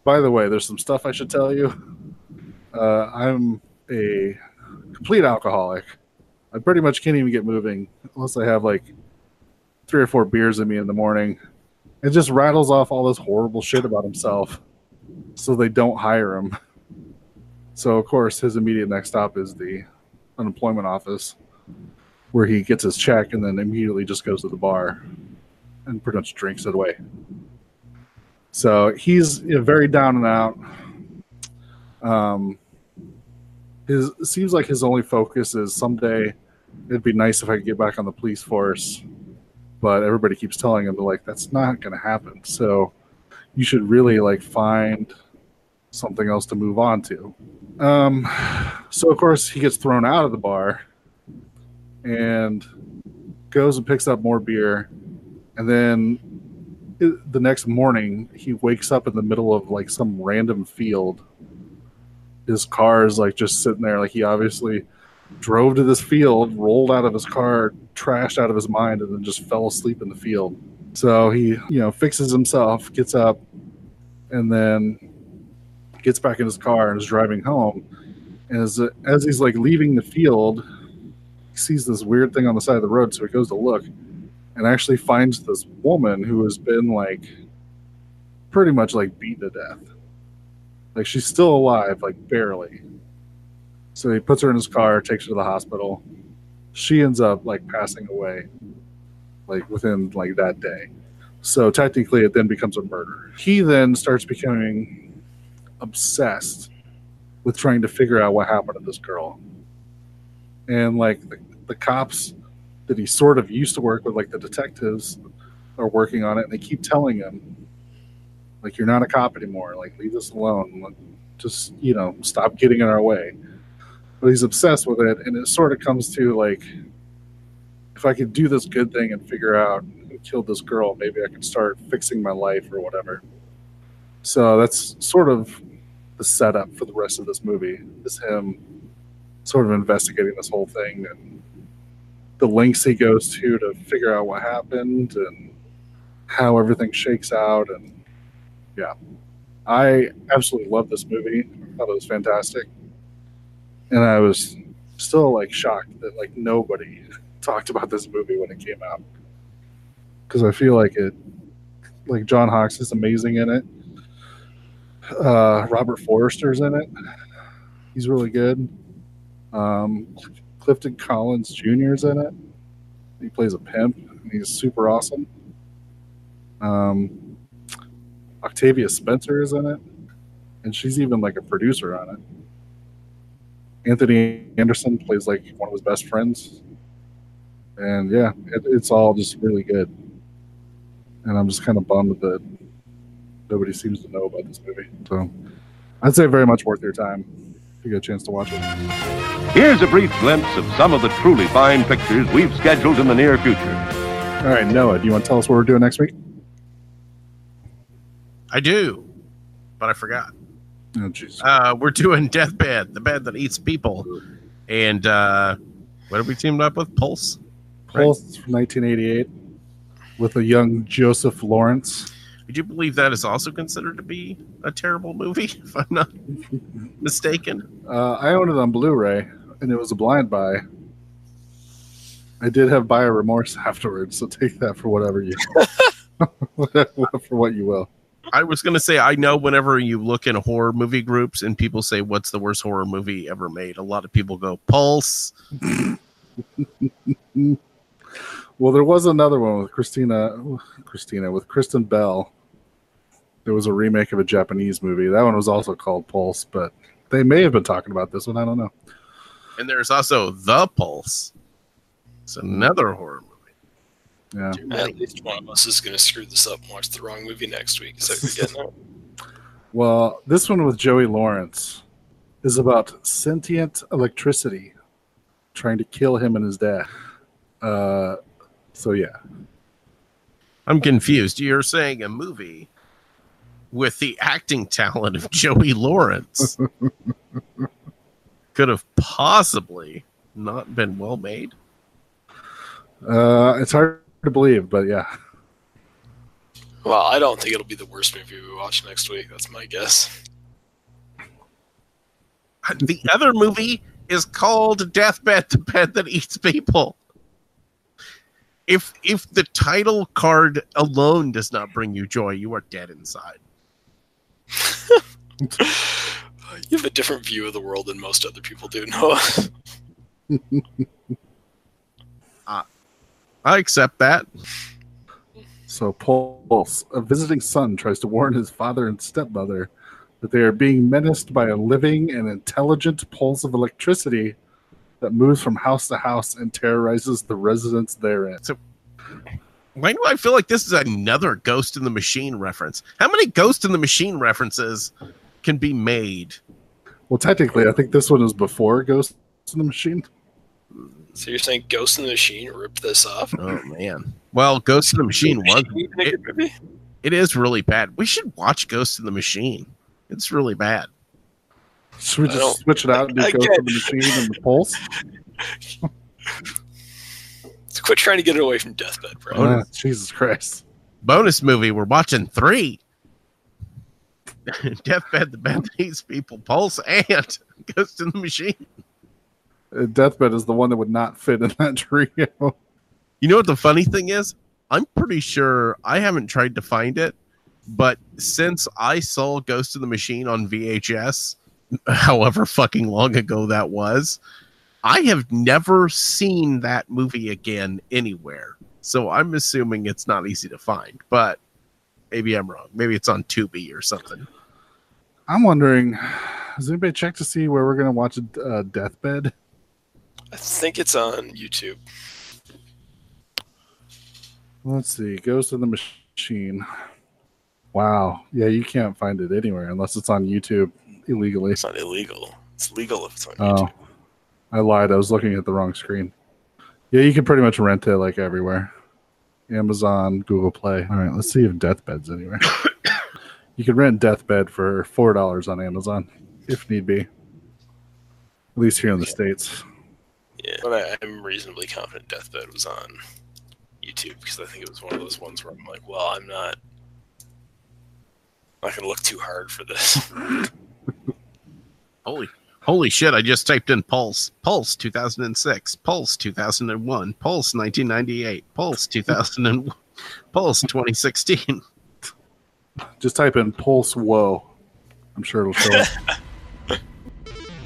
by the way, there's some stuff I should tell you. Uh, I'm a complete alcoholic. I pretty much can't even get moving unless I have like three or four beers in me in the morning and just rattles off all this horrible shit about himself so they don't hire him. So, of course, his immediate next stop is the unemployment office where he gets his check and then immediately just goes to the bar and pretty much drinks it away. So he's very down and out. Um, his it seems like his only focus is someday it'd be nice if I could get back on the police force but everybody keeps telling him like that's not going to happen. So you should really like find something else to move on to. Um, so of course he gets thrown out of the bar and goes and picks up more beer, and then it, the next morning he wakes up in the middle of like some random field. His car is like just sitting there, like he obviously drove to this field, rolled out of his car, trashed out of his mind, and then just fell asleep in the field. So he, you know, fixes himself, gets up, and then gets back in his car and is driving home. And as as he's like leaving the field, he sees this weird thing on the side of the road. So he goes to look, and actually finds this woman who has been like pretty much like beaten to death. Like she's still alive, like barely so he puts her in his car, takes her to the hospital. She ends up like passing away, like within like that day. So technically, it then becomes a murder. He then starts becoming obsessed with trying to figure out what happened to this girl. And like the, the cops that he sort of used to work with, like the detectives, are working on it, and they keep telling him, like, you're not a cop anymore. Like, leave us alone. Just you know, stop getting in our way but he's obsessed with it and it sort of comes to like if i could do this good thing and figure out who killed this girl maybe i could start fixing my life or whatever. So that's sort of the setup for the rest of this movie is him sort of investigating this whole thing and the lengths he goes to to figure out what happened and how everything shakes out and yeah. I absolutely love this movie. I thought it was fantastic and I was still like shocked that like nobody talked about this movie when it came out because I feel like it, like John Hawkes is amazing in it. Uh, Robert Forster's in it. He's really good. Um, Clifton Collins Jr. is in it. He plays a pimp, and he's super awesome. Um, Octavia Spencer is in it, and she's even like a producer on it. Anthony Anderson plays like one of his best friends, and yeah, it, it's all just really good. And I'm just kind of bummed that nobody seems to know about this movie. So I'd say very much worth your time if you get a chance to watch it. Here's a brief glimpse of some of the truly fine pictures we've scheduled in the near future. All right, Noah, do you want to tell us what we're doing next week? I do, but I forgot. Oh. Uh, we're doing Deathbed, the bed that eats people, and uh, what have we teamed up with? Pulse. Pulse from 1988 with a young Joseph Lawrence. Would you believe that is also considered to be a terrible movie, if I'm not mistaken? Uh, I owned it on Blu-ray, and it was a blind buy. I did have buyer remorse afterwards, so take that for whatever you for what you will. I was going to say, I know whenever you look in horror movie groups and people say, What's the worst horror movie ever made? A lot of people go, Pulse. Well, there was another one with Christina, Christina with Kristen Bell. There was a remake of a Japanese movie. That one was also called Pulse, but they may have been talking about this one. I don't know. And there's also The Pulse. It's another horror movie. Yeah. At least one of us is going to screw this up and watch the wrong movie next week. Is that what you're getting? Well, this one with Joey Lawrence is about sentient electricity trying to kill him and his dad. Uh, so yeah, I'm confused. You're saying a movie with the acting talent of Joey Lawrence could have possibly not been well made? uh, it's hard to believe, but yeah. Well, I don't think it'll be the worst movie we watch next week. That's my guess. The other movie is called Deathbed, the bed that eats people. If if the title card alone does not bring you joy, you are dead inside. You have a different view of the world than most other people do, Noah. I accept that. So Pulse, a visiting son, tries to warn his father and stepmother that they are being menaced by a living and intelligent pulse of electricity that moves from house to house and terrorizes the residents therein. Why do I feel like this is another Ghost in the Machine reference? How many Ghost in the Machine references can be made? Well, technically, I think this one is before Ghost in the Machine. So you're saying Ghost in the Machine ripped this off? Oh man. Well, Ghost in the Machine was Even a it is really bad. We should watch Ghost in the Machine. It's really bad. Should we just switch it out and do Ghost in the Machine and the Pulse? So quit trying to get it away from Deathbed, bro. Ah, Jesus Christ. Bonus movie. We're watching three. Deathbed, the bed that eats people, Pulse, and Ghost in the Machine. Uh, Deathbed is the one that would not fit in that trio. You know what the funny thing is? I'm pretty sure I haven't tried to find it, but since I saw Ghost of the Machine on VHS, however fucking long ago that was, I have never seen that movie again anywhere. So I'm assuming it's not easy to find, but maybe I'm wrong. Maybe it's on Tubi or something. I'm wondering, has anybody checked to see where we're going to watch uh, Deathbed? I think it's on YouTube. Let's see. Ghost in the Machine. Wow. Yeah, you can't find it anywhere unless it's on YouTube illegally. It's not illegal. It's legal if it's on Oh, YouTube. I lied. I was looking at the wrong screen. Yeah, you can pretty much rent it like everywhere Amazon, Google Play. All right, let's see if Deathbed's anywhere. you can rent Deathbed for $4 on Amazon if need be. At least here in the States. Yeah, but I, I'm reasonably confident Deathbed was on YouTube because I think it was one of those ones where I'm like, well, I'm not, not gonna look too hard for this. Holy holy shit, I just typed in Pulse. Pulse 2006, Pulse 2001, Pulse 1998, Pulse 2000 Pulse 2016. Just type in Pulse Woe. I'm sure it'll show up.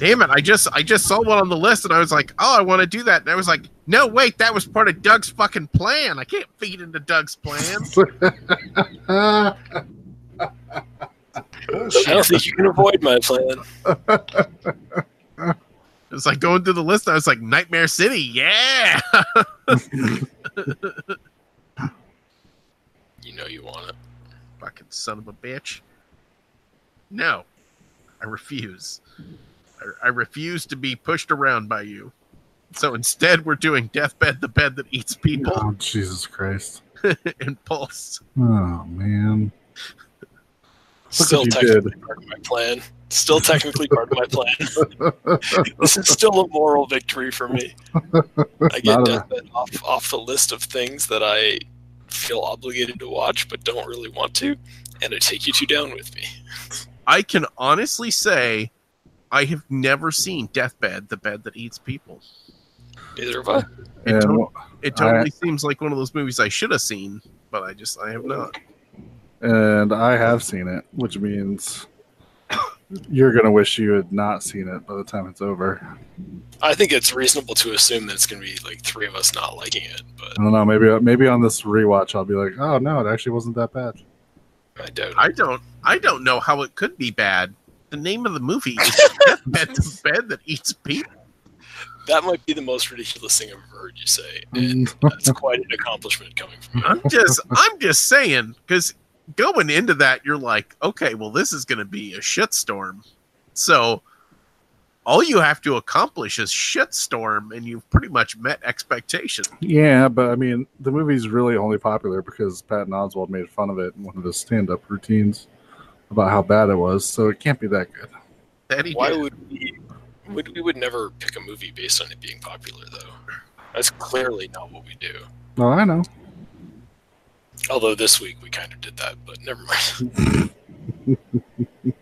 Damn it! I just I just saw one on the list and I was like, oh, I want to do that. And I was like, no, wait, that was part of Doug's fucking plan. I can't feed into Doug's plans. I don't think you can avoid my plan. It's like going through the list. I was like, Nightmare City, yeah. You know you want it. Fucking son of a bitch. No, I refuse. I, I refuse to be pushed around by you. So instead, we're doing Deathbed, the bed that eats people, Oh, Jesus Christ. and Pulse. Oh, man. Look Still technically did. part of my plan. Still technically part of my plan. this is still a moral victory for me. I get Not a- Deathbed off off the list of things that I feel obligated to watch but don't really want to, and I take you two down with me. I can honestly say I have never seen Deathbed, the bed that eats people. Neither have I. It, And to- it totally I- seems like one of those movies I should have seen, but I just I have not. and I have seen it, which means you're gonna wish you had not seen it by the time it's over. I think it's reasonable to assume that it's going to be like three of us not liking it, but I don't know. Maybe maybe on this rewatch, I'll be like, oh no, it actually wasn't that bad. I don't. I don't I don't know how it could be bad. The name of the movie is Deathbed, the bed that eats people. That might be the most ridiculous thing I've ever heard you say, and that's quite an accomplishment coming from you. I'm just I'm just saying because going into that you're like, okay, well this is going to be a shitstorm. So all you have to accomplish is shitstorm, and you've pretty much met expectation. Yeah, but I mean, the movie's really only popular because Patton Oswalt made fun of it in one of his stand-up routines about how bad it was. So it can't be that good. That Why did. would we? Would, we would never pick a movie based on it being popular, though. That's clearly not what we do. No, I know. Although this week we kind of did that, but never mind.